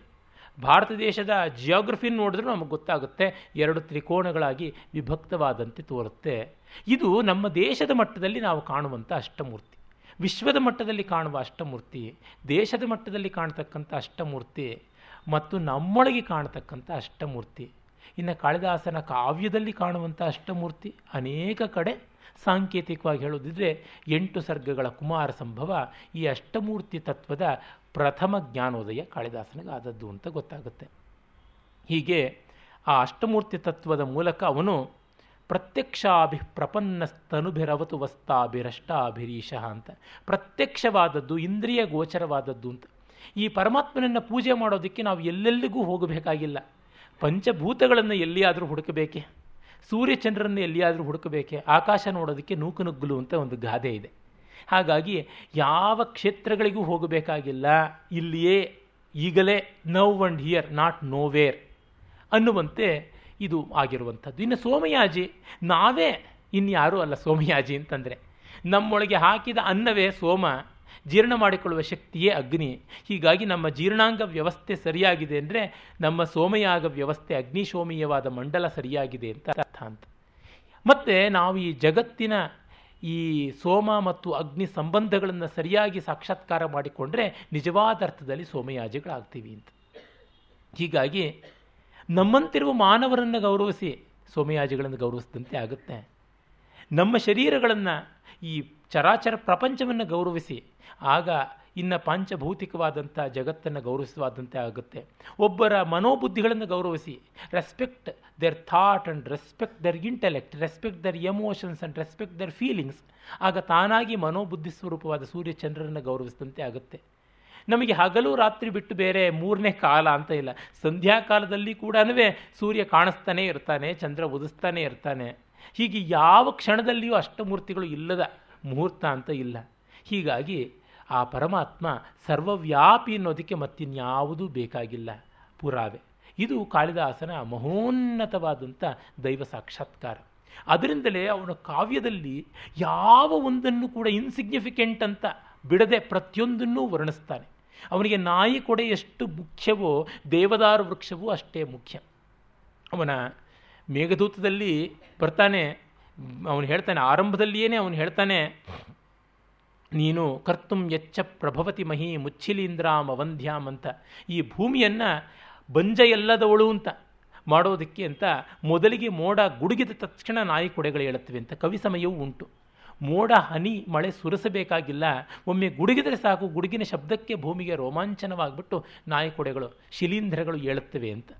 ಭಾರತ ದೇಶದ ಜಿಯೋಗ್ರಫಿ ನೋಡಿದ್ರೂ ನಮಗೆ ಗೊತ್ತಾಗುತ್ತೆ, ಎರಡು ತ್ರಿಕೋಣಗಳಾಗಿ ವಿಭಕ್ತವಾದಂತೆ ತೋರುತ್ತೆ. ಇದು ನಮ್ಮ ದೇಶದ ಮಟ್ಟದಲ್ಲಿ ನಾವು ಕಾಣುವಂಥ ಅಷ್ಟಮೂರ್ತಿ. ವಿಶ್ವದ ಮಟ್ಟದಲ್ಲಿ ಕಾಣುವ ಅಷ್ಟಮೂರ್ತಿ, ದೇಶದ ಮಟ್ಟದಲ್ಲಿ ಕಾಣ್ತಕ್ಕಂಥ ಅಷ್ಟಮೂರ್ತಿ, ಮತ್ತು ನಮ್ಮೊಳಗೆ ಕಾಣತಕ್ಕಂಥ ಅಷ್ಟಮೂರ್ತಿ. ಇನ್ನು ಕಾಳಿದಾಸನ ಕಾವ್ಯದಲ್ಲಿ ಕಾಣುವಂಥ ಅಷ್ಟಮೂರ್ತಿ ಅನೇಕ ಕಡೆ ಸಾಂಕೇತಿಕವಾಗಿ ಹೇಳೋದಿದ್ರೆ ಎಂಟು ಸರ್ಗಗಳ ಕುಮಾರ ಸಂಭವ ಈ ಅಷ್ಟಮೂರ್ತಿ ತತ್ವದ ಪ್ರಥಮ ಜ್ಞಾನೋದಯ ಕಾಳಿದಾಸನಿಗೆ ಆದದ್ದು ಅಂತ ಗೊತ್ತಾಗುತ್ತೆ. ಹೀಗೆ ಆ ಅಷ್ಟಮೂರ್ತಿ ತತ್ವದ ಮೂಲಕ ಅವನು ಪ್ರತ್ಯಕ್ಷಾಭಿ ಪ್ರಪನ್ನಸ್ತನುಭಿರವತು ವಸ್ತಾಭಿರಷ್ಟಾಭಿರೀಶಃ ಅಂತ, ಪ್ರತ್ಯಕ್ಷವಾದದ್ದು, ಇಂದ್ರಿಯ ಗೋಚರವಾದದ್ದು ಅಂತ. ಈ ಪರಮಾತ್ಮನನ್ನು ಪೂಜೆ ಮಾಡೋದಕ್ಕೆ ನಾವು ಎಲ್ಲೆಲ್ಲಿಗೂ ಹೋಗಬೇಕಾಗಿಲ್ಲ. ಪಂಚಭೂತಗಳನ್ನು ಎಲ್ಲಿಯಾದರೂ ಹುಡುಕಬೇಕೆ? ಸೂರ್ಯಚಂದ್ರನ್ನು ಎಲ್ಲಿಯಾದರೂ ಹುಡುಕಬೇಕೆ? ಆಕಾಶ ನೋಡೋದಕ್ಕೆ ನೂಕುನುಗ್ಗಲು ಅಂತ ಒಂದು ಗಾದೆ ಇದೆ. ಹಾಗಾಗಿ ಯಾವ ಕ್ಷೇತ್ರಗಳಿಗೂ ಹೋಗಬೇಕಾಗಿಲ್ಲ. ಇಲ್ಲಿಯೇ ಈಗಲೇ now and here, not nowhere ಅನ್ನುವಂತೆ ಇದು ಆಗಿರುವಂಥದ್ದು. ಇನ್ನು ಸೋಮಯಾಜಿ, ನಾವೇ ಇನ್ಯಾರೂ ಅಲ್ಲ ಸೋಮಯಾಜಿ ಅಂತಂದರೆ. ನಮ್ಮೊಳಗೆ ಹಾಕಿದ ಅನ್ನವೇ ಸೋಮ, ಜೀರ್ಣ ಮಾಡಿಕೊಳ್ಳುವ ಶಕ್ತಿಯೇ ಅಗ್ನಿ. ಹೀಗಾಗಿ ನಮ್ಮ ಜೀರ್ಣಾಂಗ ವ್ಯವಸ್ಥೆ ಸರಿಯಾಗಿದೆ ಅಂದರೆ ನಮ್ಮ ಸೋಮಯಾಗ ವ್ಯವಸ್ಥೆ ಅಗ್ನಿಶೋಮೀಯವಾದ ಮಂಡಲ ಸರಿಯಾಗಿದೆ ಅಂತ ಅರ್ಥ ಅಂತ. ಮತ್ತು ನಾವು ಈ ಜಗತ್ತಿನ ಈ ಸೋಮ ಮತ್ತು ಅಗ್ನಿ ಸಂಬಂಧಗಳನ್ನು ಸರಿಯಾಗಿ ಸಾಕ್ಷಾತ್ಕಾರ ಮಾಡಿಕೊಂಡ್ರೆ ನಿಜವಾದ ಅರ್ಥದಲ್ಲಿ ಸೋಮಯಾಜಿಗಳಾಗ್ತೀವಿ ಅಂತ. ಹೀಗಾಗಿ ನಮ್ಮಂತಿರುವ ಮಾನವರನ್ನು ಗೌರವಿಸಿ ಸೋಮಯಾಜಿಗಳನ್ನು ಗೌರವಿಸಿದಂತೆ ಆಗುತ್ತೆ. ನಮ್ಮ ಶರೀರಗಳನ್ನು ಈ ಚರಾಚರ ಪ್ರಪಂಚವನ್ನು ಗೌರವಿಸಿ ಆಗ ಇನ್ನು ಪಾಂಚಭೌತಿಕವಾದಂಥ ಜಗತ್ತನ್ನು ಗೌರವಿಸುವಾದಂತೆ ಆಗುತ್ತೆ. ಒಬ್ಬರ ಮನೋಬುದ್ಧಿಗಳನ್ನು ಗೌರವಿಸಿ respect their thought and respect their intellect respect their emotions and respect their feelings ಆಗ ತಾನಾಗಿ ಮನೋಬುದ್ಧಿ ಸ್ವರೂಪವಾದ ಸೂರ್ಯಚಂದ್ರರನ್ನು ಗೌರವಿಸಿದಂತೆ ಆಗುತ್ತೆ. ನಮಗೆ ಹಗಲು ರಾತ್ರಿ ಬಿಟ್ಟು ಬೇರೆ ಮೂರನೇ ಕಾಲ ಅಂತ ಇಲ್ಲ. ಸಂಧ್ಯಾಕಾಲದಲ್ಲಿ ಕೂಡ ಸೂರ್ಯ ಕಾಣಿಸ್ತಾನೆ ಇರ್ತಾನೆ, ಚಂದ್ರ ಉದಿಸ್ತಾನೆ ಇರ್ತಾನೆ. ಹೀಗೆ ಯಾವ ಕ್ಷಣದಲ್ಲಿಯೂ ಅಷ್ಟಮೂರ್ತಿಗಳು ಇಲ್ಲದ ಮುಹೂರ್ತ ಅಂತ ಇಲ್ಲ. ಹೀಗಾಗಿ ಆ ಪರಮಾತ್ಮ ಸರ್ವವ್ಯಾಪಿ ಅನ್ನೋದಕ್ಕೆ ಮತ್ತಿನ್ಯಾವುದೂ ಬೇಕಾಗಿಲ್ಲ. ಪುರಾವೆ. ಇದು ಕಾಳಿದಾಸನ ಮಹೋನ್ನತವಾದಂಥ ದೈವ ಸಾಕ್ಷಾತ್ಕಾರ. ಅದರಿಂದಲೇ ಅವನ ಕಾವ್ಯದಲ್ಲಿ ಯಾವ ಒಂದನ್ನು ಕೂಡ ಇನ್ಸಿಗ್ನಿಫಿಕೆಂಟ್ ಅಂತ ಬಿಡದೆ ಪ್ರತಿಯೊಂದನ್ನೂ ವರ್ಣಿಸ್ತಾನೆ. ಅವನಿಗೆ ನಾಯಿ ಕೊಡೆ ಎಷ್ಟು ಮುಖ್ಯವೋ, ದೇವದಾರು ವೃಕ್ಷವೂ ಅಷ್ಟೇ ಮುಖ್ಯ. ಅವನ ಮೇಘದೂತದಲ್ಲಿ ಬರ್ತಾನೆ, ಅವನು ಹೇಳ್ತಾನೆ ಆರಂಭದಲ್ಲಿಯೇ ಅವನು ಹೇಳ್ತಾನೆ ನೀನು ಕರ್ತುಂ ಎಚ್ಚ ಪ್ರಭವತಿ ಮಹಿ ಮುಚ್ಚಿಲೀಂದ್ರಾಮ್ ಅವಂಧ್ಯಾಮ್ ಅಂತ. ಈ ಭೂಮಿಯನ್ನು ಬಂಜ ಎಲ್ಲದವಳು ಅಂತ ಮಾಡೋದಕ್ಕೆ ಅಂತ ಮೊದಲಿಗೆ ಮೋಡ ಗುಡುಗಿದ ತಕ್ಷಣ ನಾಯಿ ಕೊಡೆಗಳು ಹೇಳುತ್ತವೆ ಅಂತ ಕವಿ ಸಮಯವೂ ಉಂಟು. ಮೋಡ, ಹನಿ, ಮಳೆ ಸುರಿಸಬೇಕಾಗಿಲ್ಲ. ಒಮ್ಮೆ ಗುಡುಗಿದರೆ ಸಾಕು, ಗುಡುಗಿನ ಶಬ್ದಕ್ಕೆ ಭೂಮಿಗೆ ರೋಮಾಂಚನವಾಗಿಬಿಟ್ಟು ನಾಯಿ ಕೊಡೆಗಳು, ಶಿಲೀಂಧ್ರಗಳು ಹೇಳುತ್ತವೆ ಅಂತ.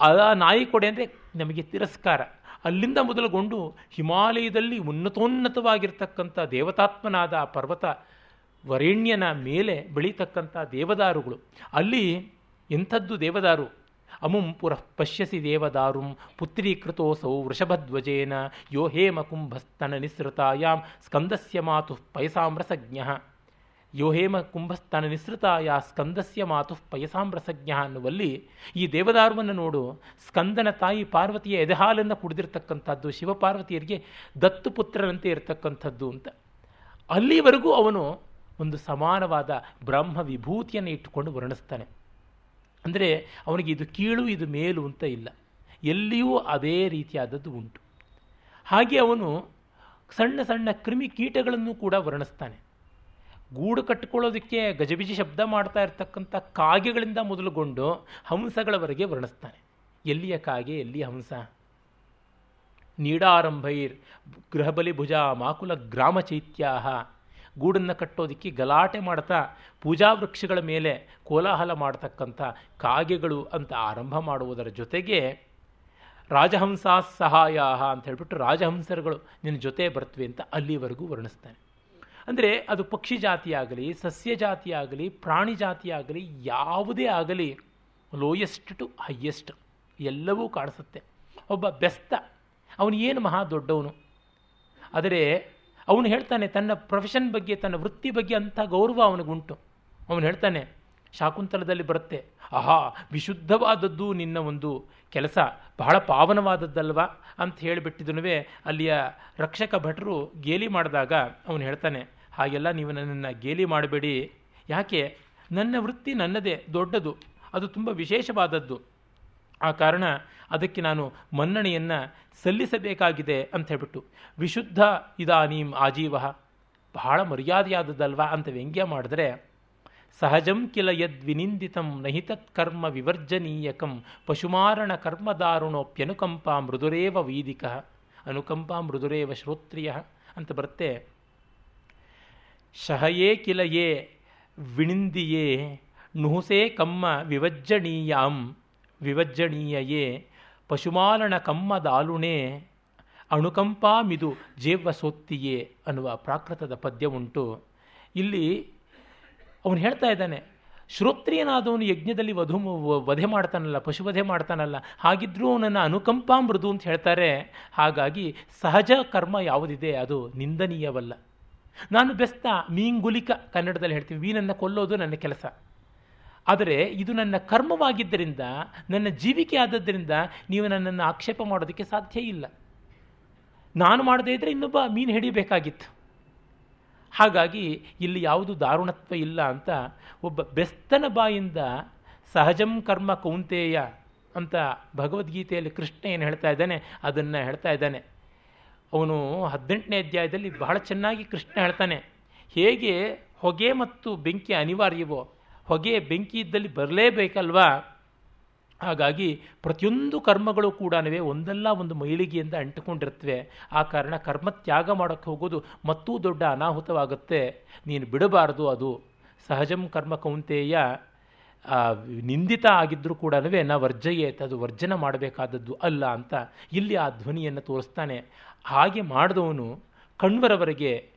ಆ ನಾಯಿ ಕೊಡೆ ಅಂದರೆ ನಮಗೆ ತಿರಸ್ಕಾರ. ಅಲ್ಲಿಂದ ಮೊದಲುಗೊಂಡು ಹಿಮಾಲಯದಲ್ಲಿ ಉನ್ನತೋನ್ನತವಾಗಿರ್ತಕ್ಕಂಥ ದೇವತಾತ್ಮನಾದ ಪರ್ವತ ವರೇಣ್ಯನ ಮೇಲೆ ಬೆಳೀತಕ್ಕಂಥ ದೇವದಾರುಗಳು. ಅಲ್ಲಿ ಎಂಥದ್ದು ದೇವದಾರು? ಅಮುಂ ಪುರಃ ಪಶ್ಯಸಿ ದೇವದಾರುಂ ಪುತ್ರೀಕೃತೋಸೌ ವೃಷಭಧ್ವಜೇನ ಯೋ ಹೇಮ ಕುಂಭಸ್ತನ ನಿಸೃತಾಯಾಂ ಸ್ಕಂದಸ್ಯ ಮಾತು ಪಯಸಾಮ್ರಸಜ್ಞ ಯೋ ಕುಂಭಸ್ಥಾನ ನಿಸೃತ ನಿಸೃತಾಯ ಸ್ಕಂದಸ್ಯ ಮಾತು ಪಯಸಾಮ್ರಸಜ್ಞ ಅನ್ನುವಲ್ಲಿ ಈ ದೇವದಾರುವನ್ನು ನೋಡು, ಸ್ಕಂದನ ತಾಯಿ ಪಾರ್ವತಿಯ ಎದೆಹಾಲನ್ನು ಕುಡಿದಿರ್ತಕ್ಕಂಥದ್ದು, ಶಿವಪಾರ್ವತಿಯರಿಗೆ ದತ್ತು ಪುತ್ರರಂತೆ ಇರತಕ್ಕಂಥದ್ದು ಅಂತ. ಅಲ್ಲಿವರೆಗೂ ಅವನು ಒಂದು ಸಮಾನವಾದ ಬ್ರಹ್ಮ ವಿಭೂತಿಯನ್ನು ಇಟ್ಟುಕೊಂಡು ವರ್ಣಿಸ್ತಾನೆ. ಅಂದರೆ ಅವನಿಗೆ ಇದು ಕೀಳು, ಇದು ಮೇಲು ಅಂತ ಇಲ್ಲ. ಎಲ್ಲಿಯೂ ಅದೇ ರೀತಿಯಾದದ್ದು ಉಂಟು. ಹಾಗೆ ಅವನು ಸಣ್ಣ ಸಣ್ಣ ಕ್ರಿಮಿ ಕೀಟಗಳನ್ನು ಕೂಡ ವರ್ಣಿಸ್ತಾನೆ. ಗೂಡು ಕಟ್ಟಿಕೊಳ್ಳೋದಕ್ಕೆ ಗಜಬಿಜಿ ಶಬ್ದ ಮಾಡ್ತಾ ಇರ್ತಕ್ಕಂಥ ಕಾಗೆಗಳಿಂದ ಮೊದಲುಗೊಂಡು ಹಂಸಗಳವರೆಗೆ ವರ್ಣಿಸ್ತಾನೆ. ಎಲ್ಲಿಯ ಕಾಗೆ ಎಲ್ಲಿಯ ಹಂಸ? ನೀಡಾರಂಭೈರ್, ಗೃಹಬಲಿ ಭುಜ, ಮಾಕುಲ ಗ್ರಾಮ ಚೈತ್ಯಾಹ. ಗೂಡನ್ನು ಕಟ್ಟೋದಕ್ಕೆ ಗಲಾಟೆ ಮಾಡ್ತಾ ಪೂಜಾ ವೃಕ್ಷಗಳ ಮೇಲೆ ಕೋಲಾಹಲ ಮಾಡತಕ್ಕಂಥ ಕಾಗೆಗಳು ಅಂತ ಆರಂಭ ಮಾಡುವುದರ ಜೊತೆಗೆ ರಾಜಹಂಸ ಸಹಾಯ ಅಂತ ಹೇಳ್ಬಿಟ್ಟು ರಾಜಹಂಸರುಗಳು ನಿನ್ನ ಜೊತೆ ಬರ್ತವೆ ಅಂತ ಅಲ್ಲಿವರೆಗೂ ವರ್ಣಿಸ್ತಾನೆ. ಅಂದರೆ ಅದು ಪಕ್ಷಿ ಜಾತಿಯಾಗಲಿ ಸಸ್ಯ ಜಾತಿಯಾಗಲಿ ಪ್ರಾಣಿ ಜಾತಿಯಾಗಲಿ ಯಾವುದೇ ಆಗಲಿ ಲೋಯೆಸ್ಟ್ ಟು ಹೈಯೆಸ್ಟ್ ಎಲ್ಲವೂ ಕಾಣಿಸುತ್ತೆ. ಒಬ್ಬ ಬೆಸ್ತ, ಅವನು ಏನು ಮಹಾ ದೊಡ್ಡವನು. ಆದರೆ ಅವನು ಹೇಳ್ತಾನೆ, ತನ್ನ ಪ್ರೊಫೆಷನ್ ಬಗ್ಗೆ, ತನ್ನ ವೃತ್ತಿ ಬಗ್ಗೆ ಅಂಥ ಗೌರವ ಅವನಿಗುಂಟು. ಅವನು ಹೇಳ್ತಾನೆ, ಶಾಕುಂತಲದಲ್ಲಿ ಬರುತ್ತೆ, ಆಹಾ, ವಿಶುದ್ಧವಾದದ್ದು ನಿನ್ನ ಒಂದು ಕೆಲಸ, ಬಹಳ ಪಾವನವಾದದ್ದಲ್ವ? ಅಂತ ಹೇಳಿಬಿಟ್ಟಿದ್ದನುವೇ ಅಲ್ಲಿಯ ರಕ್ಷಕ ಭಟರು ಗೇಲಿ ಮಾಡಿದಾಗ ಅವನು ಹೇಳ್ತಾನೆ ಹಾಗೆಲ್ಲ ನೀವು ನನ್ನನ್ನು ಗೇಲಿ ಮಾಡಬೇಡಿ. ಯಾಕೆ? ನನ್ನ ವೃತ್ತಿ ನನ್ನದೇ, ದೊಡ್ಡದು. ಅದು ತುಂಬ ವಿಶೇಷವಾದದ್ದು. ಆ ಕಾರಣ ಅದಕ್ಕೆ ನಾನು ಮನ್ನಣೆಯನ್ನು ಸಲ್ಲಿಸಬೇಕಾಗಿದೆ ಅಂತ ಹೇಳ್ಬಿಟ್ಟು, ವಿಶುದ್ಧ ಇದಾನೀಂ ಆಜೀವ. ಬಹಳ ಮರ್ಯಾದೆಯಾದದ್ದಲ್ವಾ? ಅಂತ ವ್ಯಂಗ್ಯ ಮಾಡಿದ್ರೆ, ಸಹಜಂ ಕಿಲ ಯದ್ವಿನಿಂದಿತಂ ಕರ್ಮ ವಿವರ್ಜನೀಯಕಂ ಪಶುಮಾರಣ ಕರ್ಮದಾರುಣೋಪ್ಯನುಕಂಪ ಮೃದುರೇವ ವೈದಿಕ. ಅನುಕಂಪ ಮೃದುರೇವ ಶ್ರೋತ್ರಿಯ ಅಂತ ಬರುತ್ತೆ. ಶಹಯೇ ಕಿಲಯೇ ವಿಣಿಂದಿಯೇ ನುಹುಸೇ ಕಮ್ಮ ವಿವಜ್ಜಣೀಯಾಂ ವಿವಜ್ಜಣೀಯಯೇ ಪಶುಮಾಲಣ ಕಮ್ಮ ದಾಲುಣೆ ಅಣುಕಂಪಾಮಿದು ಜೇವ್ವ ಸೋತ್ತಿಯೇ ಅನ್ನುವ ಪ್ರಾಕೃತದ ಪದ್ಯ ಉಂಟು. ಇಲ್ಲಿ ಅವನು ಹೇಳ್ತಾ ಇದ್ದಾನೆ, ಶ್ರೋತ್ರಿಯನಾದವನು ಯಜ್ಞದಲ್ಲಿ ವಧು ವಧೆ ಮಾಡ್ತಾನಲ್ಲ ಪಶುವಧೆ ಮಾಡ್ತಾನಲ್ಲ, ಹಾಗಿದ್ರೂ ಅವನನ್ನು ಅನುಕಂಪ ಮೃದು ಅಂತ ಹೇಳ್ತಾರೆ, ಹಾಗಾಗಿ ಸಹಜ ಕರ್ಮ ಯಾವುದಿದೆ ಅದು ನಿಂದನೀಯವಲ್ಲ. ನಾನು ಬೆಸ್ತ ಮೀಂಗುಲಿಕ ಕನ್ನಡದಲ್ಲಿ ಹೇಳ್ತೀವಿ. ಮೀನನ್ನು ಕೊಲ್ಲೋದು ನನ್ನ ಕೆಲಸ. ಆದರೆ ಇದು ನನ್ನ ಕರ್ಮವಾಗಿದ್ದರಿಂದ, ನನ್ನ ಜೀವಿಕೆ ಆದದ್ದರಿಂದ ನೀವು ನನ್ನನ್ನು ಆಕ್ಷೇಪ ಮಾಡೋದಕ್ಕೆ ಸಾಧ್ಯ ಇಲ್ಲ. ನಾನು ಮಾಡದೇ ಇದ್ದರೆ ಇನ್ನೊಬ್ಬ ಮೀನು ಹಿಡಿಯಬೇಕಾಗಿತ್ತು. ಹಾಗಾಗಿ ಇಲ್ಲಿ ಯಾವುದು ದಾರುಣತ್ವ ಇಲ್ಲ ಅಂತ ಒಬ್ಬ ಬೆಸ್ತನ ಬಾಯಿಂದ ಸಹಜಂ ಕರ್ಮ ಕೌಂತೇಯ ಅಂತ ಭಗವದ್ಗೀತೆಯಲ್ಲಿ ಕೃಷ್ಣ ಏನು ಹೇಳ್ತಾ ಇದ್ದಾನೆ, ಅದನ್ನು ಹೇಳ್ತಾ ಇದ್ದಾನೆ. ಅವನು ಹದಿನೆಂಟನೇ ಅಧ್ಯಾಯದಲ್ಲಿ ಬಹಳ ಚೆನ್ನಾಗಿ ಕೃಷ್ಣ ಹೇಳ್ತಾನೆ, ಹೇಗೆ ಹೊಗೆ ಮತ್ತು ಬೆಂಕಿ ಅನಿವಾರ್ಯವೋ, ಹೊಗೆ ಬೆಂಕಿ ಇದ್ದಲ್ಲಿ ಬರಲೇಬೇಕಲ್ವಾ? ಹಾಗಾಗಿ ಪ್ರತಿಯೊಂದು ಕರ್ಮಗಳು ಕೂಡ ಒಂದಲ್ಲ ಒಂದು ಮೈಲಿಗೆಯಿಂದ ಅಂಟಿಕೊಂಡಿರ್ತವೆ ಆ ಕಾರಣ ಕರ್ಮ ತ್ಯಾಗ ಮಾಡೋಕ್ಕೆ ಹೋಗೋದು ಮತ್ತೂ ದೊಡ್ಡ ಅನಾಹುತವಾಗುತ್ತೆ. ನೀನು ಬಿಡಬಾರದು ಅದು. ಸಹಜಂ ಕರ್ಮ ಕೌಂತೆಯ ನಿಂದಿತ ಆಗಿದ್ದರೂ ಕೂಡ ನಾ ವರ್ಜಯೇತ್, ಅದು ವರ್ಜನ ಮಾಡಬೇಕಾದದ್ದು ಅಲ್ಲ ಅಂತ ಇಲ್ಲಿ ಆ ಧ್ವನಿಯನ್ನು ತೋರಿಸ್ತಾನೆ. ಹಾಗೆ ಮಾಡಿದವನು ಕಣ್ವರವರೆಗೆ,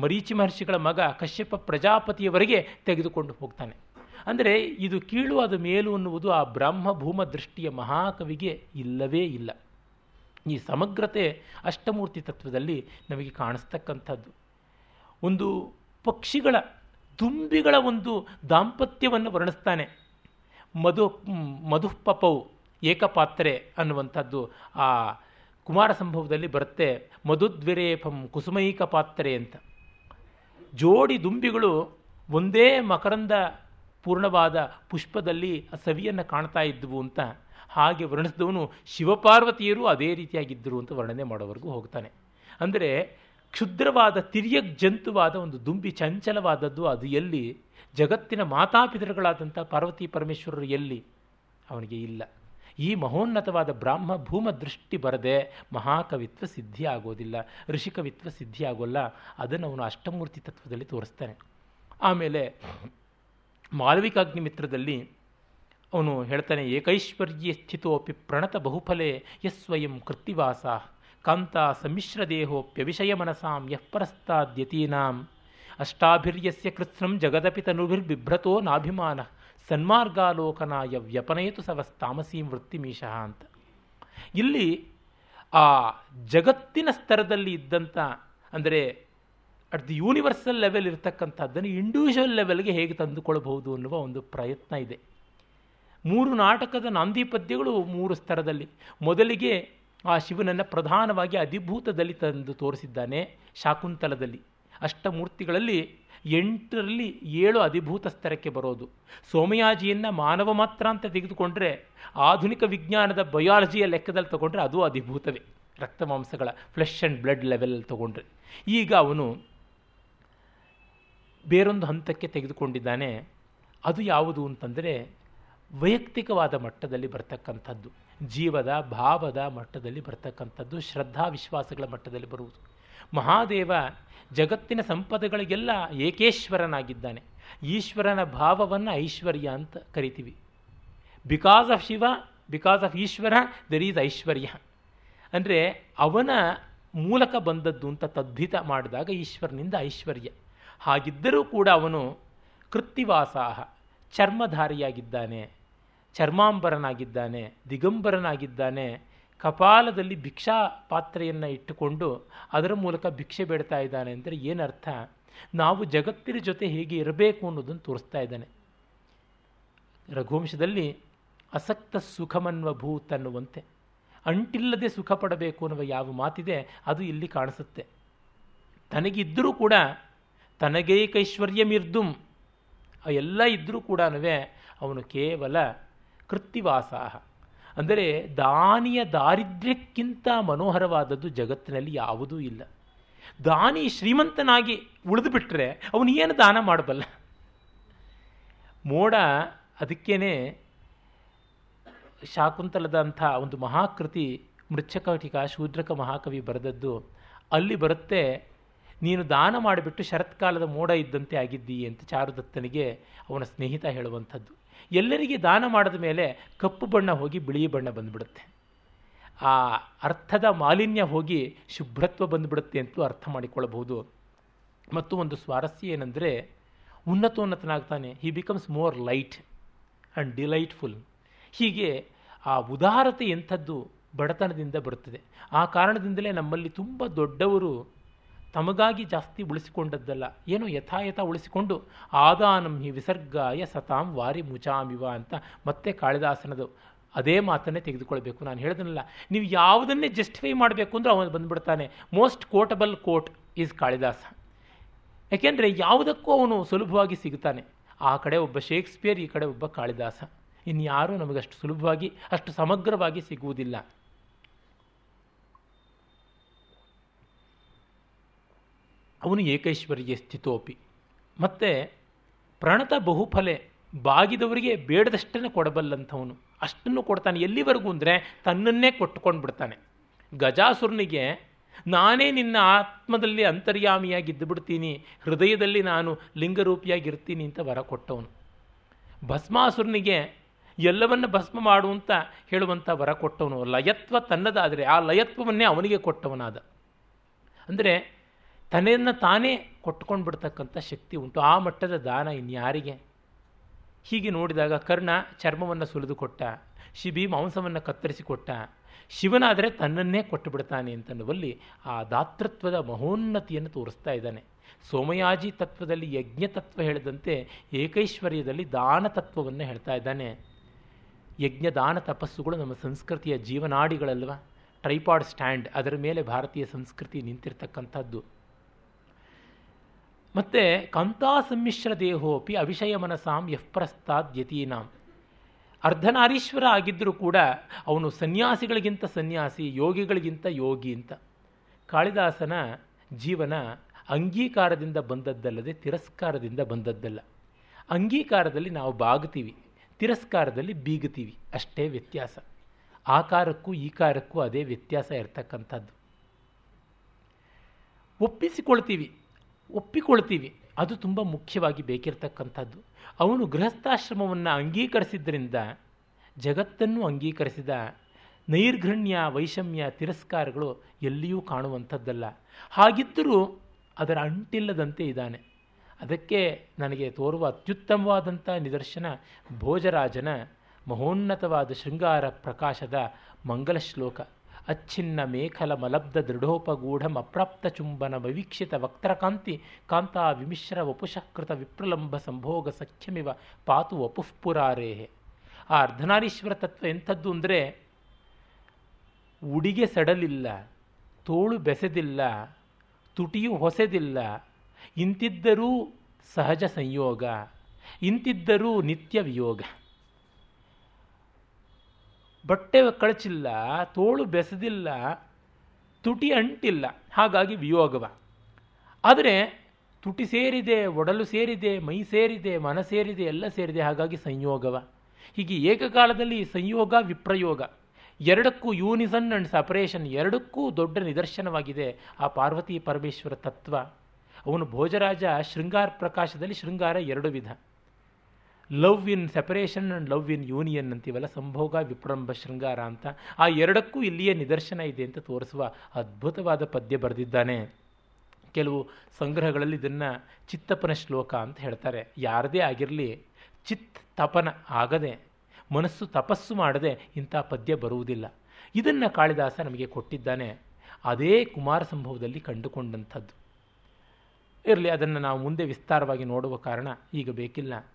ಮರೀಚಿ ಮಹರ್ಷಿಗಳ ಮಗ ಕಶ್ಯಪ ಪ್ರಜಾಪತಿಯವರೆಗೆ ತೆಗೆದುಕೊಂಡು ಹೋಗ್ತಾನೆ. ಅಂದರೆ ಇದು ಕೀಳು ಅದು ಮೇಲು ಅನ್ನುವುದು ಆ ಬ್ರಹ್ಮಭೂಮ ದೃಷ್ಟಿಯ ಮಹಾಕವಿಗೆ ಇಲ್ಲವೇ ಇಲ್ಲ. ಈ ಸಮಗ್ರತೆ ಅಷ್ಟಮೂರ್ತಿ ತತ್ವದಲ್ಲಿ ನಮಗೆ ಕಾಣಿಸ್ತಕ್ಕಂಥದ್ದು. ಒಂದು ಪಕ್ಷಿಗಳ, ದುಂಬಿಗಳ ಒಂದು ದಾಂಪತ್ಯವನ್ನು ವರ್ಣಿಸ್ತಾನೆ. ಮಧು ಮಧುಪಪೌ ಏಕಪಾತ್ರೆ ಅನ್ನುವಂಥದ್ದು ಆ ಕುಮಾರ ಸಂಭವದಲ್ಲಿ ಬರುತ್ತೆ ಮಧುದ್ವಿರೇಪಂ ಕುಸುಮೈಕ ಪಾತ್ರೆ ಅಂತ. ಜೋಡಿ ದುಂಬಿಗಳು ಒಂದೇ ಮಕರಂದ ಪೂರ್ಣವಾದ ಪುಷ್ಪದಲ್ಲಿ ಸವಿಯನ್ನು ಕಾಣ್ತಾ ಇದ್ವು ಅಂತ. ಹಾಗೆ ವರ್ಣಿಸಿದವನು ಶಿವಪಾರ್ವತಿಯರು ಅದೇ ರೀತಿಯಾಗಿದ್ದರು ಅಂತ ವರ್ಣನೆ ಮಾಡೋವರೆಗೂ ಹೋಗ್ತಾನೆ. ಅಂದರೆ ಕ್ಷುದ್ರವಾದ ತಿರ್ಯಕ್ ಜಂತುವಾದ ಒಂದು ದುಂಬಿ ಚಂಚಲವಾದದ್ದು ಅದು ಎಲ್ಲಿ? ಜಗತ್ತಿನ ಮಾತಾಪಿತರುಗಳಾದಂಥ ಪಾರ್ವತಿ ಪರಮೇಶ್ವರರು ಎಲ್ಲಿ? ಅವನಿಗೆ ಇಲ್ಲ. ಈ ಮಹೋನ್ನತವಾದ ಬ್ರಾಹ್ಮ ಭೂಮ ದೃಷ್ಟಿ ಬರದೆ ಮಹಾಕವಿತ್ವ ಸಿದ್ಧಿ ಆಗೋದಿಲ್ಲ ಋಷಿಕವಿತ್ವ ಸಿದ್ಧಿ ಆಗೋಲ್ಲ ಅದನ್ನು ಅವನು ಅಷ್ಟಮೂರ್ತಿ ತತ್ವದಲ್ಲಿ ತೋರಿಸ್ತಾನೆ. ಆಮೇಲೆ ಮಾಲವಿಕಾಗ್ನಿಮಿತ್ರದಲ್ಲಿ ಅವನು ಹೇಳ್ತಾನೆ, ಏಕೈಶ್ವರ್ಯ ಸ್ಥಿತೋಪಿ ಪ್ರಣತ ಬಹುಫಲೆ ಯಸ್ವಯಂ ಕೃತ್ತಿವಾಸ, ಕಾಂತ ಸಮ್ಮಿಶ್ರ ದೇಹೋಪ್ಯವಿಷಯ ಮನಸಾಂ ಯಃ ಪರಸ್ತಾದ್ಯತೀನಾಂ. ಅಷ್ಟಾಭಿರ್ಯಸ್ಯ ಕೃತ್ಸ್ನಂ ಜಗದಪಿ ತನುಭಿರ್ಬಿಭ್ರತೋ ನಾಭಿಮಾನ. ಸನ್ಮಾರ್ಗಾಲೋಕನಾಯ ವ್ಯಪನಯತು ಸವಸ್ತಾಮಸೀಂ ವೃತ್ತಿಮೀಶಃ ಅಂತ. ಇಲ್ಲಿ ಆ ಜಗತ್ತಿನ ಸ್ತರದಲ್ಲಿ ಇದ್ದಂಥ ಅಂದರೆ ಅಟ್ ದಿ ಯೂನಿವರ್ಸಲ್ ಲೆವೆಲ್ ಇರತಕ್ಕಂಥದ್ದನ್ನು ಇಂಡಿವಿಜುವಲ್ ಲೆವೆಲ್ಗೆ ಹೇಗೆ ತಂದುಕೊಳ್ಳಬಹುದು ಅನ್ನುವ ಒಂದು ಪ್ರಯತ್ನ ಇದೆ. ಮೂರು ನಾಟಕದ ನಾಂದಿ ಪದ್ಯಗಳು ಮೂರು ಸ್ತರದಲ್ಲಿ. ಮೊದಲಿಗೆ ಆ ಶಿವನನ್ನು ಪ್ರಧಾನವಾಗಿ ಅಧಿಭೂತದಲ್ಲಿ ತಂದು ತೋರಿಸಿದ್ದಾನೆ ಶಾಕುಂತಲದಲ್ಲಿ. ಅಷ್ಟಮೂರ್ತಿಗಳಲ್ಲಿ ಎಂಟರಲ್ಲಿ ಏಳು ಅಧಿಭೂತ ಸ್ತರಕ್ಕೆ ಬರೋದು. ಸೋಮಯಾಜಿಯನ್ನು ಮಾನವ ಮಾತ್ರ ಅಂತ ತೆಗೆದುಕೊಂಡ್ರೆ, ಆಧುನಿಕ ವಿಜ್ಞಾನದ ಬಯಾಲಜಿಯ ಲೆಕ್ಕದಲ್ಲಿ ತಗೊಂಡ್ರೆ ಅದು ಅಧಿಭೂತವೇ. ರಕ್ತ ಮಾಂಸಗಳ ಫ್ಲೆಶ್ ಆ್ಯಂಡ್ ಬ್ಲಡ್ ಲೆವೆಲ್ ತಗೊಂಡ್ರೆ. ಈಗ ಅವನು ಬೇರೊಂದು ಹಂತಕ್ಕೆ ತೆಗೆದುಕೊಂಡಿದ್ದಾನೆ. ಅದು ಯಾವುದು ಅಂತಂದರೆ ವೈಯಕ್ತಿಕವಾದ ಮಟ್ಟದಲ್ಲಿ ಬರ್ತಕ್ಕಂಥದ್ದು. ಜೀವದ, ಭಾವದ ಮಟ್ಟದಲ್ಲಿ ಬರ್ತಕ್ಕಂಥದ್ದು, ಶ್ರದ್ಧಾ ವಿಶ್ವಾಸಗಳ ಮಟ್ಟದಲ್ಲಿ ಬರುವುದು. ಮಹಾದೇವ ಜಗತ್ತಿನ ಸಂಪದಗಳಿಗೆಲ್ಲ ಏಕೇಶ್ವರನಾಗಿದ್ದಾನೆ. ಈಶ್ವರನ ಭಾವವನ್ನು ಐಶ್ವರ್ಯ ಅಂತ ಕರಿತೀವಿ. Because of Shiva because of Ishwara there is aishwarya. ಅಂದರೆ ಅವನ ಮೂಲಕ ಬಂದದ್ದು ಅಂತ ತದ್ಧಿತ ಮಾಡಿದಾಗ ಈಶ್ವರನಿಂದ ಐಶ್ವರ್ಯ. ಹಾಗಿದ್ದರೂ ಕೂಡ ಅವನು ಕೃತ್ತಿವಾಸಾಹ, ಚರ್ಮಧಾರಿಯಾಗಿದ್ದಾನೆ, ಚರ್ಮಾಂಬರನಾಗಿದ್ದಾನೆ, ದಿಗಂಬರನಾಗಿದ್ದಾನೆ ಕಪಾಲದಲ್ಲಿ ಭಿಕ್ಷಾ ಪಾತ್ರೆಯನ್ನು ಇಟ್ಟುಕೊಂಡು ಅದರ ಮೂಲಕ ಭಿಕ್ಷೆ ಬೇಡ್ತಾ ಇದ್ದಾನೆ ಅಂದರೆ ಏನರ್ಥ? ನಾವು ಜಗತ್ತಿನ ಜೊತೆ ಹೇಗೆ ಇರಬೇಕು ಅನ್ನೋದನ್ನು ತೋರಿಸ್ತಾ ಇದ್ದಾನೆ. ರಘುವಂಶದಲ್ಲಿ ಅಸಕ್ತ ಸುಖಮನ್ವ ಭೂತ್ ಅನ್ನುವಂತೆ. ಅಂಟಿಲ್ಲದೆ ಸುಖ ಪಡಬೇಕು ಅನ್ನುವ ಯಾವ ಮಾತಿದೆ ಅದು ಇಲ್ಲಿ ಕಾಣಿಸುತ್ತೆ. ತನಗಿದ್ದರೂ ಕೂಡ ತನಗೇಕೈಶ್ವರ್ಯಮಿರ್ದುಂ. ಎಲ್ಲ ಇದ್ದರೂ ಕೂಡ ಅವನು ಕೇವಲ ಕೃತ್ತಿವಾಸ ಅಂದರೆ ದಾನಿಯ ದಾರಿದ್ರ್ಯಕ್ಕಿಂತ ಮನೋಹರವಾದದ್ದು ಜಗತ್ತಿನಲ್ಲಿ ಯಾವುದೂ ಇಲ್ಲ. ದಾನಿ ಶ್ರೀಮಂತನಾಗಿ ಉಳಿದು ಬಿಟ್ಟರೆ ಅವನು ಏನು ದಾನ ಮಾಡಬಲ್ಲ? ಮೋಡ ಅದಕ್ಕೇ ಶಾಕುಂತಲದ ಅಂಥ ಒಂದು ಮಹಾಕೃತಿ ಮೃಚ್ಛಕಟಿಕ ಶೂದ್ರಕ ಮಹಾಕವಿ ಬರೆದದ್ದು. ಅಲ್ಲಿ ಬರುತ್ತೆ, ನೀನು ದಾನ ಮಾಡಿಬಿಟ್ಟು ಶರತ್ಕಾಲದ ಮೋಡ ಇದ್ದಂತೆ ಆಗಿದ್ದೀ ಅಂತ ಚಾರುದತ್ತನಿಗೆ ಅವನ ಸ್ನೇಹಿತ ಹೇಳುವಂಥದ್ದು. ಎಲ್ಲರಿಗೆ ದಾನ ಮಾಡಿದ ಮೇಲೆ ಕಪ್ಪು ಬಣ್ಣ ಹೋಗಿ ಬಿಳಿ ಬಣ್ಣ ಬಂದುಬಿಡುತ್ತೆ. ಆ ಅರ್ಥದ ಮಾಲಿನ್ಯ ಹೋಗಿ ಶುಭ್ರತ್ವ ಬಂದುಬಿಡುತ್ತೆ ಅಂತೂ ಅರ್ಥ ಮಾಡಿಕೊಳ್ಳಬಹುದು. ಮತ್ತು ಒಂದು ಸ್ವಾರಸ್ಯ ಏನಂದರೆ ಉನ್ನತೋನ್ನತನಾಗ್ತಾನೆ. He becomes more light and delightful ಹೀಗೆ ಆ ಉದಾರತೆ ಎಂಥದ್ದು ಬಡತನದಿಂದ ಬರುತ್ತದೆ. ಆ ಕಾರಣದಿಂದಲೇ ನಮ್ಮಲ್ಲಿ ತುಂಬ ದೊಡ್ಡವರು ತಮಗಾಗಿ ಜಾಸ್ತಿ ಉಳಿಸಿಕೊಂಡದ್ದಲ್ಲ. ಏನು ಯಥಾಯಥ ಉಳಿಸಿಕೊಂಡು? ಆದಾನಂ ಹಿ ವಿಸರ್ಗಾಯ ಸತಾಂ ವಾರಿ ಮುಚಾಮಿವ ಅಂತ ಮತ್ತೆ ಕಾಳಿದಾಸನದು ಅದೇ ಮಾತನ್ನೇ ತೆಗೆದುಕೊಳ್ಬೇಕು. ನಾನು ಹೇಳಿದನಲ್ಲ, ನೀವು ಯಾವುದನ್ನೇ ಜಸ್ಟಿಫೈ ಮಾಡಬೇಕು ಅಂದರೆ ಅವನು ಬಂದುಬಿಡ್ತಾನೆ. Most quotable quote is Kalidasa. ಯಾಕೆಂದರೆ ಯಾವುದಕ್ಕೂ ಅವನು ಸುಲಭವಾಗಿ ಸಿಗುತ್ತಾನೆ ಆ ಕಡೆ ಒಬ್ಬ ಶೇಕ್ಸ್ಪಿಯರ್, ಈ ಕಡೆ ಒಬ್ಬ ಕಾಳಿದಾಸ. ಇನ್ಯಾರೂ ನಮಗಷ್ಟು ಸುಲಭವಾಗಿ, ಅಷ್ಟು ಸಮಗ್ರವಾಗಿ ಸಿಗುವುದಿಲ್ಲ. ಅವನು ಏಕೈಶ್ವರ್ಯ ಸ್ಥಿತೋಪಿ. ಮತ್ತು ಪ್ರಣತ ಬಹುಫಲೆ ಬಾಗಿದವರಿಗೆ ಬೇಡದಷ್ಟನ್ನು ಕೊಡಬಲ್ಲಂಥವನು. ಅಷ್ಟನ್ನು ಕೊಡ್ತಾನೆ ಎಲ್ಲಿವರೆಗೂ ಅಂದರೆ ತನ್ನನ್ನೇ ಕೊಟ್ಟುಕೊಂಡು ಬಿಡ್ತಾನೆ ಗಜಾಸುರನಿಗೆ, ನಾನೇ ನಿನ್ನ ಆತ್ಮದಲ್ಲಿ ಅಂತರ್ಯಾಮಿಯಾಗಿದ್ದು ಬಿಡ್ತೀನಿ, ಹೃದಯದಲ್ಲಿ ನಾನು ಲಿಂಗರೂಪಿಯಾಗಿರ್ತೀನಿ ಅಂತ ವರ ಕೊಟ್ಟವನು. ಭಸ್ಮಾಸುರನಿಗೆ ಎಲ್ಲವನ್ನ ಭಸ್ಮ ಮಾಡುವಂತ ಹೇಳುವಂಥ ವರ ಕೊಟ್ಟವನು ಲಯತ್ವ ತನ್ನದಾದರೆ ಆ ಲಯತ್ವವನ್ನೇ ಅವನಿಗೆ ಕೊಟ್ಟವನಾದ. ಅಂದರೆ ತನ್ನನ್ನು ತಾನೇ ಕೊಟ್ಕೊಂಡು ಬಿಡ್ತಕ್ಕಂಥ ಶಕ್ತಿ ಉಂಟು. ಆ ಮಟ್ಟದ ದಾನ ಇನ್ಯಾರಿಗೆ? ಹೀಗೆ ನೋಡಿದಾಗ ಕರ್ಣ ಚರ್ಮವನ್ನು ಸುಲಿದುಕೊಟ್ಟ ಶಿಬಿ ಮಾಂಸವನ್ನು ಕತ್ತರಿಸಿಕೊಟ್ಟ ಶಿವನಾದರೆ ತನ್ನನ್ನೇ ಕೊಟ್ಟು ಬಿಡ್ತಾನೆ ಅಂತನ್ನುವಲ್ಲಿ ಆ ದಾತೃತ್ವದ ಮಹೋನ್ನತಿಯನ್ನು ತೋರಿಸ್ತಾ ಇದ್ದಾನೆ. ಸೋಮಯಾಜಿ ತತ್ವದಲ್ಲಿ ಯಜ್ಞ ತತ್ವ ಹೇಳಿದಂತೆ ಏಕೈಶ್ವರ್ಯದಲ್ಲಿ ದಾನ ತತ್ವವನ್ನು ಹೇಳ್ತಾ ಇದ್ದಾನೆ. ಯಜ್ಞ ದಾನ ತಪಸ್ಸುಗಳು ನಮ್ಮ ಸಂಸ್ಕೃತಿಯ ಜೀವನಾಡಿಗಳಲ್ವ? ಟ್ರೈಪಾಡ್ ಸ್ಟ್ಯಾಂಡ್, ಅದರ ಮೇಲೆ ಭಾರತೀಯ ಸಂಸ್ಕೃತಿ ನಿಂತಿರ್ತಕ್ಕಂಥದ್ದು. ಮತ್ತು ಕಂತಾ ಸಮ್ಮಿಶ್ರ ದೇಹೋಪಿ ಅವಿಷಯ ಮನಸಾಂ ಯಪ್ರಸ್ತಾದ್ ಯತೀನಾಂ ಅರ್ಧನಾರೀಶ್ವರ ಆಗಿದ್ದರೂ ಕೂಡ ಅವನು ಸನ್ಯಾಸಿಗಳಿಗಿಂತ ಸನ್ಯಾಸಿ, ಯೋಗಿಗಳಿಗಿಂತ ಯೋಗಿ ಅಂತ. ಕಾಳಿದಾಸನ ಜೀವನ ಅಂಗೀಕಾರದಿಂದ ಬಂದದ್ದಲ್ಲದೆ ತಿರಸ್ಕಾರದಿಂದ ಬಂದದ್ದಲ್ಲ. ಅಂಗೀಕಾರದಲ್ಲಿ ನಾವು ಬಾಗುತ್ತೀವಿ, ತಿರಸ್ಕಾರದಲ್ಲಿ ಬೀಗುತ್ತೀವಿ. ಅಷ್ಟೇ ವ್ಯತ್ಯಾಸ. ಆಕಾರಕ್ಕೂ ಈಕಾರಕ್ಕೂ ಅದೇ ವ್ಯತ್ಯಾಸ ಇರತಕ್ಕಂಥದ್ದು. ಒಪ್ಪಿಸಿಕೊಳ್ತೀವಿ. ಒಪ್ಪಿಕೊಳ್ತೀವಿ. ಅದು ತುಂಬ ಮುಖ್ಯವಾಗಿ ಬೇಕಿರತಕ್ಕಂಥದ್ದು. ಅವನು ಗೃಹಸ್ಥಾಶ್ರಮವನ್ನು ಅಂಗೀಕರಿಸಿದ್ದರಿಂದ ಜಗತ್ತನ್ನು ಅಂಗೀಕರಿಸಿದ ನೈರ್ಘಣ್ಯ ವೈಷಮ್ಯ, ತಿರಸ್ಕಾರಗಳು ಎಲ್ಲಿಯೂ ಕಾಣುವಂಥದ್ದಲ್ಲ. ಹಾಗಿದ್ದರೂ ಅದರ ಅಂಟಿಲ್ಲದಂತೆ ಇದ್ದಾನೆ. ಅದಕ್ಕೆ ನನಗೆ ತೋರುವ ಅತ್ಯುತ್ತಮವಾದಂಥ ನಿದರ್ಶನ ಭೋಜರಾಜನ ಮಹೋನ್ನತವಾದ ಶೃಂಗಾರ ಪ್ರಕಾಶದ ಮಂಗಲ ಶ್ಲೋಕ ಅಚ್ಛಿನ್ನ ಮೇಖಲ ಮಲಬ್ಧ ದೃಢೋಪಗೂಢಂ ಅಪ್ರಾಪ್ತ ಚುಂಬನ ವವೀಕ್ಷಿತ ವಕ್ತ್ರಕಾಂತಿ ಕಾಂತಾ ವಿಮಿಶ್ರ ವಪುಷಕೃತ ವಿಪ್ರಲಂಬ ಸಂಭೋಗ ಸಖ್ಯಮಿವ ಪಾತು ವಪುಃಪುರಾರೇಹೆ ಆ ಅರ್ಧನಾರೀಶ್ವರ ತತ್ವ ಎಂಥದ್ದು ಅಂದರೆ ಉಡಿಗೆ ಸಡಲಿಲ್ಲ, ತೋಳು ಬೆಸೆದಿಲ್ಲ, ತುಟಿಯು ಹೊಸೆದಿಲ್ಲ, ಇಂತಿದ್ದರೂ ಸಹಜ ಸಂಯೋಗ, ಇಂತಿದ್ದರೂ ನಿತ್ಯ ವಿಯೋಗ. ಬಟ್ಟೆ ಕಳಚಿಲ್ಲ, ತೋಳು ಬೆಸದಿಲ್ಲ, ತುಟಿ ಅಂಟಿಲ್ಲ. ಹಾಗಾಗಿ ವಿಯೋಗವ. ಆದರೆ ತುಟಿ ಸೇರಿದೆ, ಒಡಲು ಸೇರಿದೆ, ಮೈ ಸೇರಿದೆ, ಮನ ಸೇರಿದೆ, ಎಲ್ಲ ಸೇರಿದೆ, ಹಾಗಾಗಿ ಸಂಯೋಗವ. ಹೀಗೆ ಏಕಕಾಲದಲ್ಲಿ ಸಂಯೋಗ, ವಿಪ್ರಯೋಗ. ಎರಡಕ್ಕೂ ಯೂನಿಸನ್ ಅಂಡ್ ಸಪರೇಷನ್, ಎರಡಕ್ಕೂ ದೊಡ್ಡ ನಿದರ್ಶನವಾಗಿದೆ ಆ ಪಾರ್ವತಿ ಪರಮೇಶ್ವರ ತತ್ವ. ಅವನು ಭೋಜರಾಜ ಶೃಂಗಾರ ಪ್ರಕಾಶದಲ್ಲಿ ಶೃಂಗಾರ ಎರಡು ವಿಧ. Love in separation and love in union ಅಂತೀವಲ್ಲ, ಸಂಭೋಗ, ವಿಪ್ರಂಭ, ಶೃಂಗಾರ ಅಂತ. ಆ ಎರಡಕ್ಕೂ ಇಲ್ಲಿಯೇ ನಿದರ್ಶನ ಇದೆ ಅಂತ ತೋರಿಸುವ ಅದ್ಭುತವಾದ ಪದ್ಯ ಬರೆದಿದ್ದಾನೆ. ಕೆಲವು ಸಂಗ್ರಹಗಳಲ್ಲಿ ಇದನ್ನು ಚಿತ್ತಪನ ಶ್ಲೋಕ ಅಂತ ಹೇಳ್ತಾರೆ. ಯಾರದೇ ಆಗಿರಲಿ, ಚಿತ್ ತಪನ ಆಗದೆ, ಮನಸ್ಸು ತಪಸ್ಸು ಮಾಡದೆ ಇಂಥ ಪದ್ಯ ಬರುವುದಿಲ್ಲ. ಇದನ್ನು ಕಾಳಿದಾಸ ನಮಗೆ ಕೊಟ್ಟಿದ್ದಾನೆ. ಅದೇ ಕುಮಾರ ಸಂಭವದಲ್ಲಿ ಕಂಡುಕೊಂಡಂಥದ್ದು. ಇರಲಿ, ಅದನ್ನು ನಾವು ಮುಂದೆ ವಿಸ್ತಾರವಾಗಿ ನೋಡುವ ಕಾರಣ ಈಗ ಬೇಕಿಲ್ಲ.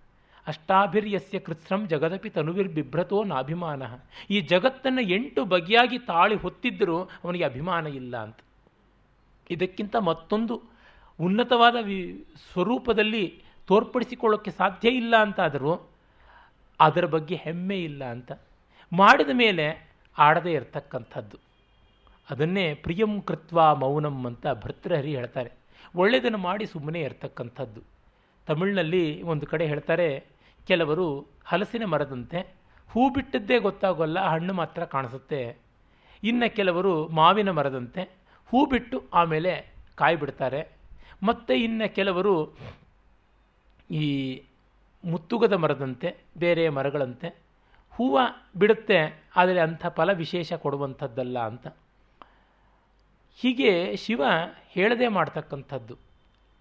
ಅಷ್ಟಾಭಿರ್ಯಸ್ಯ ಕೃತ್ಸ್ರಂ ಜಗದಪಿ ತನುವಿರ್ಬಿಭ್ರತೋ ನಾಭಿಮಾನ. ಈ ಜಗತ್ತನ್ನು ಎಂಟು ಬಗೆಯಾಗಿ ತಾಳಿ ಹೊತ್ತಿದ್ದರೂ ಅವನಿಗೆ ಅಭಿಮಾನ ಇಲ್ಲ ಅಂತ. ಇದಕ್ಕಿಂತ ಮತ್ತೊಂದು ಉನ್ನತವಾದ ವಿ ಸ್ವರೂಪದಲ್ಲಿ ತೋರ್ಪಡಿಸಿಕೊಳ್ಳೋಕ್ಕೆ ಸಾಧ್ಯ ಇಲ್ಲ ಅಂತಾದರೂ ಅದರ ಬಗ್ಗೆ ಹೆಮ್ಮೆ ಇಲ್ಲ ಅಂತ. ಮಾಡಿದ ಮೇಲೆ ಆಡದೇ ಇರತಕ್ಕಂಥದ್ದು. ಅದನ್ನೇ ಪ್ರಿಯಂ ಕೃತ್ವ ಮೌನಂ ಅಂತ ಭರ್ತೃಹರಿ ಹೇಳ್ತಾರೆ. ಒಳ್ಳೆಯದನ್ನು ಮಾಡಿ ಸುಮ್ಮನೆ ಇರತಕ್ಕಂಥದ್ದು. ತಮಿಳಿನಲ್ಲಿ ಒಂದು ಕಡೆ ಹೇಳ್ತಾರೆ ಕೆಲವರು ಹಲಸಿನ ಮರದಂತೆ ಹೂ ಬಿಟ್ಟದ್ದೇ ಗೊತ್ತಾಗೋಲ್ಲ, ಹಣ್ಣು ಮಾತ್ರ ಕಾಣಿಸುತ್ತೆ. ಇನ್ನು ಕೆಲವರು ಮಾವಿನ ಮರದಂತೆ ಹೂ ಬಿಟ್ಟು ಆಮೇಲೆ ಕಾಯಿ ಬಿಡ್ತಾರೆ ಮತ್ತು ಇನ್ನು ಕೆಲವರು ಈ ಮುತ್ತುಗದ ಮರದಂತೆ, ಬೇರೆ ಮರಗಳಂತೆ ಹೂವು ಬಿಡುತ್ತೆ, ಆದರೆ ಅಂಥ ಫಲ ವಿಶೇಷ ಕೊಡುವಂಥದ್ದಲ್ಲ ಅಂತ. ಹೀಗೆ ಶಿವ ಹೇಳದೆ ಮಾಡ್ತಕ್ಕಂಥದ್ದು.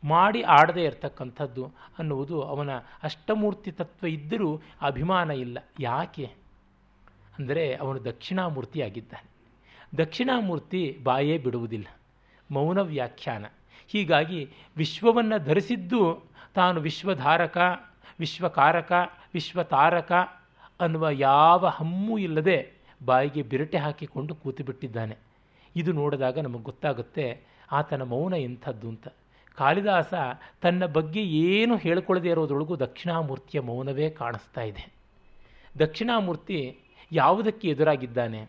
ಮಾಡಿ ಆಡದೇ ಇರತಕ್ಕಂಥದ್ದು ಅನ್ನುವುದು ಅವನ ಅಷ್ಟಮೂರ್ತಿ ತತ್ವ ಇದ್ದರೂ ಅಭಿಮಾನ ಇಲ್ಲ. ಯಾಕೆ? ಅಂದರೆ ಅವನು ದಕ್ಷಿಣಾಮೂರ್ತಿಯಾಗಿದ್ದಾನೆ. ದಕ್ಷಿಣಾಮೂರ್ತಿ ಬಾಯೇ ಬಿಡುವುದಿಲ್ಲ. ಮೌನ ವ್ಯಾಖ್ಯಾನ. ಹೀಗಾಗಿ ವಿಶ್ವವನ್ನು ಧರಿಸಿದ್ದು ತಾನು ವಿಶ್ವಧಾರಕ, ವಿಶ್ವಕಾರಕ, ವಿಶ್ವತಾರಕ ಅನ್ನುವ ಯಾವ ಹಮ್ಮು ಇಲ್ಲದೆ ಬಾಯಿಗೆ ಬಿರಟೆ ಹಾಕಿಕೊಂಡು ಕೂತುಬಿಟ್ಟಿದ್ದಾನೆ ಇದು ನೋಡಿದಾಗ ನಮಗೆ ಗೊತ್ತಾಗುತ್ತೆ ಆತನ ಮೌನ ಎಂಥದ್ದು ಅಂತ. ಕಾಳಿದಾಸ ತನ್ನ ಬಗ್ಗೆ ಏನು ಹೇಳ್ಕೊಳ್ಳದೆ ಇರೋದ್ರೊಳಗೂ ದಕ್ಷಿಣಾಮೂರ್ತಿಯ ಮೌನವೇ ಕಾಣಿಸ್ತಾ ಇದೆ. ದಕ್ಷಿಣಾಮೂರ್ತಿ ಯಾವುದಕ್ಕೆ ಎದುರಾಗಿದ್ದಾನೆ?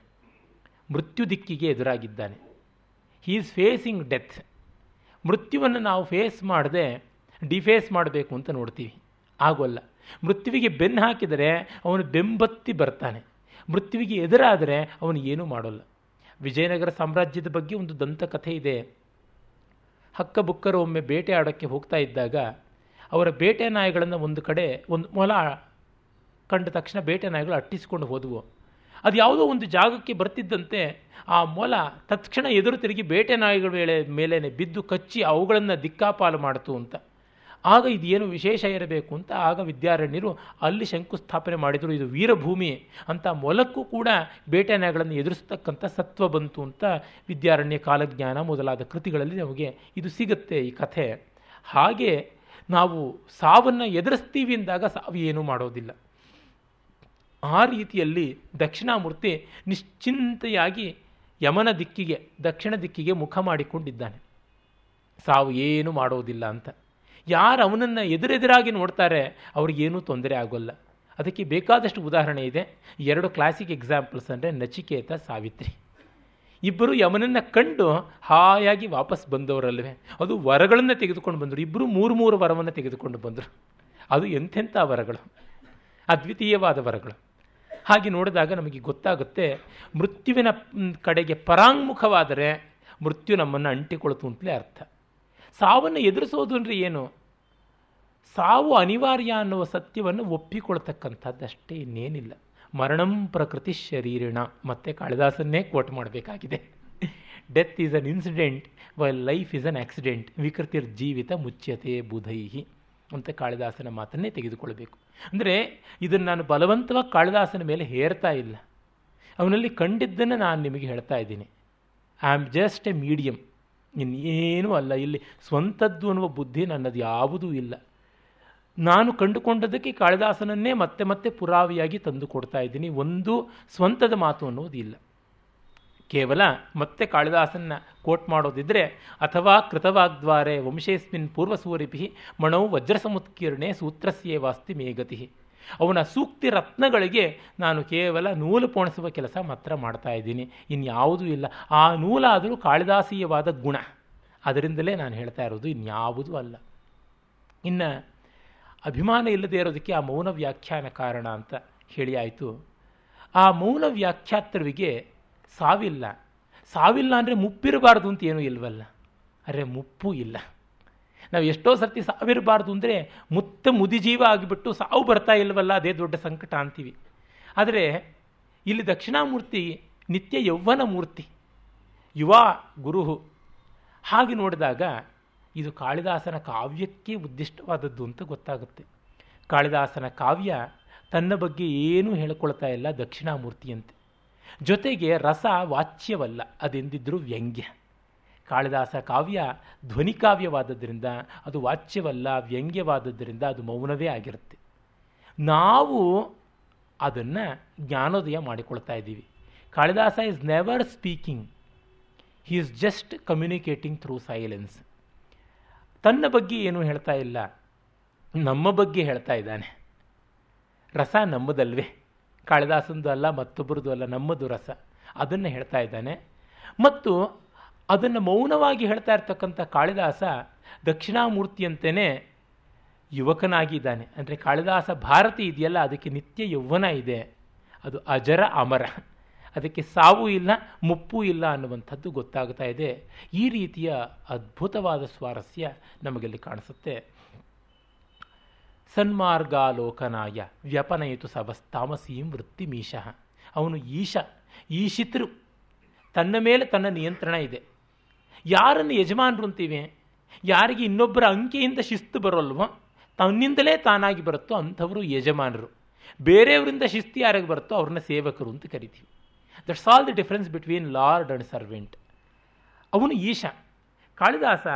ಮೃತ್ಯು ದಿಕ್ಕಿಗೆ ಎದುರಾಗಿದ್ದಾನೆ. ಹೀ ಈಸ್ ಫೇಸಿಂಗ್ ಡೆತ್ ಮೃತ್ಯುವನ್ನು ನಾವು ಫೇಸ್ ಮಾಡದೆ ಡಿಫೇಸ್ ಮಾಡಬೇಕು ಅಂತ ನೋಡ್ತೀವಿ. ಆಗೋಲ್ಲ. ಮೃತ್ಯುವಿಗೆ ಬೆನ್ನು ಹಾಕಿದರೆ ಅವನು ಬೆಂಬತ್ತಿ ಬರ್ತಾನೆ. ಮೃತ್ಯುವಿಗೆ ಎದುರಾದರೆ ಅವನು ಏನೂ ಮಾಡೋಲ್ಲ. ವಿಜಯನಗರ ಸಾಮ್ರಾಜ್ಯದ ಬಗ್ಗೆ ಒಂದು ದಂತಕಥೆ ಇದೆ. ಹಕ್ಕ ಬುಕ್ಕರು ಒಮ್ಮೆ ಬೇಟೆ ಆಡೋಕ್ಕೆ ಹೋಗ್ತಾ ಇದ್ದಾಗ ಅವರ ಬೇಟೆ ನಾಯಿಗಳನ್ನು ಒಂದು ಕಡೆ, ಒಂದು ಮೊಲ ಕಂಡ ತಕ್ಷಣ ಬೇಟೆ ನಾಯಿಗಳು ಅಟ್ಟಿಸಿಕೊಂಡು ಹೋದವು. ಅದು ಯಾವುದೋ ಒಂದು ಜಾಗಕ್ಕೆ ಬರ್ತಿದ್ದಂತೆ ಆ ಮೊಲ ತತ್ಕ್ಷಣ ಎದುರು ತಿರುಗಿ ಬೇಟೆ ನಾಯಿಗಳ ಮೇಲೆ ಮೇಲೇ ಬಿದ್ದು ಕಚ್ಚಿ ಅವುಗಳನ್ನು ದಿಕ್ಕಾಪಾಲು ಮಾಡಿತು ಅಂತ. ಆಗ ಇದೇನು ವಿಶೇಷ ಇರಬೇಕು ಅಂತ ಆಗ ವಿದ್ಯಾರಣ್ಯರು ಅಲ್ಲಿ ಶಂಕುಸ್ಥಾಪನೆ ಮಾಡಿದರು, ಇದು ವೀರಭೂಮಿ ಅಂತ ಮೊಲಕ್ಕೂ ಕೂಡ ಬೇಟೆನೆಗಳನ್ನು ಎದುರಿಸ್ತಕ್ಕಂಥ ಸತ್ವ ಬಂತು ಅಂತ ವಿದ್ಯಾರಣ್ಯ ಕಾಲಜ್ಞಾನ ಮೊದಲಾದ ಕೃತಿಗಳಲ್ಲಿ ನಮಗೆ ಇದು ಸಿಗುತ್ತೆ ಈ ಕಥೆ. ಹಾಗೆ ನಾವು ಸಾವನ್ನು ಎದುರಿಸ್ತೀವಿ ಅಂದಾಗ ಸಾವು ಏನೂ ಮಾಡೋದಿಲ್ಲ. ಆ ರೀತಿಯಲ್ಲಿ ದಕ್ಷಿಣಾಮೂರ್ತಿ ನಿಶ್ಚಿಂತೆಯಾಗಿ ಯಮನ ದಿಕ್ಕಿಗೆ, ದಕ್ಷಿಣ ದಿಕ್ಕಿಗೆ ಮುಖ ಮಾಡಿಕೊಂಡಿದ್ದಾನೆ. ಸಾವು ಏನು ಮಾಡೋದಿಲ್ಲ ಅಂತ. ಯಾರು ಅವನನ್ನು ಎದುರೆದುರಾಗಿ ನೋಡ್ತಾರೆ ಅವ್ರಿಗೇನೂ ತೊಂದರೆ ಆಗೋಲ್ಲ. ಅದಕ್ಕೆ ಬೇಕಾದಷ್ಟು ಉದಾಹರಣೆ ಇದೆ. ಎರಡು ಕ್ಲಾಸಿಕ್ ಎಕ್ಸಾಂಪಲ್ಸ್ ಅಂದರೆ ನಚಿಕೇತ ಸಾವಿತ್ರಿ. ಇಬ್ಬರು ಯಮನನ್ನು ಕಂಡು ಹಾಯಾಗಿ ವಾಪಸ್ ಬಂದವರಲ್ವೇ, ಅದು ವರಗಳನ್ನು ತೆಗೆದುಕೊಂಡು ಬಂದರು. ಇಬ್ಬರು ಮೂರು ಮೂರು ವರವನ್ನು ತೆಗೆದುಕೊಂಡು ಬಂದರು. ಅದು ಎಂಥೆಂಥ ವರಗಳು? ಅದ್ವಿತೀಯವಾದ ವರಗಳು. ಹಾಗೆ ನೋಡಿದಾಗ ನಮಗೆ ಗೊತ್ತಾಗುತ್ತೆ, ಮೃತ್ಯುವಿನ ಕಡೆಗೆ ಪರಾಂಗುಖವಾದರೆ ಮೃತ್ಯು ನಮ್ಮನ್ನು ಅಂಟಿಕೊಳ್ತು ಅಂತಲೇ ಅರ್ಥ. ಸಾವನ್ನು ಎದುರಿಸೋದು ಅಂದರೆ ಏನು? ಸಾವು ಅನಿವಾರ್ಯ ಅನ್ನುವ ಸತ್ಯವನ್ನು ಒಪ್ಪಿಕೊಳ್ತಕ್ಕಂಥದ್ದಷ್ಟೇ ಇನ್ನೇನಿಲ್ಲ. ಮರಣಂ ಪ್ರಕೃತಿ ಶರೀರಿಣ. ಮತ್ತೆ ಕಾಳಿದಾಸನ್ನೇ ಕೋಟ್ ಮಾಡಬೇಕಾಗಿದೆ. Death is an incident why life is an accident ವಿಕೃತಿರ್ ಜೀವಿತ ಮುಚ್ಯತೆ ಬುಧೈಹಿ ಅಂತ ಕಾಳಿದಾಸನ ಮಾತನ್ನೇ ತೆಗೆದುಕೊಳ್ಬೇಕು. ಅಂದರೆ ಇದನ್ನು ನಾನು ಬಲವಂತವಾಗಿ ಕಾಳಿದಾಸನ ಮೇಲೆ ಹೇರ್ತಾ ಇಲ್ಲ. ಅವನಲ್ಲಿ ಕಂಡಿದ್ದನ್ನು ನಾನು ನಿಮಗೆ ಹೇಳ್ತಾ ಇದ್ದೀನಿ. I am just a medium ಇನ್ನೇನೂ ಅಲ್ಲ. ಇಲ್ಲಿ ಸ್ವಂತದ್ದು ಅನ್ನುವ ಬುದ್ಧಿ ನನ್ನದು ಯಾವುದೂ ಇಲ್ಲ. ನಾನು ಕಂಡುಕೊಂಡದಕ್ಕೆ ಕಾಳಿದಾಸನನ್ನೇ ಮತ್ತೆ ಮತ್ತೆ ಪುರಾವೆಯಾಗಿ ತಂದು ಕೊಡ್ತಾ ಇದ್ದೀನಿ. ಒಂದು ಸ್ವಂತದ ಮಾತು ಅನ್ನೋದು ಇಲ್ಲ. ಕೇವಲ ಮತ್ತೆ ಕಾಳಿದಾಸನ ಕೋಟ್ ಮಾಡೋದಿದ್ರೆ ಅಥವಾ ಕೃತವಾಗ್ದ್ವಾರೆ ವಂಶೇಸ್ಮಿನ್ ಪೂರ್ವಸೂರಿಪಿ ಮಣೌ ವಜ್ರಸಮುತ್ಕೀರ್ಣೆ ಸೂತ್ರಸ್ಯೇವಾಸ್ತಿ ಮೇಗತಿ ಅವನ ಸೂಕ್ತಿ ರತ್ನಗಳಿಗೆ ನಾನು ಕೇವಲ ನೂಲು ಪೋಣಿಸುವ ಕೆಲಸ ಮಾತ್ರ ಮಾಡ್ತಾ ಇದ್ದೀನಿ. ಇನ್ಯಾವುದೂ ಇಲ್ಲ. ಆ ನೂಲಾದರೂ ಕಾಳಿದಾಸೀಯವಾದ ಗುಣ. ಅದರಿಂದಲೇ ನಾನು ಹೇಳ್ತಾ ಇರೋದು ಇನ್ಯಾವುದೂ ಅಲ್ಲ. ಇನ್ನು ಅಭಿಮಾನ ಇಲ್ಲದೆ ಇರೋದಕ್ಕೆ ಆ ಮೌನ ವ್ಯಾಖ್ಯಾನ ಕಾರಣ ಅಂತ ಹೇಳಿ ಆಯಿತು. ಆ ಮೌನ ವ್ಯಾಖ್ಯಾತೃವಿಗೆ ಸಾವಿಲ್ಲ. ಸಾವಿಲ್ಲ ಅಂದರೆ ಮುಪ್ಪಿರಬಾರ್ದು ಅಂತ ಏನೂ ಇಲ್ವಲ್ಲ. ಅರೆ ಮುಪ್ಪು ಇಲ್ಲ. ನಾವು ಎಷ್ಟೋ ಸರ್ತಿ ಸಾವಿರಬಾರ್ದು ಅಂದರೆ ಮುತ್ತ ಮುದಿಜೀವ ಆಗಿಬಿಟ್ಟು ಸಾವು ಬರ್ತಾ ಇಲ್ವಲ್ಲ, ಅದೇ ದೊಡ್ಡ ಸಂಕಟ ಅಂತೀವಿ. ಆದರೆ ಇಲ್ಲಿ ದಕ್ಷಿಣಾಮೂರ್ತಿ ನಿತ್ಯ ಯೌವನ ಮೂರ್ತಿ, ಯುವ ಗುರುಹು. ಹಾಗೆ ನೋಡಿದಾಗ ಇದು ಕಾಳಿದಾಸನ ಕಾವ್ಯಕ್ಕೆ ಉದ್ದಿಷ್ಟವಾದದ್ದು ಅಂತ ಗೊತ್ತಾಗುತ್ತೆ. ಕಾಳಿದಾಸನ ಕಾವ್ಯ ತನ್ನ ಬಗ್ಗೆ ಏನೂ ಹೇಳ್ಕೊಳ್ತಾ ಇಲ್ಲ ದಕ್ಷಿಣಾಮೂರ್ತಿಯಂತೆ. ಜೊತೆಗೆ ರಸ ವಾಚ್ಯವಲ್ಲ, ಅದೆಂದಿದ್ರೂ ವ್ಯಂಗ್ಯ. ಕಾಳಿದಾಸ ಕಾವ್ಯ ಧ್ವನಿಕಾವ್ಯವಾದದ್ದರಿಂದ ಅದು ವಾಚ್ಯವಲ್ಲ ವ್ಯಂಗ್ಯವಾದದ್ದರಿಂದ ಅದು ಮೌನವೇ ಆಗಿರುತ್ತೆ. ನಾವು ಅದನ್ನು ಜ್ಞಾನೋದಯ ಮಾಡಿಕೊಳ್ತಾ ಇದ್ದೀವಿ. Kalidasa is never speaking he is just communicating through silence ತನ್ನ ಬಗ್ಗೆ ಏನೂ ಹೇಳ್ತಾ ಇಲ್ಲ. ನಮ್ಮ ಬಗ್ಗೆ ಹೇಳ್ತಾ ಇದ್ದಾನೆ. ರಸ ನಮ್ಮದಲ್ವೇ. ಕಾಳಿದಾಸಂದು ಅಲ್ಲ, ಮತ್ತೊಬ್ಬರದು ಅಲ್ಲ, ನಮ್ಮದು ರಸ. ಅದನ್ನು ಹೇಳ್ತಾ ಇದ್ದಾನೆ. ಮತ್ತು ಅದನ್ನು ಮೌನವಾಗಿ ಹೇಳ್ತಾ ಇರ್ತಕ್ಕಂಥ ಕಾಳಿದಾಸ ದಕ್ಷಿಣಾಮೂರ್ತಿಯಂತೆಯೇ ಯುವಕನಾಗಿದ್ದಾನೆ. ಅಂದರೆ ಕಾಳಿದಾಸ ಭಾರತಿ ಇದೆಯಲ್ಲ, ಅದಕ್ಕೆ ನಿತ್ಯ ಯೌವನ ಇದೆ. ಅದು ಅಜರ ಅಮರ. ಅದಕ್ಕೆ ಸಾವು ಇಲ್ಲ, ಮುಪ್ಪು ಇಲ್ಲ ಅನ್ನುವಂಥದ್ದು ಗೊತ್ತಾಗ್ತಾ ಇದೆ. ಈ ರೀತಿಯ ಅದ್ಭುತವಾದ ಸ್ವಾರಸ್ಯ ನಮಗಲ್ಲಿ ಕಾಣಿಸುತ್ತೆ. ಸನ್ಮಾರ್ಗಾಲೋಕನಾಯ ವ್ಯಪನಯಿತು ಸವಸ್ತಾಮಸೀಂ ವೃತ್ತಿಮೀಶಃ ಅವನು ಈಶ, ಈಶಿತೃ. ತನ್ನ ಮೇಲೆ ತನ್ನ ನಿಯಂತ್ರಣ ಇದೆ. ಯಾರನ್ನು ಯಜಮಾನರು ಅಂತೀವಿ? ಯಾರಿಗೆ ಇನ್ನೊಬ್ಬರ ಅಂಕೆಯಿಂದ ಶಿಸ್ತು ಬರೋಲ್ವೋ? ತನ್ನಿಂದಲೇ ತಾನಾಗಿ ಬರುತ್ತೋ ಅಂಥವರು ಯಜಮಾನರು. ಬೇರೆಯವರಿಂದ ಶಿಸ್ತು ಯಾರಿಗೆ ಬರುತ್ತೋ ಅವ್ರನ್ನ ಸೇವಕರು ಅಂತ ಕರಿತೀವಿ. That's all the difference between lord and servant ಅವನು ಈಶ. ಕಾಳಿದಾಸ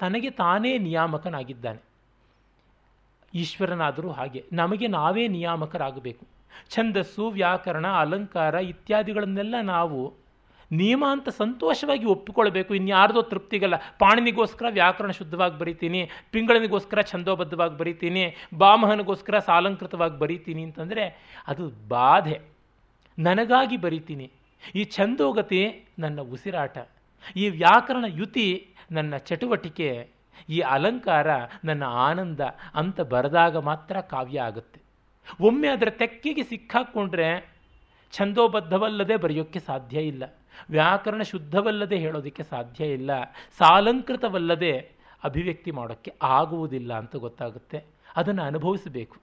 ತನಗೆ ತಾನೇ ನಿಯಾಮಕನಾಗಿದ್ದಾನೆ. ಈಶ್ವರನಾದರೂ ಹಾಗೆ. ನಮಗೆ ನಾವೇ ನಿಯಾಮಕರಾಗಬೇಕು. ಛಂದಸ್ಸು, ವ್ಯಾಕರಣ, ಅಲಂಕಾರ ಇತ್ಯಾದಿಗಳನ್ನೆಲ್ಲ ನಾವು ನಿಯಮ ಅಂತ ಸಂತೋಷವಾಗಿ ಒಪ್ಪಿಕೊಳ್ಬೇಕು, ಇನ್ಯಾರ್ದೋ ತೃಪ್ತಿಗಲ್ಲ. ಪಾಣಿನಿಗೋಸ್ಕರ ವ್ಯಾಕರಣ ಶುದ್ಧವಾಗಿ ಬರೀತೀನಿ, ಪಿಂಗಳನಿಗೋಸ್ಕರ ಛಂದೋಬದ್ಧವಾಗಿ ಬರೀತೀನಿ, ಬಾಮಹನಿಗೋಸ್ಕರ ಸಾಲಂಕೃತವಾಗಿ ಬರೀತೀನಿ ಅಂತಂದರೆ ಅದು ಬಾಧೆ. ನನಗಾಗಿ ಬರೀತೀನಿ. ಈ ಛಂದೋಗತಿ ನನ್ನ ಉಸಿರಾಟ. ಈ ವ್ಯಾಕರಣ ಯುತಿ ನನ್ನ ಚಟುವಟಿಕೆ. ಈ ಅಲಂಕಾರ ನನ್ನ ಆನಂದ ಅಂತ ಬರೆದಾಗ ಮಾತ್ರ ಕಾವ್ಯ ಆಗುತ್ತೆ. ಒಮ್ಮೆ ಅದರ ತೆಕ್ಕಿಗೆ ಸಿಕ್ಕಾಕ್ಕೊಂಡ್ರೆ ಛಂದೋಬದ್ಧವಲ್ಲದೆ ಬರೆಯೋಕ್ಕೆ ಸಾಧ್ಯ ಇಲ್ಲ. ವ್ಯಾಕರಣ ಶುದ್ಧವಲ್ಲದೆ ಹೇಳೋದಕ್ಕೆ ಸಾಧ್ಯ ಇಲ್ಲ. ಸಾಲಂಕೃತವಲ್ಲದೆ ಅಭಿವ್ಯಕ್ತಿ ಮಾಡೋಕ್ಕೆ ಆಗುವುದಿಲ್ಲ ಅಂತ ಗೊತ್ತಾಗುತ್ತೆ. ಅದನ್ನು ಅನುಭವಿಸಬೇಕು.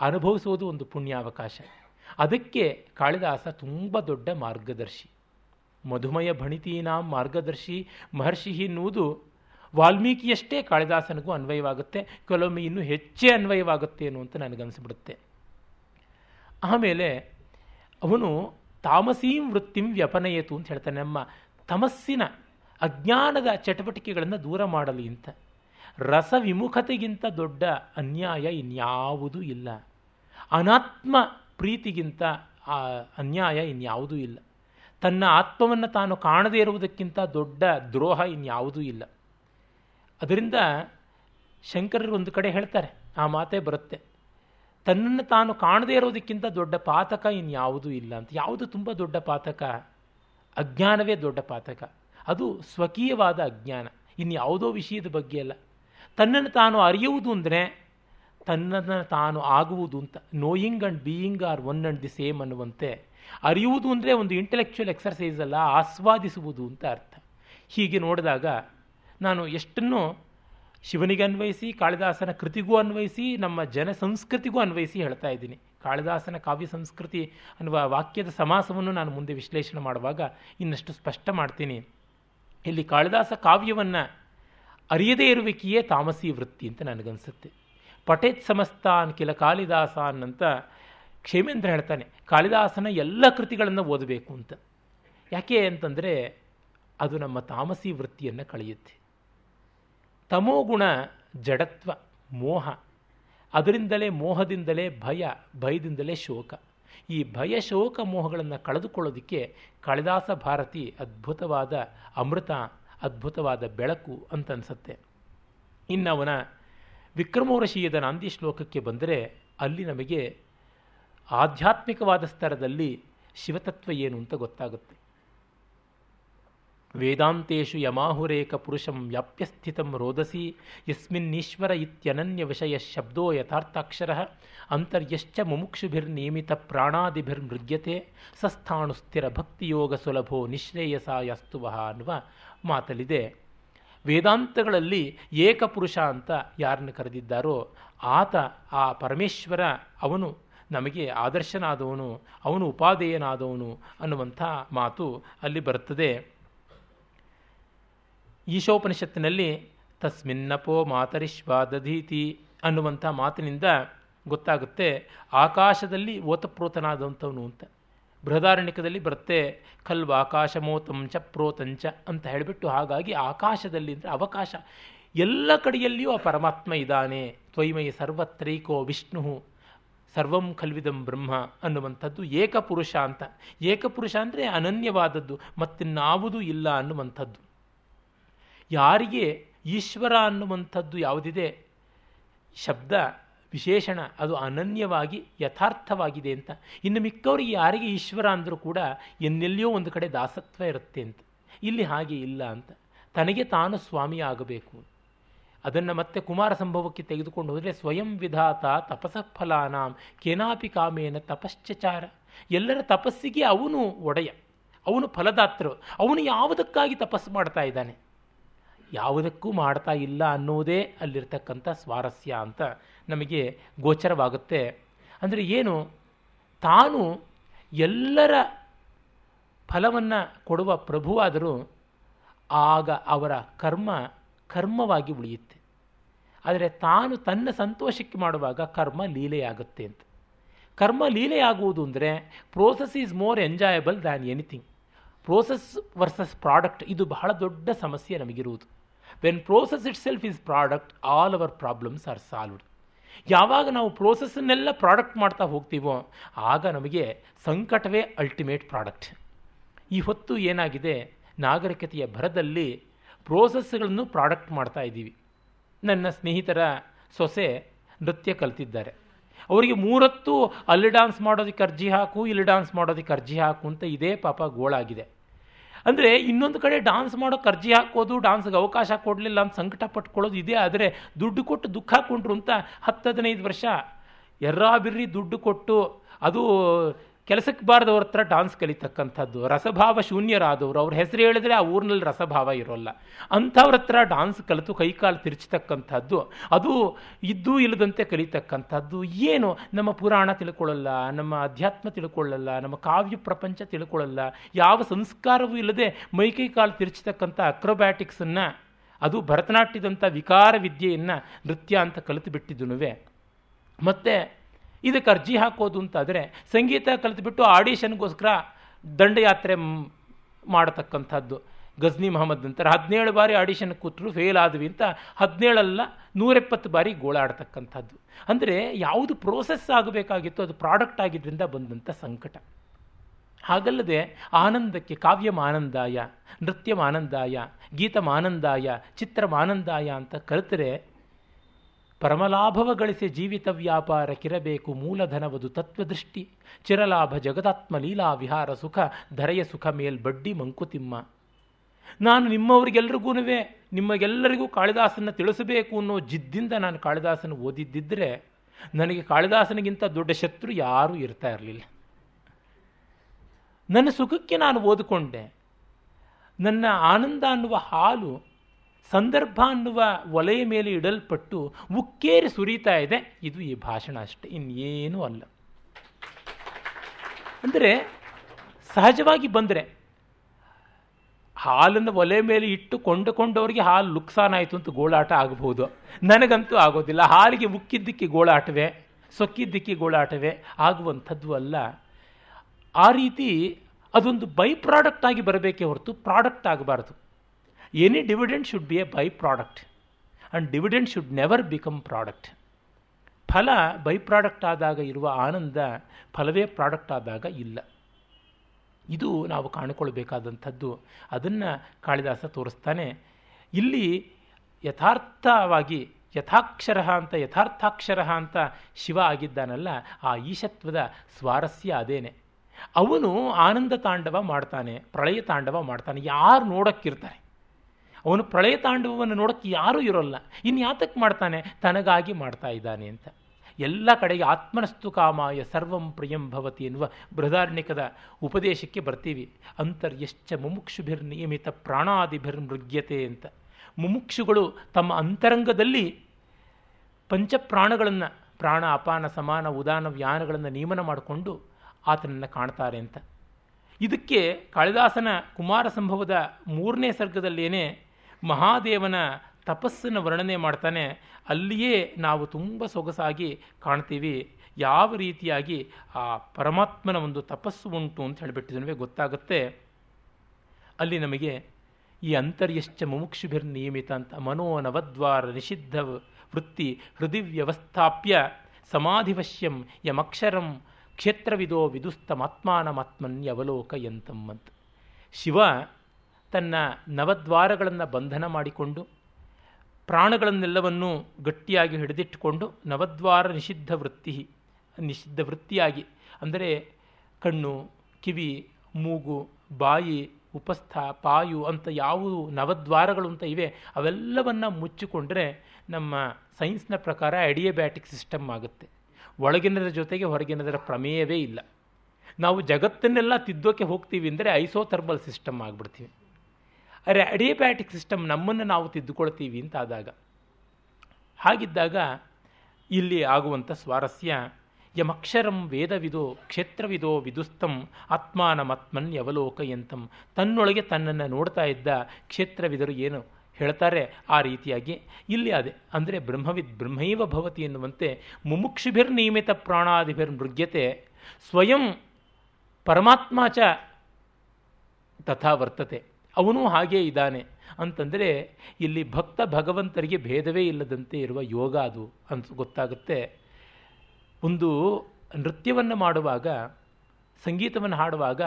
ಅನುಭವಿಸೋದು ಒಂದು ಪುಣ್ಯಾವಕಾಶ. ಅದಕ್ಕೆ ಕಾಳಿದಾಸ ತುಂಬ ದೊಡ್ಡ ಮಾರ್ಗದರ್ಶಿ. ಮಧುಮಯ ಭಣಿತೀನಾಂ ಮಾರ್ಗದರ್ಶಿ ಮಹರ್ಷಿ ಎನ್ನುವುದು ವಾಲ್ಮೀಕಿಯಷ್ಟೇ ಕಾಳಿದಾಸನಿಗೂ ಅನ್ವಯವಾಗುತ್ತೆ. ಕೆಲವೊಮ್ಮೆ ಇನ್ನೂ ಹೆಚ್ಚೇ ಅನ್ವಯವಾಗುತ್ತೆ ಅನ್ನುವಂತ ನನಗನ್ಸಿಬಿಡುತ್ತೆ. ಆಮೇಲೆ ಅವನು ತಾಮಸೀಂ ವೃತ್ತಿಂ ವ್ಯಪನಯತು ಅಂತ ಹೇಳ್ತಾನೆ ನಮ್ಮ ತಮಸ್ಸಿನ ಅಜ್ಞಾನದ ಚಟುವಟಿಕೆಗಳನ್ನು ದೂರ ಮಾಡಲಿ ಅಂತ. ರಸ ವಿಮುಖತೆಗಿಂತ ದೊಡ್ಡ ಅನ್ಯಾಯ ಇನ್ಯಾವುದೂ ಇಲ್ಲ. ಅನಾತ್ಮ ಪ್ರೀತಿಗಿಂತ ಅನ್ಯಾಯ ಇನ್ಯಾವುದೂ ಇಲ್ಲ. ತನ್ನ ಆತ್ಮವನ್ನು ತಾನು ಕಾಣದೇ ಇರುವುದಕ್ಕಿಂತ ದೊಡ್ಡ ದ್ರೋಹ ಇನ್ಯಾವುದೂ ಇಲ್ಲ. ಅದರಿಂದ ಶಂಕರರು ಒಂದು ಕಡೆ ಹೇಳ್ತಾರೆ, ಆ ಮಾತೇ ಬರುತ್ತೆ. ತನ್ನನ್ನು ತಾನು ಕಾಣದೇ ಇರೋದಕ್ಕಿಂತ ದೊಡ್ಡ ಪಾತಕ ಇನ್ಯಾವುದೂ ಇಲ್ಲ ಅಂತ. ಯಾವುದು ತುಂಬ ದೊಡ್ಡ ಪಾತಕ? ಅಜ್ಞಾನವೇ ದೊಡ್ಡ ಪಾತಕ. ಅದು ಸ್ವಕೀಯವಾದ ಅಜ್ಞಾನ. ಇನ್ಯಾವುದೋ ವಿಷಯದ ಬಗ್ಗೆ ಅಲ್ಲ. ತನ್ನನ್ನು ತಾನು ಅರಿಯುವುದು ಅಂದರೆ ತನ್ನನ್ನು ತಾನು ಆಗುವುದು ಅಂತ. Knowing and being are one and the same ಅನ್ನುವಂತೆ. ಅರಿಯುವುದು ಅಂದರೆ ಒಂದು ಇಂಟೆಲೆಕ್ಚುಯಲ್ ಎಕ್ಸರ್ಸೈಸ್ ಅಲ್ಲ, ಆಸ್ವಾದಿಸುವುದು ಅಂತ ಅರ್ಥ. ಹೀಗೆ ನೋಡಿದಾಗ ನಾನು ಎಷ್ಟನ್ನು ಶಿವನಿಗೆ ಅನ್ವಯಿಸಿ, ಕಾಳಿದಾಸನ ಕೃತಿಗೂ ಅನ್ವಯಿಸಿ, ನಮ್ಮ ಜನ ಸಂಸ್ಕೃತಿಗೂ ಅನ್ವಯಿಸಿ ಹೇಳ್ತಾ ಇದ್ದೀನಿ. ಕಾಳಿದಾಸನ ಕಾವ್ಯ ಸಂಸ್ಕೃತಿ ಅನ್ನುವ ವಾಕ್ಯದ ಸಮಾಸವನ್ನು ನಾನು ಮುಂದೆ ವಿಶ್ಲೇಷಣೆ ಮಾಡುವಾಗ ಇನ್ನಷ್ಟು ಸ್ಪಷ್ಟ ಮಾಡ್ತೀನಿ. ಇಲ್ಲಿ ಕಾಳಿದಾಸ ಕಾವ್ಯವನ್ನು ಅರಿಯದೇ ಇರುವಿಕೆಯೇ ತಾಮಸಿ ವೃತ್ತಿ ಅಂತ ನನಗನ್ಸುತ್ತೆ. ಪಟೇತ್ ಸಮಸ್ತಾನ್ ಕಿಲ ಕಾಳಿದಾಸಾನ್ ಅಂತ ಕ್ಷೇಮೇಂದ್ರ ಹೇಳ್ತಾನೆ. ಕಾಳಿದಾಸನ ಎಲ್ಲ ಕೃತಿಗಳನ್ನು ಓದಬೇಕು ಅಂತ. ಯಾಕೆ ಅಂತಂದರೆ ಅದು ನಮ್ಮ ತಾಮಸಿ ವೃತ್ತಿಯನ್ನು ಕಳೆಯುತ್ತೆ. ತಮೋಗುಣ ಜಡತ್ವ, ಮೋಹ. ಅದರಿಂದಲೇ ಮೋಹದಿಂದಲೇ ಭಯ, ಭಯದಿಂದಲೇ ಶೋಕ. ಈ ಭಯ, ಶೋಕ, ಮೋಹಗಳನ್ನು ಕಳೆದುಕೊಳ್ಳೋದಕ್ಕೆ ಕಾಳಿದಾಸ ಭಾರತಿ ಅದ್ಭುತವಾದ ಅಮೃತ, ಅದ್ಭುತವಾದ ಬೆಳಕು ಅಂತ ಅನಿಸುತ್ತೆ ಇನ್ನವನ ವಿಕ್ರಮೋರಶೀಯದ ನಾಂದಿ ಶ್ಲೋಕಕ್ಕೆ ಬಂದರೆ ಅಲ್ಲಿ ನಮಗೆ ಆಧ್ಯಾತ್ಮಿಕವಾದ ಸ್ತರದಲ್ಲಿ ಶಿವತತ್ವ ಏನು ಅಂತ ಗೊತ್ತಾಗುತ್ತೆ. ವೇದಾಂತೇಶು ಯಮಾಹುರೇಕ ಪುರುಷಂ ವ್ಯಾಪ್ಯಸ್ಥಿತಂ ರೋದಸಿ ಯಸ್ಮಿನ್ನೀಶ್ವರ ಇತ್ಯನನ್ಯ ವಿಷಯ ಶಬ್ದೋ ಯಥಾರ್ಥಾಕ್ಷರ ಅಂತರ್ಯಶ್ಚ ಮುಮುಕ್ಷುಭಿರ್ನಿಯಮಿತ ಪ್ರಾಣಾದಿಭಿರ್ಮೃಗ್ಯತೆ ಸಸ್ಥಾಣು ಸ್ಥಿರ ಭಕ್ತಿಯೋಗ ಸುಲಭೋ ನಿಶ್ರೇಯಸಾಯಸ್ತುವಹ ಅನ್ನುವ ಮಾತಲಿದೆ ವೇದಾಂತಗಳಲ್ಲಿ ಏಕಪುರುಷ ಅಂತ ಯಾರನ್ನು ಕರೆದಿದ್ದಾರೋ, ಆತ ಆ ಪರಮೇಶ್ವರ, ಅವನು ನಮಗೆ ಆದರ್ಶನಾದವನು, ಅವನು ಉಪಾದೇಯನಾದವನು ಅನ್ನುವಂಥ ಮಾತು ಅಲ್ಲಿ ಬರುತ್ತದೆ. ಈಶೋಪನಿಷತ್ತಿನಲ್ಲಿ, ತಸ್ಮಿನ್ನಪೋ ಮಾತರಿಶ್ವ ದಧೀತಿ ಅನ್ನುವಂಥ ಮಾತಿನಿಂದ ಗೊತ್ತಾಗುತ್ತೆ, ಆಕಾಶದಲ್ಲಿ ಓತಪ್ರೋತನಾದಂಥವನು ಅಂತ. ಬೃಹದಾರಣ್ಯಕದಲ್ಲಿ ಬರುತ್ತೆ ಖಲ್ವ ಆಕಾಶಮೋತಂ ಚ ಪ್ರೋತಂಚ ಅಂತ ಹೇಳಿಬಿಟ್ಟು ಹಾಗಾಗಿ ಆಕಾಶದಲ್ಲಿ ಅಂದರೆ ಅವಕಾಶ. ಎಲ್ಲ ಕಡೆಯಲ್ಲಿಯೂ ಆ ಪರಮಾತ್ಮ ಇದ್ದಾನೆ. ತ್ವಯ್ಮಯಿ ಸರ್ವತ್ರೈಕೋ ವಿಷ್ಣು, ಸರ್ವಂ ಖಲ್ವಿದಂ ಬ್ರಹ್ಮ ಅನ್ನುವಂಥದ್ದು ಏಕಪುರುಷ ಅಂತ. ಏಕಪುರುಷ ಅಂದರೆ ಅನನ್ಯವಾದದ್ದು, ಮತ್ತಿನ್ನಾವುದೂ ಇಲ್ಲ ಅನ್ನುವಂಥದ್ದು. ಯಾರಿಗೆ ಈಶ್ವರ ಅನ್ನುವಂಥದ್ದು ಯಾವುದಿದೆ? ಶಬ್ದ, ವಿಶೇಷಣ, ಅದು ಅನನ್ಯವಾಗಿ, ಯಥಾರ್ಥವಾಗಿದೆ ಅಂತ. ಇನ್ನು ಮಿಕ್ಕವರಿಗೆ ಯಾರಿಗೆ ಈಶ್ವರ ಅಂದರೂ ಕೂಡ ಎನ್ನೆಲ್ಲಿಯೋ ಒಂದು ಕಡೆ ದಾಸತ್ವ ಇರುತ್ತೆ ಅಂತ. ಇಲ್ಲಿ ಹಾಗೆ ಇಲ್ಲ ಅಂತ. ತನಗೆ ತಾನು ಸ್ವಾಮಿ ಆಗಬೇಕು. ಅದನ್ನು ಮತ್ತೆ ಕುಮಾರ ಸಂಭವಕ್ಕೆ ತೆಗೆದುಕೊಂಡು ಹೋದರೆ ಸ್ವಯಂ ವಿಧಾತ ತಪಸ ಫಲಾನಾಂ ಕೇನಾಪಿ ಕಾಮೇನ ತಪಶ್ಚಚಾರ. ಎಲ್ಲರ ತಪಸ್ಸಿಗೆ ಅವನು ಒಡೆಯ. ಅವನು ಫಲದಾತರು ಅವನು ಯಾವುದಕ್ಕಾಗಿ ತಪಸ್ಸು ಮಾಡ್ತಾ ಇದ್ದಾನೆ? ಯಾವುದಕ್ಕೂ ಮಾಡ್ತಾ ಇಲ್ಲ ಅನ್ನೋದೇ ಅಲ್ಲಿರ್ತಕ್ಕಂಥ ಸ್ವಾರಸ್ಯ ಅಂತ ನಮಗೆ ಗೋಚರವಾಗುತ್ತೆ. ಅಂದರೆ ಏನು? ತಾನು ಎಲ್ಲರ ಫಲವನ್ನು ಕೊಡುವ ಪ್ರಭುವಾದರೂ ಆಗ ಅವರ ಕರ್ಮ ಕರ್ಮವಾಗಿ ಉಳಿಯುತ್ತೆ. ಆದರೆ ತಾನು ತನ್ನ ಸಂತೋಷಕ್ಕೆ ಮಾಡುವಾಗ ಕರ್ಮ ಲೀಲೆಯಾಗುತ್ತೆ ಅಂತ. ಕರ್ಮ ಲೀಲೆಯಾಗುವುದು ಅಂದರೆ process is more enjoyable than anything process versus product ಇದು ಬಹಳ ದೊಡ್ಡ ಸಮಸ್ಯೆ ನಮಗಿರುವುದು. When process itself is product all our problems are solved ಯಾವಾಗ ನಾವು ಪ್ರೋಸೆಸ್ಸನ್ನೆಲ್ಲ ಪ್ರಾಡಕ್ಟ್ ಮಾಡ್ತಾ ಹೋಗ್ತೀವೋ, ಆಗ ನಮಗೆ ಸಂಕಟವೇ ಅಲ್ಟಿಮೇಟ್ ಪ್ರಾಡಕ್ಟ್ ಈ ಹೊತ್ತು ಏನಾಗಿದೆ? ನಾಗರಿಕತೆಯ ಭರದಲ್ಲಿ ಪ್ರೋಸೆಸ್ಗಳನ್ನು ಪ್ರಾಡಕ್ಟ್ ಮಾಡ್ತಾ ಇದ್ದೀವಿ. ನನ್ನ ಸ್ನೇಹಿತರ ಸೊಸೆ ನೃತ್ಯ ಕಲ್ತಿದ್ದಾರೆ. ಅವರಿಗೆ ಮೂರತ್ತು, ಅಲ್ಲಿ ಡಾನ್ಸ್ ಮಾಡೋದಕ್ಕೆ ಅರ್ಜಿ ಹಾಕು, ಇಲ್ಲಿ ಡಾನ್ಸ್ ಮಾಡೋದಕ್ಕೆ ಅರ್ಜಿ ಹಾಕು ಅಂತ ಇದೇ ಪಾಪ ಗೋಳಾಗಿದೆ. ಅಂದರೆ ಇನ್ನೊಂದು ಕಡೆ ಡಾನ್ಸ್ ಮಾಡೋಕ್ಕೆ ಅರ್ಜಿ ಹಾಕೋದು ಡಾನ್ಸ್ಗೆ ಅವಕಾಶ ಕೊಡಲಿಲ್ಲ ಅಂತ ಸಂಕಟ ಪಟ್ಕೊಳ್ಳೋದು ಇದೆ. ಆದರೆ ದುಡ್ಡು ಕೊಟ್ಟು ದುಃಖ ಹಾಕ್ಕೊಂಡ್ರು ಅಂತ ಹತ್ತು, ಹದಿನೈದು ವರ್ಷ, ಎರ್ರಾಬಿರ್ರಿ ದುಡ್ಡು ಕೊಟ್ಟು, ಅದು ಕೆಲಸಕ್ಕೆ ಬಾರದವ್ರ ಹತ್ರ ಡಾನ್ಸ್ ಕಲಿತಕ್ಕಂಥದ್ದು, ರಸಭಾವ ಶೂನ್ಯರಾದವರು, ಅವ್ರ ಹೆಸರು ಹೇಳಿದ್ರೆ ಆ ಊರಿನಲ್ಲಿ ರಸಭಾವ ಇರೋಲ್ಲ. ಅಂಥವ್ರ ಹತ್ರ ಡಾನ್ಸ್ ಕಲಿತು ಕೈಕಾಲು ತಿರುಚತಕ್ಕಂಥದ್ದು, ಅದು ಇದ್ದೂ ಇಲ್ಲದಂತೆ ಕಲಿತಕ್ಕಂಥದ್ದು. ಏನು? ನಮ್ಮ ಪುರಾಣ ತಿಳ್ಕೊಳ್ಳಲ್ಲ, ನಮ್ಮ ಅಧ್ಯಾತ್ಮ ತಿಳ್ಕೊಳ್ಳಲ್ಲ, ನಮ್ಮ ಕಾವ್ಯ ಪ್ರಪಂಚ ತಿಳ್ಕೊಳ್ಳಲ್ಲ. ಯಾವ ಸಂಸ್ಕಾರವೂ ಇಲ್ಲದೆ ಮೈಕೈ ಕಾಲು ತಿರುಚತಕ್ಕಂಥ ಅಕ್ರೋಬ್ಯಾಟಿಕ್ಸನ್ನು ಅದು ಭರತನಾಟ್ಯದಂಥ ವಿಕಾರ ವಿದ್ಯೆಯನ್ನು ನೃತ್ಯ ಅಂತ ಕಲಿತು ಬಿಟ್ಟಿದ್ದುನುವೆ. ಮತ್ತು ಇದಕ್ಕೆ ಅರ್ಜಿ ಹಾಕೋದು ಅಂತಾದರೆ ಸಂಗೀತ ಕಲಿತುಬಿಟ್ಟು ಆಡಿಷನ್ಗೋಸ್ಕರ ದಂಡಯಾತ್ರೆ ಮಾಡತಕ್ಕಂಥದ್ದು. ಗಜ್ನಿ ಮಹಮ್ಮದ್ ನಂತರ ಹದಿನೇಳು ಬಾರಿ ಆಡಿಷನ್ ಕೂತರು ಫೇಲ್ ಆದ್ವಿ ಅಂತ ಹದಿನೇಳಲ್ಲ ನೂರೆಪ್ಪತ್ತು ಬಾರಿ ಗೋಳಾಡ್ತಕ್ಕಂಥದ್ದು. ಅಂದರೆ ಯಾವುದು ಪ್ರೋಸೆಸ್ ಆಗಬೇಕಾಗಿತ್ತು ಅದು ಪ್ರಾಡಕ್ಟ್ ಆಗಿದ್ದರಿಂದ ಬಂದಂಥ ಸಂಕಟ. ಹಾಗಲ್ಲದೆ ಆನಂದಕ್ಕೆ ಕಾವ್ಯಮಾನಂದಾಯ ನೃತ್ಯಮಾನಂದಾಯ ಗೀತಮಾನಂದಾಯ ಚಿತ್ರಮಾನಂದಾಯ ಅಂತ ಕಲಿತರೆ ಪರಮಲಾಭವ ಗಳಿಸಿ ಜೀವಿತ ವ್ಯಾಪಾರ ಕಿರಬೇಕು ಮೂಲಧನವದು ತತ್ವದೃಷ್ಟಿ. ಚಿರಲಾಭ ಜಗದಾತ್ಮ ಲೀಲಾ ವಿಹಾರ ಸುಖ, ಧರೆಯ ಸುಖ ಮೇಲ್ ಬಡ್ಡಿ ಮಂಕುತಿಮ್ಮ. ನಾನು ನಿಮ್ಮವರಿಗೆಲ್ರಿಗೂ ನಿಮಗೆಲ್ಲರಿಗೂ ಕಾಳಿದಾಸನ ತಿಳಿಸಬೇಕು ಅನ್ನೋ ಜಿದ್ದಿಂದ ನಾನು ಕಾಳಿದಾಸನ ಓದಿದ್ದಿದ್ದರೆ ನನಗೆ ಕಾಳಿದಾಸನಿಗಿಂತ ದೊಡ್ಡ ಶತ್ರು ಯಾರೂ ಇರ್ತಾ ಇರಲಿಲ್ಲ. ನನ್ನ ಸುಖಕ್ಕೆ ನಾನು ಓದಿಕೊಂಡೆ. ನನ್ನ ಆನಂದ ಅನ್ನುವ ಹಾಲು ಸಂದರ್ಭ ಅನ್ನುವ ಒಲೆಯ ಮೇಲೆ ಇಡಲ್ಪಟ್ಟು ಉಕ್ಕೇರಿ ಸುರಿತಾ ಇದೆ. ಇದು ಈ ಭಾಷಣ ಅಷ್ಟೇ, ಇನ್ನೇನೂ ಅಲ್ಲ. ಅಂದರೆ ಸಹಜವಾಗಿ ಬಂದರೆ ಹಾಲನ್ನು ಒಲೆ ಮೇಲೆ ಇಟ್ಟು ಕೊಂಡುಕೊಂಡವರಿಗೆ ಹಾಲು ಲುಕ್ಸಾನ್ ಆಯಿತು ಅಂತ ಗೋಳಾಟ ಆಗಬಹುದು. ನನಗಂತೂ ಆಗೋದಿಲ್ಲ. ಹಾಲಿಗೆ ಉಕ್ಕಿದ್ದಕ್ಕೆ ಗೋಳಾಟವೇ, ಸೊಕ್ಕಿದ್ದಕ್ಕೆ ಗೋಳಾಟವೇ ಆಗುವಂಥದ್ದು ಅಲ್ಲ. ಆ ರೀತಿ ಅದೊಂದು ಬೈ ಪ್ರಾಡಕ್ಟ್ ಆಗಿ ಬರಬೇಕೇ ಹೊರತು ಪ್ರಾಡಕ್ಟ್ ಆಗಬಾರ್ದು. Any dividend should be a by product and dividend should never become product ಫಲ ಬೈ ಪ್ರಾಡಕ್ಟ್ ಆದಾಗ ಇರುವ ಆನಂದ ಫಲವೇ ಪ್ರಾಡಕ್ಟ್ ಆದಾಗ ಇಲ್ಲ. ಇದು ನಾವು ಕಾಣಿಕೊಳ್ಬೇಕಾದಂಥದ್ದು. ಅದನ್ನು ಕಾಳಿದಾಸ ತೋರಿಸ್ತಾನೆ. ಇಲ್ಲಿ ಯಥಾರ್ಥವಾಗಿ ಯಥಾಕ್ಷರ ಅಂತ ಯಥಾರ್ಥಾಕ್ಷರ ಅಂತ ಶಿವ ಆಗಿದ್ದಾನಲ್ಲ, ಆ ಈಶತ್ವದ ಸ್ವಾರಸ್ಯ ಅದೇನೆ. ಅವನು ಆನಂದ ತಾಂಡವ ಮಾಡ್ತಾನೆ, ಪ್ರಳಯ ತಾಂಡವ ಮಾಡ್ತಾನೆ, ಯಾರು ನೋಡೋಕ್ಕಿರ್ತಾರೆ? ಅವನು ಪ್ರಳಯ ತಾಂಡವವನ್ನು ನೋಡೋಕ್ಕೆ ಯಾರೂ ಇರೋಲ್ಲ. ಇನ್ನು ಯಾತಕ್ಕೆ ಮಾಡ್ತಾನೆ? ತನಗಾಗಿ ಮಾಡ್ತಾ ಇದ್ದಾನೆ ಅಂತ. ಎಲ್ಲ ಕಡೆಗೆ ಆತ್ಮನಸ್ತು ಕಾಮಾಯ ಸರ್ವಂ ಪ್ರಿಯಂ ಭವತಿ ಎನ್ನುವ ಬೃಹದಾರಣ್ಯಕದ ಉಪದೇಶಕ್ಕೆ ಬರ್ತೀವಿ. ಅಂತರ್ಯಶ್ಚ ಮುಮುಕ್ಷುಭಿರ್ ನಿಯಮಿತ ಪ್ರಾಣಾದಿಭಿರ್ ಮೃಗ್ಯತೆ ಅಂತ. ಮುಮುಕ್ಷುಗಳು ತಮ್ಮ ಅಂತರಂಗದಲ್ಲಿ ಪಂಚಪ್ರಾಣಗಳನ್ನು, ಪ್ರಾಣ, ಅಪಾನ, ಸಮಾನ, ಉದಾನ, ವ್ಯಾನಗಳನ್ನು ನಿಯಮನ ಮಾಡಿಕೊಂಡು ಆತನನ್ನು ಕಾಣ್ತಾರೆ ಅಂತ. ಇದಕ್ಕೆ ಕಾಳಿದಾಸನ ಕುಮಾರ ಸಂಭವದ ಮೂರನೇ ಸರ್ಗದಲ್ಲೇನೆ ಮಹಾದೇವನ ತಪಸ್ಸನ್ನು ವರ್ಣನೆ ಮಾಡ್ತಾನೆ. ಅಲ್ಲಿಯೇ ನಾವು ತುಂಬ ಸೊಗಸಾಗಿ ಕಾಣ್ತೀವಿ. ಯಾವ ರೀತಿಯಾಗಿ ಆ ಪರಮಾತ್ಮನ ಒಂದು ತಪಸ್ಸು ಉಂಟು ಅಂತ ಹೇಳಿಬಿಟ್ಟಿದ್ರೆ ಗೊತ್ತಾಗುತ್ತೆ. ಅಲ್ಲಿ ನಮಗೆ ಈ ಅಂತರ್ಯಶ್ಚ ಮುಮುಕ್ಷುಭಿರ್ ನಿಯಮಿತ ಅಂತ ಮನೋನವದ್ವಾರ ನಿಷಿದ್ಧ ವೃತ್ತಿ ಹೃದಯ ವ್ಯವಸ್ಥಾಪ್ಯ ಸಮಾಧಿವಶ್ಯಂ ಯಮಕ್ಷರಂ ಕ್ಷೇತ್ರವಿದೋ ವಿದುಸ್ತಮಾತ್ಮಾನಮಾತ್ಮನ್ಯವಲೋಕ ಎಂತಮ್ಮಂತ. ಶಿವ ತನ್ನ ನವದ್ವಾರಗಳನ್ನು ಬಂಧನ ಮಾಡಿಕೊಂಡು, ಪ್ರಾಣಗಳನ್ನೆಲ್ಲವನ್ನೂ ಗಟ್ಟಿಯಾಗಿ ಹಿಡಿದಿಟ್ಟುಕೊಂಡು ನವದ್ವಾರ ನಿಷಿದ್ಧ ವೃತ್ತಿ, ನಿಷಿದ್ಧ ವೃತ್ತಿಯಾಗಿ, ಅಂದರೆ ಕಣ್ಣು, ಕಿವಿ, ಮೂಗು, ಬಾಯಿ, ಉಪಸ್ಥ, ಪಾಯು ಅಂತ ಯಾವ ನವದ್ವಾರಗಳು ಅಂತ ಇವೆ. ಅವೆಲ್ಲವನ್ನು ಮುಚ್ಚಿಕೊಂಡ್ರೆ ನಮ್ಮ ಸೈನ್ಸ್ನ ಪ್ರಕಾರ ಅಡಿಯಬ್ಯಾಟಿಕ್ ಸಿಸ್ಟಮ್ ಆಗುತ್ತೆ. ಒಳಗಿನದರ ಜೊತೆಗೆ ಹೊರಗಿನದರ ಪ್ರಮೇಯವೇ ಇಲ್ಲ. ನಾವು ಜಗತ್ತನ್ನೆಲ್ಲ ತಿದ್ದೋಕೆ ಹೋಗ್ತೀವಿ ಅಂದರೆ ಐಸೋಥರ್ಮಲ್ ಸಿಸ್ಟಮ್ ಆಗಿಬಿಡ್ತೀವಿ. ಅರೆ ಅಡಿಯಬ್ಯಾಟಿಕ್ ಸಿಸ್ಟಮ್ ನಮ್ಮನ್ನು ನಾವು ತಿದ್ದುಕೊಳ್ತೀವಿ ಅಂತ ಆದಾಗ, ಹಾಗಿದ್ದಾಗ ಇಲ್ಲಿ ಆಗುವಂಥ ಸ್ವಾರಸ್ಯ, ಯಮಕ್ಷರಂ ವೇದವಿದೋ ಕ್ಷೇತ್ರವಿದೋ ವಿದುಸ್ತಂ ಆತ್ಮಾನಮಾತ್ಮನ್ ಯವಲೋಕಯಂತಂ ತನ್ನೊಳಗೆ ತನ್ನನ್ನು ನೋಡ್ತಾ ಇದ್ದ ಕ್ಷೇತ್ರವಿದರು ಏನು ಹೇಳ್ತಾರೆ ಆ ರೀತಿಯಾಗಿ. ಇಲ್ಲಿ ಅದೇ, ಅಂದರೆ ಬ್ರಹ್ಮವಿದ್ ಬ್ರಹ್ಮೈವ ಭವತಿ ಎನ್ನುವಂತೆ ಮುಮುಕ್ಷುಭಿರ್ನಿಯಮಿತ ಪ್ರಾಣಾದಿಭಿರ್ ಮೃಗ್ಯತೆ ಸ್ವಯಂ ಪರಮಾತ್ಮ ಚ ತಥಾ ವರ್ತತೆ. ಅವನು ಹಾಗೇ ಇದ್ದಾನೆ. ಅಂತಂದರೆ ಇಲ್ಲಿ ಭಕ್ತ ಭಗವಂತರಿಗೆ ಭೇದವೇ ಇಲ್ಲದಂತೆ ಇರುವ ಯೋಗ ಅದು ಅಂತ ಗೊತ್ತಾಗುತ್ತೆ. ಒಂದು ನೃತ್ಯವನ್ನು ಮಾಡುವಾಗ, ಸಂಗೀತವನ್ನು ಹಾಡುವಾಗ,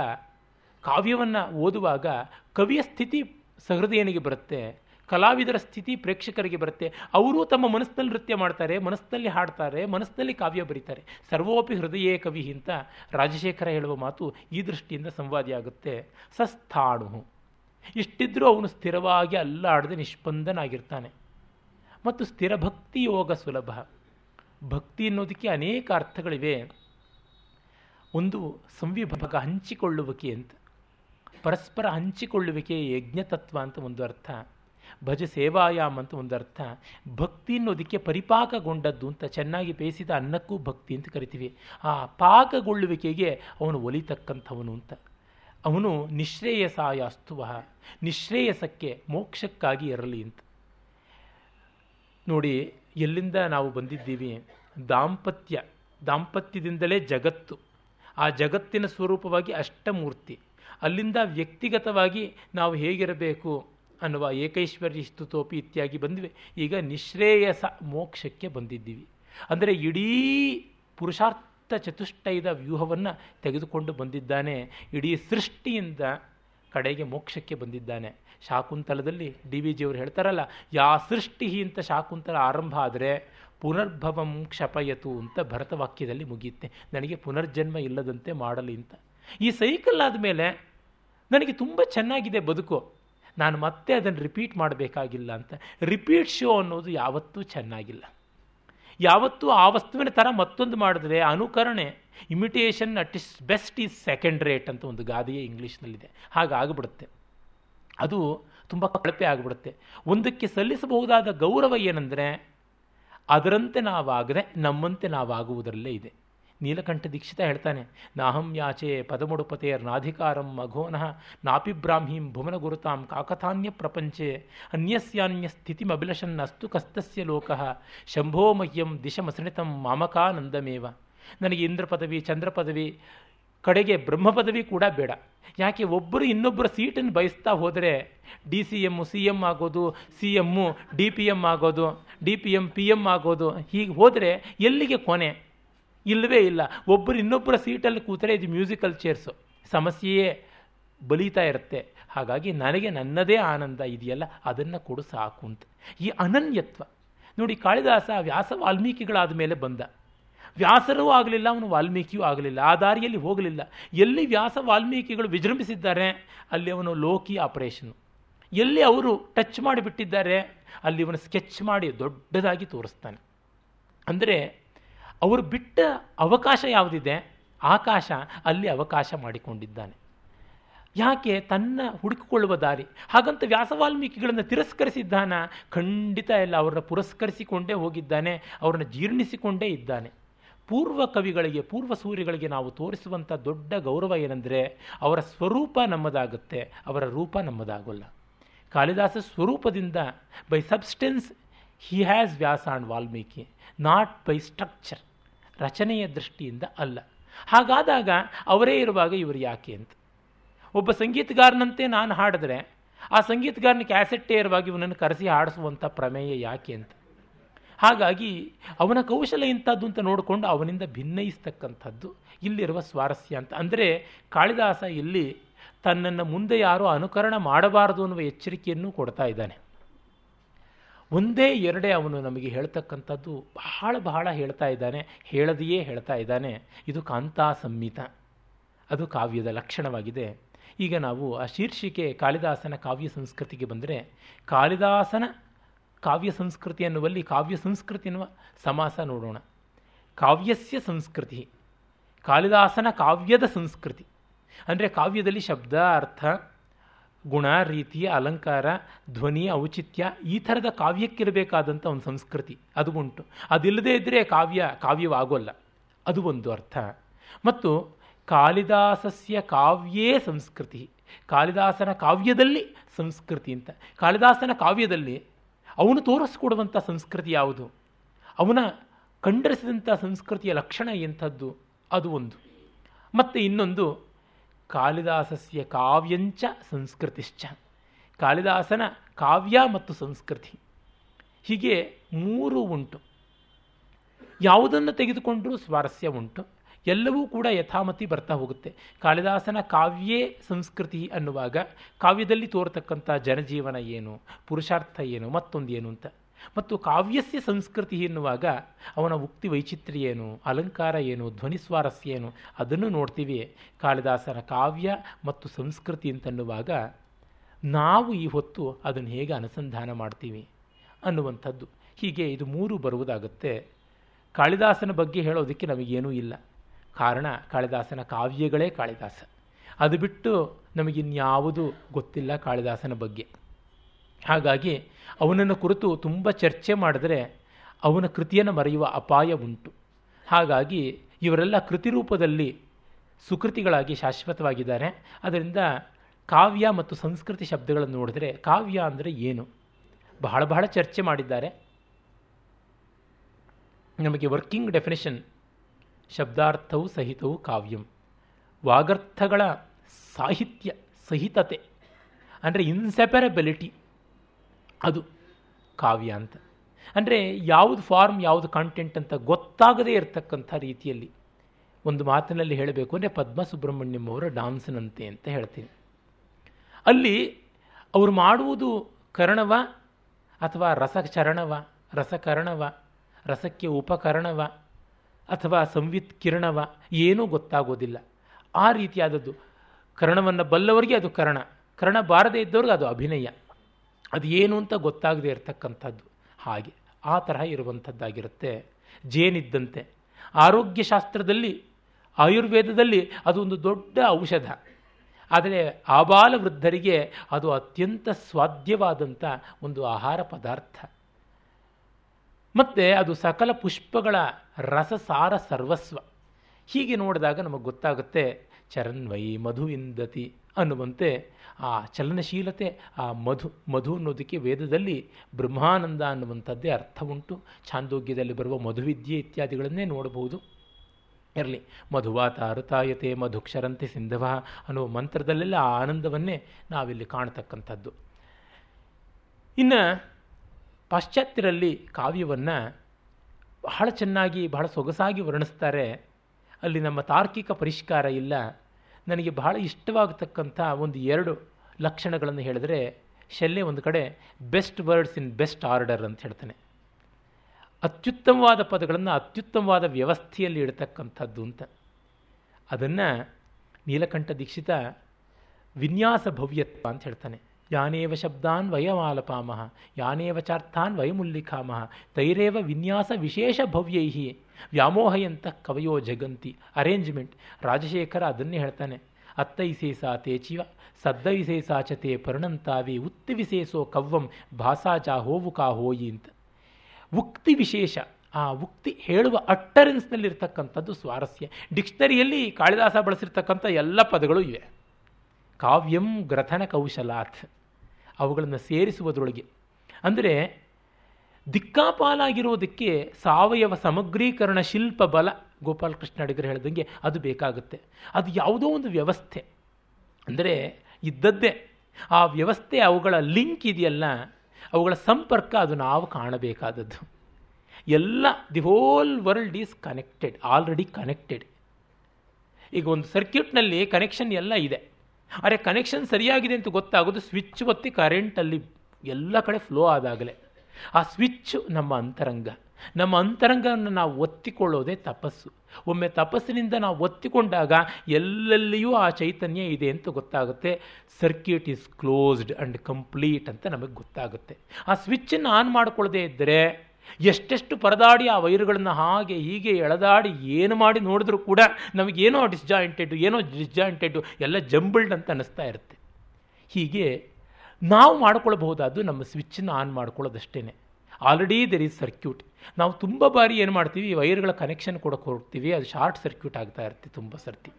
ಕಾವ್ಯವನ್ನು ಓದುವಾಗ ಕವಿಯ ಸ್ಥಿತಿ ಸಹೃದಯನಿಗೆ ಬರುತ್ತೆ, ಕಲಾವಿದರ ಸ್ಥಿತಿ ಪ್ರೇಕ್ಷಕರಿಗೆ ಬರುತ್ತೆ. ಅವರು ತಮ್ಮ ಮನಸ್ಸಿನಲ್ಲಿ ನೃತ್ಯ ಮಾಡ್ತಾರೆ, ಮನಸ್ಸಿನಲ್ಲಿ ಹಾಡ್ತಾರೆ, ಮನಸ್ಸಿನಲ್ಲಿ ಕಾವ್ಯ ಬರೀತಾರೆ. ಸರ್ವೋಪಿ ಹೃದಯೇ ಕವಿ ಅಂತ ರಾಜಶೇಖರ ಹೇಳುವ ಮಾತು ಈ ದೃಷ್ಟಿಯಿಂದ ಸಂವಾದಿಯಾಗುತ್ತೆ. ಸಸ್ಥಾಣು. ಇಷ್ಟಿದ್ರೂ ಅವನು ಸ್ಥಿರವಾಗಿ ಅಲ್ಲಾಡದೆ ನಿಷ್ಪಂದನಾಗಿರ್ತಾನೆ. ಮತ್ತು ಸ್ಥಿರ ಭಕ್ತಿ ಯೋಗ ಸುಲಭ. ಭಕ್ತಿ ಅನ್ನೋದಕ್ಕೆ ಅನೇಕ ಅರ್ಥಗಳಿವೆ. ಒಂದು ಸಂವಿಭಾಗ ಹಂಚಿಕೊಳ್ಳುವಿಕೆ ಅಂತ. ಪರಸ್ಪರ ಹಂಚಿಕೊಳ್ಳುವಿಕೆ ಯಜ್ಞತತ್ವ ಅಂತ ಒಂದು ಅರ್ಥ. ಭಜ ಸೇವಾಯಾಮ್ ಅಂತ ಒಂದು ಅರ್ಥ. ಭಕ್ತಿ ಅನ್ನೋದಕ್ಕೆ ಪರಿಪಾಕಗೊಂಡದ್ದು ಅಂತ ಚೆನ್ನಾಗಿ ಬೇಯಿಸಿದ ಅನ್ನಕ್ಕೂ ಭಕ್ತಿ ಅಂತ ಕರಿತೀವಿ. ಆ ಪಾಕಗೊಳ್ಳುವಿಕೆಗೆ ಅವನು ಒಲಿತಕ್ಕಂಥವನು ಅಂತ. ಅವನು ನಿಶ್ರೇಯಸಾಯಾಸ್ತುವ. ನಿಶ್ರೇಯಸಕ್ಕೆ ಮೋಕ್ಷಕ್ಕಾಗಿ ಇರಲಿ ಅಂತ. ನೋಡಿ, ಎಲ್ಲಿಂದ ನಾವು ಬಂದಿದ್ದೀವಿ? ದಾಂಪತ್ಯ, ದಾಂಪತ್ಯದಿಂದಲೇ ಜಗತ್ತು. ಆ ಜಗತ್ತಿನ ಸ್ವರೂಪವಾಗಿ ಅಷ್ಟಮೂರ್ತಿ. ಅಲ್ಲಿಂದ ವ್ಯಕ್ತಿಗತವಾಗಿ ನಾವು ಹೇಗಿರಬೇಕು ಅನ್ನುವ ಏಕೈಶ್ವರ್ಯ ಸ್ತುತೋಪಿ ಇತ್ಯಾಗಿ ಬಂದಿವೆ. ಈಗ ನಿಶ್ರೇಯಸ ಮೋಕ್ಷಕ್ಕೆ ಬಂದಿದ್ದೀವಿ. ಅಂದರೆ ಇಡೀ ಪುರುಷಾರ್ಥ ಚತುಷ್ಟಯದ ವ್ಯೂಹವನ್ನು ತೆಗೆದುಕೊಂಡು ಬಂದಿದ್ದಾನೆ. ಇಡೀ ಸೃಷ್ಟಿಯಿಂದ ಕಡೆಗೆ ಮೋಕ್ಷಕ್ಕೆ ಬಂದಿದ್ದಾನೆ. ಶಾಕುಂತಲದಲ್ಲಿ ಡಿ ವಿ ಜಿಯವರು ಹೇಳ್ತಾರಲ್ಲ, ಯಾ ಸೃಷ್ಟಿ ಅಂತ ಶಾಕುಂತಲ ಆರಂಭ ಆದರೆ ಪುನರ್ಭವಂ ಕ್ಷಪಯತು ಅಂತ ಭರತವಾಕ್ಯದಲ್ಲಿ ಮುಗಿಯುತ್ತೆ. ನನಗೆ ಪುನರ್ಜನ್ಮ ಇಲ್ಲದಂತೆ ಮಾಡಲಿ ಅಂತ. ಈ ಸೈಕಲ್ ಆದಮೇಲೆ ನನಗೆ ತುಂಬ ಚೆನ್ನಾಗಿದೆ ಬದುಕು. ನಾನು ಮತ್ತೆ ಅದನ್ನು ರಿಪೀಟ್ ಮಾಡಬೇಕಾಗಿಲ್ಲ ಅಂತ. ರಿಪೀಟ್ ಶೋ ಅನ್ನೋದು ಯಾವತ್ತೂ ಚೆನ್ನಾಗಿಲ್ಲ. ಯಾವತ್ತೂ ಆ ವಸ್ತುವಿನ ಥರ ಮತ್ತೊಂದು ಮಾಡಿದ್ರೆ ಅನುಕರಣೆ imitation at is best is second rate ಅಂತ ಒಂದು ಗಾದೆಯೇ ಇಂಗ್ಲೀಷ್ನಲ್ಲಿದೆ. ಹಾಗಾಗ್ಬಿಡುತ್ತೆ ಅದು ತುಂಬ ಕಳಪೆ ಆಗಿಬಿಡುತ್ತೆ. ಒಂದಕ್ಕೆ ಸಲ್ಲಿಸಬಹುದಾದ ಗೌರವ ಏನಂದರೆ, ಅದರಂತೆ ನಾವಾಗದೆ ನಮ್ಮಂತೆ ನಾವಾಗುವುದರಲ್ಲೇ ಇದೆ. ನೀಲಕಂಠ ದೀಕ್ಷಿತ ಹೇಳ್ತಾನೆ, ನಾಹಂ ಯಾಚೆ ಪದಮುಡುಪತೇರ್ನಾಧಿಕಾರಂ ನಾಧಿಕಾರಂ ಮಘೋನಃ ನಾಪಿಬ್ರಾಹ್ಮೀಂ ಭುವನ ಗುರುತಾಂ ಕಾಕಥಾನ್ಯ ಪ್ರಪಂಚೆ ಅನ್ಯಸ್ಯಾನ್ಯ ಸ್ಥಿತಿಮಭಿಲಷನ್ ಅಸ್ತು ಕಸ್ತಸ್ಯ ಲೋಕಃ ಶಂಭೋ ಮಹ್ಯಂ ದಿಶಮಸೃಣಿತಂ ಮಾಮಕಾನಂದಮೇವ. ನನಗೆ ಇಂದ್ರ ಪದವಿ, ಚಂದ್ರ ಪದವಿ, ಕಡೆಗೆ ಬ್ರಹ್ಮ ಪದವಿ ಕೂಡ ಬೇಡ. ಯಾಕೆ ಒಬ್ಬರು ಇನ್ನೊಬ್ಬರ ಸೀಟನ್ನು ಬಯಸ್ತಾ ಹೋದರೆ D C M C M ಆಗೋದು, C M D P M ಆಗೋದು, D P M P M ಆಗೋದು ಹೀಗೆ ಹೋದರೆ ಎಲ್ಲಿಗೆ ಕೊನೆ? ಇಲ್ಲವೇ ಇಲ್ಲ. ಒಬ್ಬರು ಇನ್ನೊಬ್ಬರ ಸೀಟಲ್ಲಿ ಕೂತರೆ ಇದು ಮ್ಯೂಸಿಕಲ್ ಚೇರ್ಸು. ಸಮಸ್ಯೆಯೇ ಬಲೀತಾ ಇರುತ್ತೆ. ಹಾಗಾಗಿ ನನಗೆ ನನ್ನದೇ ಆನಂದ ಇದೆಯಲ್ಲ, ಅದನ್ನು ಕೊಡು ಸಾಕು ಅಂತ. ಈ ಅನನ್ಯತ್ವ. ನೋಡಿ, ಕಾಳಿದಾಸ ವ್ಯಾಸ ವಾಲ್ಮೀಕಿಗಳಾದ ಮೇಲೆ ಬಂದ. ವ್ಯಾಸರೂ ಆಗಲಿಲ್ಲ, ಅವನು ವಾಲ್ಮೀಕಿಯೂ ಆಗಲಿಲ್ಲ. ಆ ದಾರಿಯಲ್ಲಿ ಹೋಗಲಿಲ್ಲ. ಎಲ್ಲಿ ವ್ಯಾಸ ವಾಲ್ಮೀಕಿಗಳು ವಿಜೃಂಭಿಸಿದ್ದಾರೆ? ಅಲ್ಲಿ ಅವನು ಲೋಕಿ ಆಪರೇಷನು. ಎಲ್ಲಿ ಅವರು ಟಚ್ ಮಾಡಿಬಿಟ್ಟಿದ್ದಾರೆ? ಅಲ್ಲಿ ಇವನು ಸ್ಕೆಚ್ ಮಾಡಿ ದೊಡ್ಡದಾಗಿ ತೋರಿಸ್ತಾನೆ. ಅಂದರೆ ಅವರು ಬಿಟ್ಟ ಅವಕಾಶ ಯಾವುದಿದೆ? ಆಕಾಶ, ಅಲ್ಲಿ ಅವಕಾಶ ಮಾಡಿಕೊಂಡಿದ್ದಾನೆ. ಯಾಕೆ? ತನ್ನ ಹುಡುಕಿಕೊಳ್ಳುವ ದಾರಿ. ಹಾಗಂತ ವ್ಯಾಸ ವಾಲ್ಮೀಕಿಗಳನ್ನು ತಿರಸ್ಕರಿಸಿದ್ದಾನ, ಖಂಡಿತ ಇಲ್ಲ ಅವರನ್ನು ಪುರಸ್ಕರಿಸಿಕೊಂಡೇ ಹೋಗಿದ್ದಾನೆ, ಅವರನ್ನು ಜೀರ್ಣಿಸಿಕೊಂಡೇ ಇದ್ದಾನೆ. ಪೂರ್ವ ಕವಿಗಳಿಗೆ, ಪೂರ್ವ ಸೂರ್ಯಗಳಿಗೆ ನಾವು ತೋರಿಸುವಂಥ ದೊಡ್ಡ ಗೌರವ ಏನೆಂದರೆ, ಅವರ ಸ್ವರೂಪ ನಮ್ಮದಾಗುತ್ತೆ, ಅವರ ರೂಪ ನಮ್ಮದಾಗಲ್ಲ. ಕಾಳಿದಾಸ ಸ್ವರೂಪದಿಂದ by substance he has Vyasa and Valmiki not by structure ರಚನೆಯ ದೃಷ್ಟಿಯಿಂದ ಅಲ್ಲ. ಹಾಗಾದಾಗ ಅವರೇ ಇರುವಾಗ ಇವರು ಯಾಕೆ ಅಂತ. ಒಬ್ಬ ಸಂಗೀತಗಾರನಂತೆ ನಾನು ಹಾಡಿದ್ರೆ ಆ ಸಂಗೀತಗಾರನ ಕ್ಯಾಸೆಟ್ಟೇ ಇರುವಾಗ ಇವನನ್ನು ಕರೆಸಿ ಹಾಡಿಸುವಂಥ ಪ್ರಮೇಯ ಯಾಕೆ ಅಂತ. ಹಾಗಾಗಿ ಅವನ ಕೌಶಲ ಇಂಥದ್ದು ಅಂತ ನೋಡಿಕೊಂಡು ಅವನಿಂದ ಭಿನ್ನಯಿಸ್ತಕ್ಕಂಥದ್ದು ಇಲ್ಲಿರುವ ಸ್ವಾರಸ್ಯ ಅಂತ. ಅಂದರೆ ಕಾಳಿದಾಸ ಇಲ್ಲಿ ತನ್ನನ್ನು ಮುಂದೆ ಯಾರೂ ಅನುಕರಣ ಮಾಡಬಾರದು ಅನ್ನುವ ಎಚ್ಚರಿಕೆಯನ್ನು ಕೊಡ್ತಾ ಇದ್ದಾನೆ. ಒಂದೇ ಎರಡೇ ಅವನು ನಮಗೆ ಹೇಳ್ತಕ್ಕಂಥದ್ದು ಬಹಳ ಬಹಳ ಹೇಳ್ತಾ ಇದ್ದಾನೆ, ಹೇಳದೆಯೇ ಹೇಳ್ತಾ ಇದ್ದಾನೆ. ಇದು ಕಾಂತಾ ಸಂಹಿತ ಅದು ಕಾವ್ಯದ ಲಕ್ಷಣವಾಗಿದೆ. ಈಗ ನಾವು ಆ ಶೀರ್ಷಿಕೆ ಕಾಳಿದಾಸನ ಕಾವ್ಯ ಸಂಸ್ಕೃತಿಗೆ ಬಂದರೆ, ಕಾಳಿದಾಸನ ಕಾವ್ಯ ಸಂಸ್ಕೃತಿ ಅನ್ನುವಲ್ಲಿ ಕಾವ್ಯ ಸಂಸ್ಕೃತಿ ಎನ್ನುವ ಸಮಾಸ ನೋಡೋಣ. ಕಾವ್ಯಸ್ಯ ಸಂಸ್ಕೃತಿ, ಕಾಳಿದಾಸನ ಕಾವ್ಯದ ಸಂಸ್ಕೃತಿ. ಅಂದರೆ ಕಾವ್ಯದಲ್ಲಿ ಶಬ್ದ, ಅರ್ಥ ಗುಣ, ರೀತಿ, ಅಲಂಕಾರ, ಧ್ವನಿ, ಔಚಿತ್ಯ ಈ ಥರದ ಕಾವ್ಯಕ್ಕಿರಬೇಕಾದಂಥ ಒಂದು ಸಂಸ್ಕೃತಿ ಅದು ಉಂಟು. ಅದಿಲ್ಲದೇ ಇದ್ದರೆ ಕಾವ್ಯ, ಕಾವ್ಯವಾಗೋಲ್ಲ. ಅದು ಒಂದು ಅರ್ಥ. ಮತ್ತು ಕಾಳಿದಾಸಸ್ಯ ಕಾವ್ಯೇ ಸಂಸ್ಕೃತಿ. ಕಾಳಿದಾಸನ ಕಾವ್ಯದಲ್ಲಿ ಸಂಸ್ಕೃತಿ ಅಂತ. ಕಾಳಿದಾಸನ ಕಾವ್ಯದಲ್ಲಿ ಅವನು ತೋರಿಸ್ಕೊಡುವಂಥ ಸಂಸ್ಕೃತಿ ಯಾವುದು? ಅವನ ಕಂಡರಿಸಿದಂಥ ಸಂಸ್ಕೃತಿಯ ಲಕ್ಷಣ ಎಂಥದ್ದು? ಅದು ಒಂದು. ಮತ್ತು ಇನ್ನೊಂದು ಕಾಳಿದಾಸಸ್ಯ ಕಾವ್ಯಂಚ ಸಂಸ್ಕೃತಿಶ್ಚ. ಕಾಳಿದಾಸನ ಕಾವ್ಯ ಮತ್ತು ಸಂಸ್ಕೃತಿ. ಹೀಗೆ ಮೂರು ಉಂಟು. ಯಾವುದನ್ನು ತೆಗೆದುಕೊಂಡರೂ ಸ್ವಾರಸ್ಯ ಉಂಟು. ಎಲ್ಲವೂ ಕೂಡ ಯಥಾಮತಿ ಬರ್ತಾ ಹೋಗುತ್ತೆ. ಕಾಳಿದಾಸನ ಕಾವ್ಯೇ ಸಂಸ್ಕೃತಿ ಅನ್ನುವಾಗ ಕಾವ್ಯದಲ್ಲಿ ತೋರ್ತಕ್ಕಂಥ ಜನಜೀವನ ಏನು, ಪುರುಷಾರ್ಥ ಏನು, ಮತ್ತೊಂದು ಅಂತ. ಮತ್ತು ಕಾವ್ಯಸ್ಯ ಸಂಸ್ಕೃತಿ ಎನ್ನುವಾಗ ಅವನ ಉಕ್ತಿ ವೈಚಿತ್ರ್ಯ ಏನು, ಅಲಂಕಾರ ಏನು, ಧ್ವನಿ ಸ್ವಾರಸ್ಯ ಏನು, ಅದನ್ನು ನೋಡ್ತೀವಿ. ಕಾಳಿದಾಸನ ಕಾವ್ಯ ಮತ್ತು ಸಂಸ್ಕೃತಿ ಅಂತನ್ನುವಾಗ ನಾವು ಈ ಹೊತ್ತು ಅದನ್ನು ಹೇಗೆ ಅನುಸಂಧಾನ ಮಾಡ್ತೀವಿ ಅನ್ನುವಂಥದ್ದು. ಹೀಗೆ ಇದು ಮೂರು ಬರುವುದಾಗುತ್ತೆ. ಕಾಳಿದಾಸನ ಬಗ್ಗೆ ಹೇಳೋದಕ್ಕೆ ನಮಗೇನೂ ಇಲ್ಲ. ಕಾರಣ ಕಾಳಿದಾಸನ ಕಾವ್ಯಗಳೇ ಕಾಳಿದಾಸ. ಅದು ಬಿಟ್ಟು ನಮಗಿನ್ಯಾವುದೂ ಗೊತ್ತಿಲ್ಲ ಕಾಳಿದಾಸನ ಬಗ್ಗೆ. ಹಾಗಾಗಿ ಅವನನ್ನು ಕುರಿತು ತುಂಬ ಚರ್ಚೆ ಮಾಡಿದರೆ ಅವನ ಕೃತಿಯನ್ನು ಮರೆಯುವ ಅಪಾಯ ಉಂಟು. ಹಾಗಾಗಿ ಇವರೆಲ್ಲ ಕೃತಿ ರೂಪದಲ್ಲಿ ಸುಕೃತಿಗಳಾಗಿ ಶಾಶ್ವತವಾಗಿದ್ದಾರೆ. ಅದರಿಂದ ಕಾವ್ಯ ಮತ್ತು ಸಂಸ್ಕೃತಿ ಶಬ್ದಗಳನ್ನು ನೋಡಿದರೆ ಕಾವ್ಯ ಅಂದರೆ ಏನು? ಬಹಳ ಬಹಳ ಚರ್ಚೆ ಮಾಡಿದ್ದಾರೆ. ನಮಗೆ ವರ್ಕಿಂಗ್ ಡೆಫಿನೇಷನ್ ಶಬ್ದಾರ್ಥವು ಸಹಿತವು ಕಾವ್ಯಂ. ವಾಗರ್ಥಗಳ ಸಾಹಿತ್ಯ ಸಹಿತತೆ ಅಂದರೆ ಇನ್ಸೆಪರಬಿಲಿಟಿ ಅದು ಕಾವ್ಯ ಅಂತ. ಅಂದರೆ ಯಾವುದು ಫಾರ್ಮ್ ಯಾವುದು ಕಾಂಟೆಂಟ್ ಅಂತ ಗೊತ್ತಾಗದೇ ಇರತಕ್ಕಂಥ ರೀತಿಯಲ್ಲಿ ಒಂದು ಮಾತಿನಲ್ಲಿ ಹೇಳಬೇಕು ಅಂದರೆ ಪದ್ಮ ಸುಬ್ರಹ್ಮಣ್ಯಂ ಅವರ ಡಾನ್ಸ್ನಂತೆ ಅಂತ ಹೇಳ್ತೀನಿ. ಅಲ್ಲಿ ಅವರು ಮಾಡುವುದು ಕರ್ಣವ ಅಥವಾ ರಸಚರಣವ, ರಸಕರಣವ, ರಸಕ್ಕೆ ಉಪಕರಣವ ಅಥವಾ ಸಂವಿತ್ ಕಿರಣವ ಏನೂ ಗೊತ್ತಾಗೋದಿಲ್ಲ. ಆ ರೀತಿಯಾದದ್ದು ಕರ್ಣವನ್ನು ಬಲ್ಲವರಿಗೆ ಅದು ಕರ್ಣ ಕರ್ಣ ಬಾರದೇ ಇದ್ದವ್ರಿಗೆ ಅದು ಅಭಿನಯ. ಅದು ಏನು ಅಂತ ಗೊತ್ತಾಗದೇ ಇರತಕ್ಕಂಥದ್ದು. ಹಾಗೆ ಆ ತರಹ ಇರುವಂಥದ್ದಾಗಿರುತ್ತೆ. ಜೇನಿದ್ದಂತೆ. ಆರೋಗ್ಯಶಾಸ್ತ್ರದಲ್ಲಿ, ಆಯುರ್ವೇದದಲ್ಲಿ ಅದು ಒಂದು ದೊಡ್ಡ ಔಷಧ. ಆದರೆ ಆಬಾಲ ವೃದ್ಧರಿಗೆ ಅದು ಅತ್ಯಂತ ಸ್ವಾದ್ಯವಾದಂಥ ಒಂದು ಆಹಾರ ಪದಾರ್ಥ. ಮತ್ತು ಅದು ಸಕಲ ಪುಷ್ಪಗಳ ರಸಸಾರ ಸರ್ವಸ್ವ. ಹೀಗೆ ನೋಡಿದಾಗ ನಮಗೆ ಗೊತ್ತಾಗುತ್ತೆ ಚರನ್ವೈ ಮಧುವಿಂದತಿ. ಅನ್ನುವಂತೆ ಆ ಚಲನಶೀಲತೆ, ಆ ಮಧು ಮಧು ಅನ್ನೋದಕ್ಕೆ ವೇದದಲ್ಲಿ ಬ್ರಹ್ಮಾನಂದ ಅನ್ನುವಂಥದ್ದೇ ಅರ್ಥ ಉಂಟು ಛಾಂದೋಗ್ಯದಲ್ಲಿ ಬರುವ ಮಧುವಿದ್ಯೆ ಇತ್ಯಾದಿಗಳನ್ನೇ ನೋಡಬಹುದು. ಇರಲಿ ಮಧುವಾತ ಅರುತಾಯತೆ ಮಧುಕ್ಷರಂತೆ ಸಿಂಧವ ಅನ್ನುವ ಮಂತ್ರದಲ್ಲೆಲ್ಲ ಆ ಆನಂದವನ್ನೇ ನಾವಿಲ್ಲಿ ಕಾಣತಕ್ಕಂಥದ್ದು. ಇನ್ನು ಪಾಶ್ಚಾತ್ಯರಲ್ಲಿ ಕಾವ್ಯವನ್ನು ಬಹಳ ಚೆನ್ನಾಗಿ, ಬಹಳ ಸೊಗಸಾಗಿ ವರ್ಣಿಸ್ತಾರೆ. ಅಲ್ಲಿ ನಮ್ಮ ತಾರ್ಕಿಕ ಪರಿಷ್ಕಾರ ಇಲ್ಲ. ನನಗೆ ಬಹಳ ಇಷ್ಟವಾಗತಕ್ಕಂಥ ಒಂದು ಎರಡು ಲಕ್ಷಣಗಳನ್ನು ಹೇಳಿದರೆ ಶೆಲ್ಲೆ ಒಂದು ಕಡೆ best words in best order ಅಂತ ಹೇಳ್ತಾನೆ. ಅತ್ಯುತ್ತಮವಾದ ಪದಗಳನ್ನು ಅತ್ಯುತ್ತಮವಾದ ವ್ಯವಸ್ಥೆಯಲ್ಲಿ ಇಡ್ತಕ್ಕಂಥದ್ದು ಅಂತ. ಅದನ್ನು ನೀಲಕಂಠ ದೀಕ್ಷಿತ ವಿನ್ಯಾಸ ಭವ್ಯತ್ವ ಅಂತ ಹೇಳ್ತಾನೆ. ಯಾನೇವ ಶಬ್ದಾನ್ ವಯಮಾಲಪಾಮಹ ಯಾನೇವ ಚಾರ್ಥಾನ್ ವಯಮುಲ್ಲಿಖಾಮಹ ತೈರೇವ ವಿನ್ಯಾಸ ವಿಶೇಷ ಭವ್ಯೈ ವ್ಯಾಮೋಹಯಂತ ಕವಯೋ ಜಗಂತಿ, ಅರೇಂಜ್ಮೆಂಟ್. ರಾಜಶೇಖರ ಅದನ್ನೇ ಹೇಳ್ತಾನೆ. ಅತ್ತೈಸೇಸಾ ತೇಚಿವ ಸದ್ದವಿಸೇಸಾಚತೆ ಪರಿಣಂತಾವಿ ಉತ್ತಿ ವಿಶೇಷೋ ಕವ್ವಂ ಭಾಸಾಚ ಹೋವು ಕಾ ಹೋಯಿ ಅಂತ. ಉಕ್ತಿ ವಿಶೇಷ, ಆ ಉಕ್ತಿ ಹೇಳುವ ಅಟ್ಟರೆನ್ಸ್ನಲ್ಲಿರ್ತಕ್ಕಂಥದ್ದು ಸ್ವಾರಸ್ಯ. ಡಿಕ್ಷನರಿಯಲ್ಲಿ ಕಾಳಿದಾಸ ಬಳಸಿರ್ತಕ್ಕಂಥ ಎಲ್ಲ ಪದಗಳು ಇವೆ. ಕಾವ್ಯಂ ಗ್ರಥನ ಕೌಶಲಾತ್. ಅವುಗಳನ್ನು ಸೇರಿಸುವುದರೊಳಗೆ. ಅಂದರೆ, ದಿಕ್ಕಾಪಾಲಾಗಿರೋದಕ್ಕೆ ಸಾವಯವ ಸಮಗ್ರೀಕರಣ ಶಿಲ್ಪ ಬಲ ಗೋಪಾಲಕೃಷ್ಣ ಅಡಿಗರು ಹೇಳಿದಂಗೆ ಅದು ಬೇಕಾಗುತ್ತೆ. ಅದು ಯಾವುದೋ ಒಂದು ವ್ಯವಸ್ಥೆ. ಅಂದರೆ, ಇದ್ದದ್ದೇ. ಆ ವ್ಯವಸ್ಥೆ ಅವುಗಳ ಲಿಂಕ್ ಇದೆಯಲ್ಲ, ಅವುಗಳ ಸಂಪರ್ಕ ಅದು ನಾವು ಕಾಣಬೇಕಾದದ್ದು. ಎಲ್ಲ, the whole world is connected, already connected. ಈಗ ಒಂದು ಸರ್ಕ್ಯೂಟ್ನಲ್ಲಿ ಕನೆಕ್ಷನ್ ಎಲ್ಲ ಇದೆ. ಆದರೆ ಕನೆಕ್ಷನ್ ಸರಿಯಾಗಿದೆ ಅಂತ ಗೊತ್ತಾಗೋದು ಸ್ವಿಚ್ ಒತ್ತಿ ಕರೆಂಟಲ್ಲಿ ಎಲ್ಲ ಕಡೆ ಫ್ಲೋ ಆದಾಗಲೇ. ಆ ಸ್ವಿಚ್ ನಮ್ಮ ಅಂತರಂಗ. ನಮ್ಮ ಅಂತರಂಗವನ್ನು ನಾವು ಒತ್ತಿಕೊಳ್ಳೋದೇ ತಪಸ್ಸು. ಒಮ್ಮೆ ತಪಸ್ಸಿನಿಂದ ನಾವು ಒತ್ತಿಕೊಂಡಾಗ ಎಲ್ಲೆಲ್ಲಿಯೂ ಆ ಚೈತನ್ಯ ಇದೆ ಅಂತ ಗೊತ್ತಾಗುತ್ತೆ. Circuit is closed and complete ಅಂತ ನಮಗೆ ಗೊತ್ತಾಗುತ್ತೆ. ಆ ಸ್ವಿಚ್ಚನ್ನು ಆನ್ ಮಾಡಿಕೊಳ್ಳದೇ ಇದ್ದರೆ ಎಷ್ಟೆಷ್ಟು ಪರದಾಡಿ ಆ ವೈರುಗಳನ್ನು ಹಾಗೆ ಹೀಗೆ ಎಳೆದಾಡಿ ಏನು ಮಾಡಿ ನೋಡಿದ್ರೂ ಕೂಡ ನಮಗೇನೋ ಡಿಸ್ಜಾಯಿಂಟೆಡ್ ಏನೋ ಡಿಸ್ಜಾಯಿಂಟೆಡ್ ಎಲ್ಲ ಜಂಬಲ್ಡ್ ಅಂತ ಅನ್ನಿಸ್ತಾ ಇರುತ್ತೆ. ಹೀಗೆ ನಾವು ಮಾಡ್ಕೊಳ್ಬಹುದಾದ್ದು ನಮ್ಮ ಸ್ವಿಚ್ಚನ್ನು ಆನ್ ಮಾಡ್ಕೊಳ್ಳೋದಷ್ಟೇ ಆಲ್ರೆಡಿ ದೆರ್ ಈಸ್ ಸರ್ಕ್ಯೂಟ್ ನಾವು ತುಂಬ ಬಾರಿ ಏನು ಮಾಡ್ತೀವಿ ವೈರ್ಗಳ ಕನೆಕ್ಷನ್ ಕೊಡೋಕೆ ಹೋಗ್ತೀವಿ ಅದು ಶಾರ್ಟ್ ಸರ್ಕ್ಯೂಟ್ ಆಗ್ತಾ ಇರುತ್ತೆ ತುಂಬ ಸರ್ತಿ.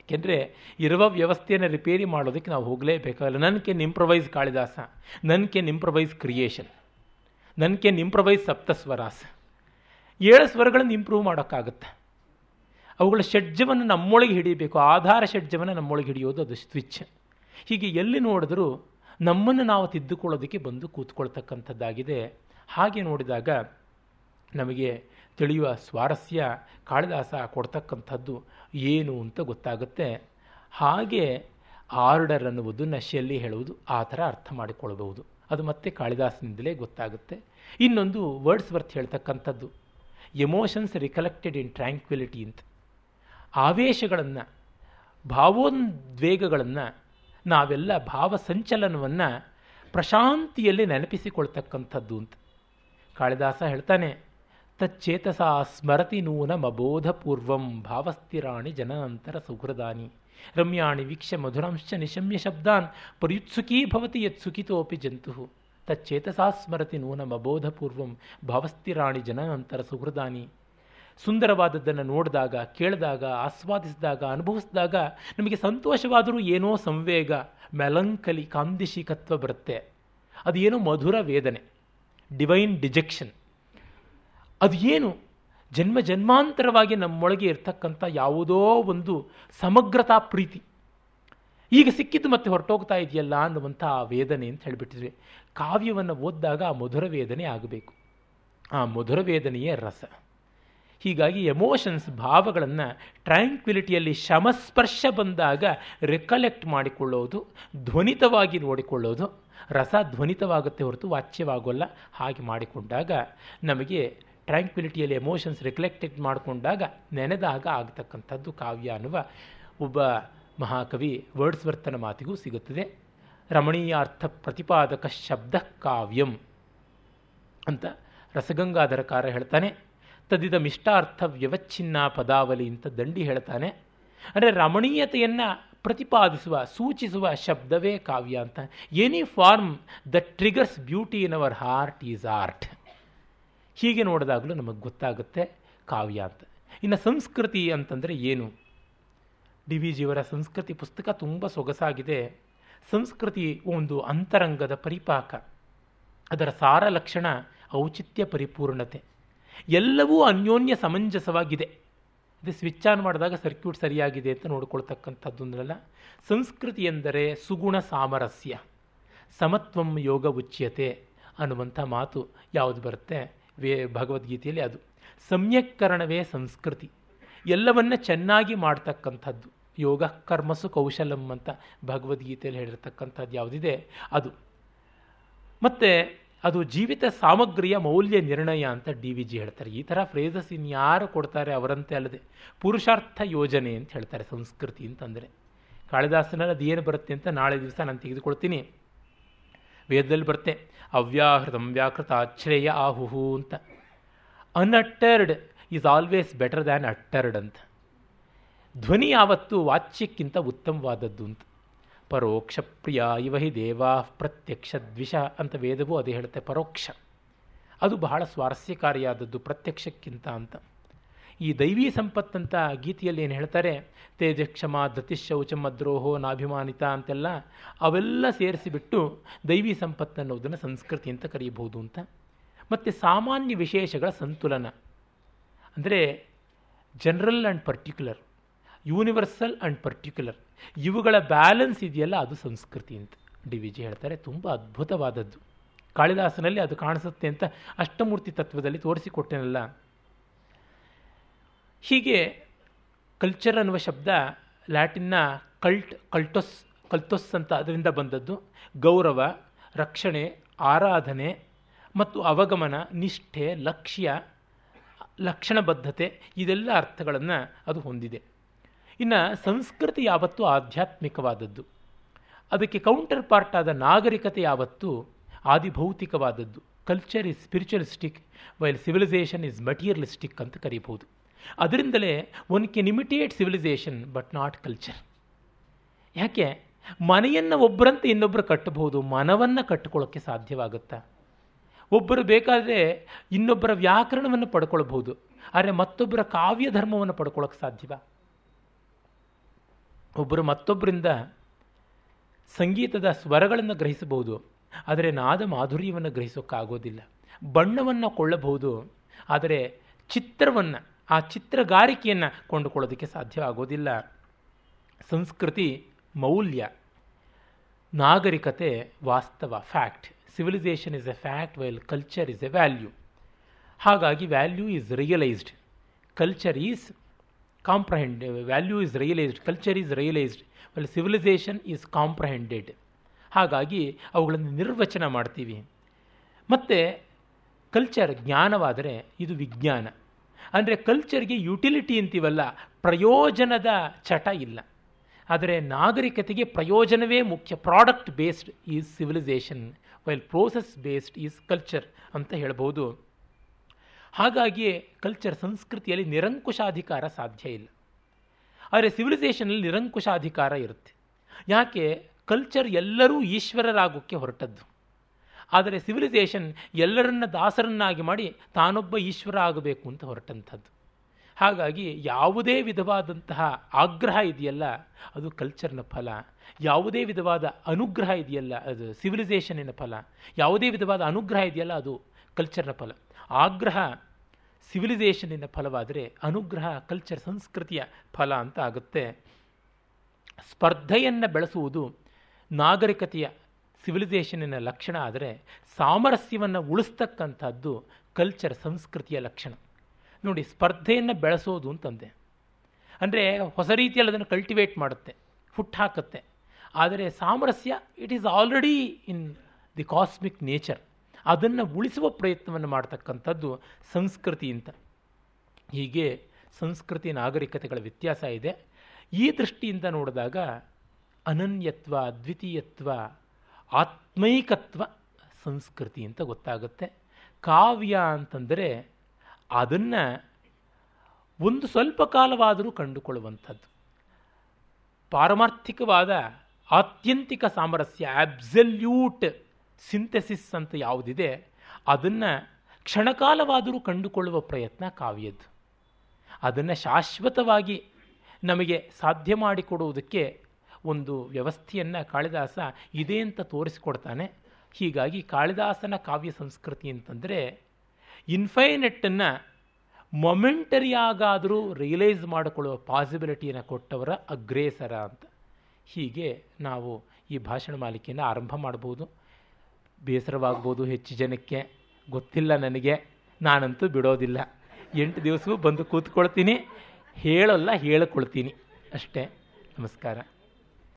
ಯಾಕೆಂದರೆ ಇರುವ ವ್ಯವಸ್ಥೆಯನ್ನು ರಿಪೇರಿ ಮಾಡೋದಕ್ಕೆ ನಾವು ಹೋಗಲೇಬೇಕಾಗಲ್ಲ. ನನಗೆ ಇಂಪ್ರವೈಸ್ ಕಾಳಿದಾಸ ನನಗೆ ಇಂಪ್ರವೈಸ್ ಕ್ರಿಯೇಷನ್ ನನ್ನ ಕೆನ್ ಸಪ್ತ ಸಪ್ತಸ್ವರಾಸ ಏಳು ಸ್ವರಗಳನ್ನು ಇಂಪ್ರೂವ್ ಮಾಡೋಕ್ಕಾಗುತ್ತೆ. ಅವುಗಳ ಷಡ್ಜವನ್ನು ನಮ್ಮೊಳಗೆ ಹಿಡಿಯಬೇಕು. ಆಧಾರ ಷಡ್ಜವನ್ನು ನಮ್ಮೊಳಗೆ ಹಿಡಿಯೋದು ಅದು ಸ್ವಿಚ್. ಹೀಗೆ ಎಲ್ಲಿ ನೋಡಿದ್ರೂ ನಮ್ಮನ್ನು ನಾವು ತಿದ್ದುಕೊಳ್ಳೋದಕ್ಕೆ ಬಂದು ಕೂತ್ಕೊಳ್ತಕ್ಕಂಥದ್ದಾಗಿದೆ. ಹಾಗೆ ನೋಡಿದಾಗ ನಮಗೆ ತಿಳಿಯುವ ಸ್ವಾರಸ್ಯ ಕಾಳಿದಾಸ ಕೊಡ್ತಕ್ಕಂಥದ್ದು ಏನು ಅಂತ ಗೊತ್ತಾಗುತ್ತೆ. ಹಾಗೆ ಆರ್ಡರ್ ಅನ್ನುವುದು ನಶೆಯಲ್ಲಿ ಹೇಳುವುದು, ಆ ಥರ ಅರ್ಥ ಮಾಡಿಕೊಳ್ಳಬಹುದು. ಅದು ಮತ್ತೆ ಕಾಳಿದಾಸನಿಂದಲೇ ಗೊತ್ತಾಗುತ್ತೆ. ಇನ್ನೊಂದು ವರ್ಡ್ಸ್ ವರ್ತ್ ಹೇಳ್ತಕ್ಕಂಥದ್ದು. ಎಮೋಷನ್ಸ್ ರಿಕಲೆಕ್ಟೆಡ್ ಇನ್ ಟ್ರ್ಯಾಂಕ್ವಿಲಿಟಿ ಅಂತ. ಆವೇಶಗಳನ್ನು, ಭಾವೋದ್ವೇಗಗಳನ್ನು, ನಾವೆಲ್ಲ ಭಾವ ಸಂಚಲನವನ್ನು ಪ್ರಶಾಂತಿಯಲ್ಲಿ ನೆನಪಿಸಿಕೊಳ್ತಕ್ಕಂಥದ್ದು ಅಂತ. ಕಾಳಿದಾಸ ಹೇಳ್ತಾನೆ, ತಚ್ಚೇತಸ ಸ್ಮರತಿ ನೂನ ಮಬೋಧಪೂರ್ವಂ ಭಾವಸ್ಥಿರಾಣಿ ಜನನಂತರ ಸುಹೃದಾನಿ. ರಮ್ಯಾಣಿ ವೀಕ್ಷ್ಯ ಮಧುರಾಂಶ ನಿಶಮ್ಯ ಶಬ್ದಾನ್ ಪರ್ಯುತ್ಸುಕೀ ಭವತಿ ಯತ್ಸುಖಿತೋಪಿ ಜಂತು ತಚ್ಚೇತಸಾ ಸ್ಮರತಿ ನೂನಮಬೋಧಪೂರ್ವಂ ಭಾವಸ್ಥಿರಾಣಿ ಜನನಂತರ ಸುಹೃದಾನಿ. ಸುಂದರವಾದದ್ದನ್ನು ನೋಡಿದಾಗ, ಕೇಳಿದಾಗ, ಆಸ್ವಾದಿಸಿದಾಗ, ಅನುಭವಿಸಿದಾಗ ನಮಗೆ ಸಂತೋಷವಾದರೂ ಏನೋ ಸಂವೇಗ, ಮೆಲಂಕಲಿ ಕಾಂದಿಶಿಕತ್ವ ಬರುತ್ತೆ. ಅದು ಏನೋ ಮಧುರ ವೇದನೆ. Divine dejection. ಅದು ಏನು ಜನ್ಮ ಜನ್ಮಾಂತರವಾಗಿ ನಮ್ಮೊಳಗೆ ಇರ್ತಕ್ಕಂಥ ಯಾವುದೋ ಒಂದು ಸಮಗ್ರತಾ ಪ್ರೀತಿ. ಈಗ ಸಿಕ್ಕಿದ್ದು ಮತ್ತೆ ಹೊರಟೋಗ್ತಾ ಇದೆಯಲ್ಲ ಅನ್ನುವಂಥ ಆ ವೇದನೆ ಅಂತ ಹೇಳಿಬಿಟ್ಟಿದ್ವಿ. ಕಾವ್ಯವನ್ನು ಓದಿದಾಗ ಆ ಮಧುರ ವೇದನೆ ಆಗಬೇಕು. ಆ ಮಧುರ ವೇದನೆಯೇ ರಸ. ಹೀಗಾಗಿ ಎಮೋಷನ್ಸ್ ಭಾವಗಳನ್ನು ಟ್ರ್ಯಾಂಕ್ವಿಲಿಟಿಯಲ್ಲಿ ಶಮಸ್ಪರ್ಶ ಬಂದಾಗ ರೆಕಲೆಕ್ಟ್ ಮಾಡಿಕೊಳ್ಳೋದು, ಧ್ವನಿತವಾಗಿ ನೋಡಿಕೊಳ್ಳೋದು, ರಸ ಧ್ವನಿತವಾಗುತ್ತೆ ಹೊರತು ವಾಚ್ಯವಾಗೋಲ್ಲ. ಹಾಗೆ ಮಾಡಿಕೊಂಡಾಗ ನಮಗೆ ಟ್ರ್ಯಾಂಕ್ವಿಲಿಟಿಯಲ್ಲಿ ಎಮೋಷನ್ಸ್ ರಿಕ್ಲೆಕ್ಟೆಡ್ ಮಾಡಿಕೊಂಡಾಗ ನೆನೆದಾಗ ಆಗ್ತಕ್ಕಂಥದ್ದು ಕಾವ್ಯ ಅನ್ನುವ ಒಬ್ಬ ಮಹಾಕವಿ ವರ್ಡ್ಸ್ವರ್ತನ ಮಾತಿಗೂ ಸಿಗುತ್ತದೆ. ರಮಣೀಯಾರ್ಥ ಪ್ರತಿಪಾದಕ ಶಬ್ದ ಕಾವ್ಯಂ ಅಂತ ರಸಗಂಗಾಧರಕಾರ ಹೇಳ್ತಾನೆ. ತದಿದಮಿಷ್ಟಾರ್ಥ ವ್ಯವಚ್ಛಿನ್ನ ಪದಾವಲಿ ಅಂತ ದಂಡಿ ಹೇಳ್ತಾನೆ. ಅಂದರೆ ರಮಣೀಯತೆಯನ್ನು ಪ್ರತಿಪಾದಿಸುವ, ಸೂಚಿಸುವ ಶಬ್ದವೇ ಕಾವ್ಯ ಅಂತ. Any form the triggers beauty in our heart is art ಹೀಗೆ ನೋಡಿದಾಗಲೂ ನಮಗೆ ಗೊತ್ತಾಗುತ್ತೆ ಕಾವ್ಯ ಅಂತ. ಇನ್ನು ಸಂಸ್ಕೃತಿ ಅಂತಂದರೆ ಏನು? ಡಿ ವಿ ಜಿಯವರ ಸಂಸ್ಕೃತಿ ಪುಸ್ತಕ ತುಂಬ ಸೊಗಸಾಗಿದೆ. ಸಂಸ್ಕೃತಿ ಒಂದು ಅಂತರಂಗದ ಪರಿಪಾಕ. ಅದರ ಸಾರ ಲಕ್ಷಣ ಔಚಿತ್ಯ ಪರಿಪೂರ್ಣತೆ. ಎಲ್ಲವೂ ಅನ್ಯೋನ್ಯ ಸಮಂಜಸವಾಗಿದೆ. ಇದು ಸ್ವಿಚ್ ಆನ್ ಮಾಡಿದಾಗ ಸರ್ಕ್ಯೂಟ್ ಸರಿಯಾಗಿದೆ ಅಂತ ನೋಡ್ಕೊಳ್ತಕ್ಕಂಥದ್ದೊಂದಲ್ಲ. ಸಂಸ್ಕೃತಿ ಎಂದರೆ ಸುಗುಣ ಸಾಮರಸ್ಯ. ಸಮತ್ವಂ ಯೋಗ ಉಚ್ಯತೆ ಅನ್ನುವಂಥ ಮಾತು ಯಾವುದು ಬರುತ್ತೆ? ವೇ ಭಗವದ್ಗೀತೆಯಲ್ಲಿ ಅದು. ಸಮ್ಯಕ್ಕರಣವೇ ಸಂಸ್ಕೃತಿ. ಎಲ್ಲವನ್ನ ಚೆನ್ನಾಗಿ ಮಾಡ್ತಕ್ಕಂಥದ್ದು. ಯೋಗ, ಕರ್ಮಸು, ಕೌಶಲಂ ಅಂತ ಭಗವದ್ಗೀತೆಯಲ್ಲಿ ಹೇಳಿರ್ತಕ್ಕಂಥದ್ದು ಯಾವುದಿದೆ? ಅದು. ಮತ್ತು ಅದು ಜೀವಿತ ಸಾಮಗ್ರಿಯ ಮೌಲ್ಯ ನಿರ್ಣಯ ಅಂತ ಡಿ ವಿ ಜಿ ಹೇಳ್ತಾರೆ. ಈ ಥರ ಫ್ರೇಸಸ್ ಇನ್ಯಾರು ಕೊಡ್ತಾರೆ ಅವರಂತೆ ಅಲ್ಲದೆ ಪುರುಷಾರ್ಥ ಯೋಜನೆ ಅಂತ ಹೇಳ್ತಾರೆ ಸಂಸ್ಕೃತಿ ಅಂತಂದರೆ. ಕಾಳಿದಾಸನಲ್ಲಿ ಅದು ಏನು ಬರುತ್ತೆ ಅಂತ ನಾಳೆ ದಿವಸ ನಾನು ತೆಗೆದುಕೊಳ್ತೀನಿ. ವೇದದಲ್ಲಿ ಬರುತ್ತೆ. ಅವ್ಯಾಹೃತಂ ವ್ಯಾಕೃತ ಅಚ್ಛ್ರೇಯ ಆಹುಹು ಅಂತ. Unuttered is always better than uttered ಅಂತ. ಧ್ವನಿ ಯಾವತ್ತು ವಾಚ್ಯಕ್ಕಿಂತ ಉತ್ತಮವಾದದ್ದು ಅಂತ. ಪರೋಕ್ಷ ಪ್ರಿಯ ಇವ ಹಿ ದೇವಾ ಪ್ರತ್ಯಕ್ಷ ದ್ವಿಷ ಅಂತ ವೇದವೂ ಅದು ಹೇಳುತ್ತೆ, ಪರೋಕ್ಷ. ಅದು ಬಹಳ ಸ್ವಾರಸ್ಯಕಾರಿಯಾದದ್ದು ಪ್ರತ್ಯಕ್ಷಕ್ಕಿಂತ ಅಂತ. ಈ ದೈವಿ ಸಂಪತ್ತಂತ ಗೀತೆಯಲ್ಲಿ ಏನು ಹೇಳ್ತಾರೆ? ತೇಜಕ್ಷಮ ದ್ರೋಹೋ ನಾಭಿಮಾನಿತ ಅಂತೆಲ್ಲ ಅವೆಲ್ಲ ಸೇರಿಸಿಬಿಟ್ಟು ದೈವಿ ಸಂಪತ್ತು ಅನ್ನೋದನ್ನು ಸಂಸ್ಕೃತಿ ಅಂತ ಕರೀಬಹುದು ಅಂತ. ಮತ್ತು ಸಾಮಾನ್ಯ ವಿಶೇಷಗಳ ಸಂತುಲನ. ಅಂದರೆ general and particular, universal and particular, ಇವುಗಳ ಬ್ಯಾಲೆನ್ಸ್ ಇದೆಯಲ್ಲ, ಅದು ಸಂಸ್ಕೃತಿ ಅಂತ ಡಿ ವಿ ಜಿ ಹೇಳ್ತಾರೆ. ತುಂಬ ಅದ್ಭುತವಾದದ್ದು. ಕಾಳಿದಾಸನಲ್ಲಿ ಅದು ಕಾಣಿಸುತ್ತೆ ಅಂತ ಅಷ್ಟಮೂರ್ತಿ ತತ್ವದಲ್ಲಿ ತೋರಿಸಿಕೊಟ್ಟೆನಲ್ಲ. ಹೀಗೆ ಕಲ್ಚರ್ ಅನ್ನುವ ಶಬ್ದ ಲ್ಯಾಟಿನ್ನ ಕಲ್ಟ್ ಕಲ್ಟೊಸ್ ಕಲ್ತೊಸ್ ಅಂತ ಅದರಿಂದ ಬಂದದ್ದು. ಗೌರವ, ರಕ್ಷಣೆ, ಆರಾಧನೆ ಮತ್ತು ಅವಗಮನ, ನಿಷ್ಠೆ, ಲಕ್ಷ್ಯ, ಲಕ್ಷಣಬದ್ಧತೆ ಇದೆಲ್ಲ ಅರ್ಥಗಳನ್ನು ಅದು ಹೊಂದಿದೆ. ಇನ್ನು ಸಂಸ್ಕೃತಿ ಯಾವತ್ತೂ ಆಧ್ಯಾತ್ಮಿಕವಾದದ್ದು. ಅದಕ್ಕೆ ಕೌಂಟರ್ ಪಾರ್ಟ್ ಆದ ನಾಗರಿಕತೆ ಯಾವತ್ತೂ ಆದಿಭೌತಿಕವಾದದ್ದು. Culture is spiritualistic while civilisation is materialistic ಅಂತ ಕರೀಬಹುದು. ಅದರಿಂದಲೇ one can imitate civilisation but not culture ಯಾಕೆ? ಮನೆಯನ್ನು ಒಬ್ಬರಂತೆ ಇನ್ನೊಬ್ಬರು ಕಟ್ಟಬಹುದು, ಮನವನ್ನು ಕಟ್ಟಿಕೊಳ್ಳೋಕ್ಕೆ ಸಾಧ್ಯವಾಗುತ್ತಾ? ಒಬ್ಬರು ಬೇಕಾದರೆ ಇನ್ನೊಬ್ಬರ ವ್ಯಾಕರಣವನ್ನು ಪಡ್ಕೊಳ್ಬಹುದು, ಆದರೆ ಮತ್ತೊಬ್ಬರ ಕಾವ್ಯ ಧರ್ಮವನ್ನು ಪಡ್ಕೊಳ್ಳೋಕೆ ಸಾಧ್ಯವ? ಒಬ್ಬರು ಮತ್ತೊಬ್ಬರಿಂದ ಸಂಗೀತದ ಸ್ವರಗಳನ್ನು ಗ್ರಹಿಸಬಹುದು, ಆದರೆ ನಾದ ಮಾಧುರ್ಯವನ್ನು ಗ್ರಹಿಸೋಕ್ಕಾಗೋದಿಲ್ಲ. ಬಣ್ಣವನ್ನು ಕೊಳ್ಳಬಹುದು, ಆದರೆ ಚಿತ್ರವನ್ನು ಆ ಚಿತ್ರಗಾರಿಕೆಯನ್ನು ಕೊಂಡುಕೊಳ್ಳೋದಕ್ಕೆ ಸಾಧ್ಯ ಆಗೋದಿಲ್ಲ ಸಂಸ್ಕೃತಿ ಮೌಲ್ಯ, ನಾಗರಿಕತೆ ವಾಸ್ತವ, fact. Civilisation is a fact while culture is a value ಹಾಗಾಗಿ value is realised. Culture is comprehend, value is realised, culture is realised well civilisation is comprehended ಹಾಗಾಗಿ ಅವುಗಳನ್ನು ನಿರ್ವಚನ ಮಾಡ್ತೀವಿ. ಮತ್ತು ಕಲ್ಚರ್ ಜ್ಞಾನವಾದರೆ ಇದು ವಿಜ್ಞಾನ. ಅಂದರೆ ಕಲ್ಚರ್ಗೆ ಯುಟಿಲಿಟಿ ಅಂತೀವಲ್ಲ, ಪ್ರಯೋಜನದ ಚಟ ಇಲ್ಲ. ಆದರೆ ನಾಗರಿಕತೆಗೆ ಪ್ರಯೋಜನವೇ ಮುಖ್ಯ. Product based is civilisation while process based is culture ಅಂತ ಹೇಳ್ಬೋದು. ಹಾಗಾಗಿ ಕಲ್ಚರ್ ಸಂಸ್ಕೃತಿಯಲ್ಲಿ ನಿರಂಕುಶಾಧಿಕಾರ ಸಾಧ್ಯ ಇಲ್ಲ. ಆದರೆ ಸಿವಿಲೈಸೇಷನಲ್ಲಿ ನಿರಂಕುಶಾಧಿಕಾರ ಇರುತ್ತೆ. ಯಾಕೆ? ಕಲ್ಚರ್ ಎಲ್ಲರೂ ಈಶ್ವರರಾಗೋಕ್ಕೆ ಹೊರಟದ್ದು. ಆದರೆ ಸಿವಿಲೈಸೇಷನ್ ಎಲ್ಲರನ್ನ ದಾಸರನ್ನಾಗಿ ಮಾಡಿ ತಾನೊಬ್ಬ ಈಶ್ವರ ಆಗಬೇಕು ಅಂತ ಹೊರಟಂಥದ್ದು. ಹಾಗಾಗಿ ಯಾವುದೇ ವಿಧವಾದಂತಹ ಆಗ್ರಹ ಇದೆಯಲ್ಲ, ಅದು ಕಲ್ಚರ್ನ ಫಲ. ಯಾವುದೇ ವಿಧವಾದ ಅನುಗ್ರಹ ಇದೆಯಲ್ಲ, ಅದು ಸಿವಿಲೈಸೇಷನಿನ ಫಲ. ಯಾವುದೇ ವಿಧವಾದ ಅನುಗ್ರಹ ಇದೆಯಲ್ಲ, ಅದು ಕಲ್ಚರ್ನ ಫಲ. ಆಗ್ರಹ ಸಿವಿಲೈಸೇಷನಿನ ಫಲವಾದರೆ ಅನುಗ್ರಹ ಕಲ್ಚರ್ ಸಂಸ್ಕೃತಿಯ ಫಲ ಅಂತ ಆಗುತ್ತೆ. ಸ್ಪರ್ಧೆಯನ್ನು ಬೆಳೆಸುವುದು ನಾಗರಿಕತೆಯ ಸಿವಿಲೈಸೇಷನಿನ ಲಕ್ಷಣ ಆದರೆ ಸಾಮರಸ್ಯವನ್ನು ಉಳಿಸ್ತಕ್ಕಂಥದ್ದು ಕಲ್ಚರ್ ಸಂಸ್ಕೃತಿಯ ಲಕ್ಷಣ. ನೋಡಿ, ಸ್ಪರ್ಧೆಯನ್ನು ಬೆಳೆಸೋದು ಅಂತಂದೆ. ಅಂದರೆ ಹೊಸ ರೀತಿಯಲ್ಲಿ ಅದನ್ನು ಕಲ್ಟಿವೇಟ್ ಮಾಡುತ್ತೆ ಹುಟ್ಟಾಕತ್ತೆ ಆದರೆ ಸಾಮರಸ್ಯ it is already in the cosmic nature ಅದನ್ನು ಉಳಿಸುವ ಪ್ರಯತ್ನವನ್ನು ಮಾಡ್ತಕ್ಕಂಥದ್ದು ಸಂಸ್ಕೃತಿ ಅಂತ. ಹೀಗೆ ಸಂಸ್ಕೃತಿ ನಾಗರಿಕತೆಗಳ ವ್ಯತ್ಯಾಸ ಇದೆ. ಈ ದೃಷ್ಟಿಯಿಂದ ನೋಡಿದಾಗ ಅನನ್ಯತ್ವ ಅದ್ವಿತೀಯತ್ವ ಆತ್ಮೈಕತ್ವ ಸಂಸ್ಕೃತಿ ಅಂತ ಗೊತ್ತಾಗುತ್ತೆ. ಕಾವ್ಯ ಅಂತಂದರೆ ಅದನ್ನು ಒಂದು ಸ್ವಲ್ಪ ಕಾಲವಾದರೂ ಕಂಡುಕೊಳ್ಳುವಂಥದ್ದು. ಪಾರಮಾರ್ಥಿಕವಾದ ಆತ್ಯಂತಿಕ ಸಾಮರಸ್ಯ ಆಬ್ಸಲ್ಯೂಟ್ ಸಿಂಥೆಸಿಸ್ ಅಂತ ಯಾವುದಿದೆ, ಅದನ್ನು ಕ್ಷಣಕಾಲವಾದರೂ ಕಂಡುಕೊಳ್ಳುವ ಪ್ರಯತ್ನ ಕಾವ್ಯದ್ದು. ಅದನ್ನು ಶಾಶ್ವತವಾಗಿ ನಮಗೆ ಸಾಧ್ಯ ಮಾಡಿಕೊಡುವುದಕ್ಕೆ ಒಂದು ವ್ಯವಸ್ಥೆಯನ್ನು ಕಾಳಿದಾಸ ಇದೆ ಅಂತ ತೋರಿಸಿಕೊಡ್ತಾನೆ. ಹೀಗಾಗಿ ಕಾಳಿದಾಸನ ಕಾವ್ಯ ಸಂಸ್ಕೃತಿ ಅಂತಂದರೆ ಇನ್ಫೈನೆಟ್ಟನ್ನು ಮೊಮೆಂಟರಿಯಾಗಾದರೂ ರಿಯಲೈಸ್ ಮಾಡಿಕೊಳ್ಳುವ ಪಾಸಿಬಿಲಿಟಿಯನ್ನು ಕೊಟ್ಟವರ ಅಗ್ರೇಸರ ಅಂತ. ಹೀಗೆ ನಾವು ಈ ಭಾಷಣ ಮಾಲಿಕೆಯನ್ನು ಆರಂಭ ಮಾಡ್ಬೋದು. ಬೇಸರವಾಗ್ಬೋದು ಹೆಚ್ಚು ಜನಕ್ಕೆ. ಗೊತ್ತಿಲ್ಲ ನನಗೆ. ನಾನಂತೂ ಬಿಡೋದಿಲ್ಲ. ಎಂಟು ದಿವಸವೂ ಬಂದು ಕೂತ್ಕೊಳ್ತೀನಿ. ಹೇಳಲ್ಲ, ಹೇಳಿಕೊಳ್ತೀನಿ. ಅಷ್ಟೇ. ನಮಸ್ಕಾರ.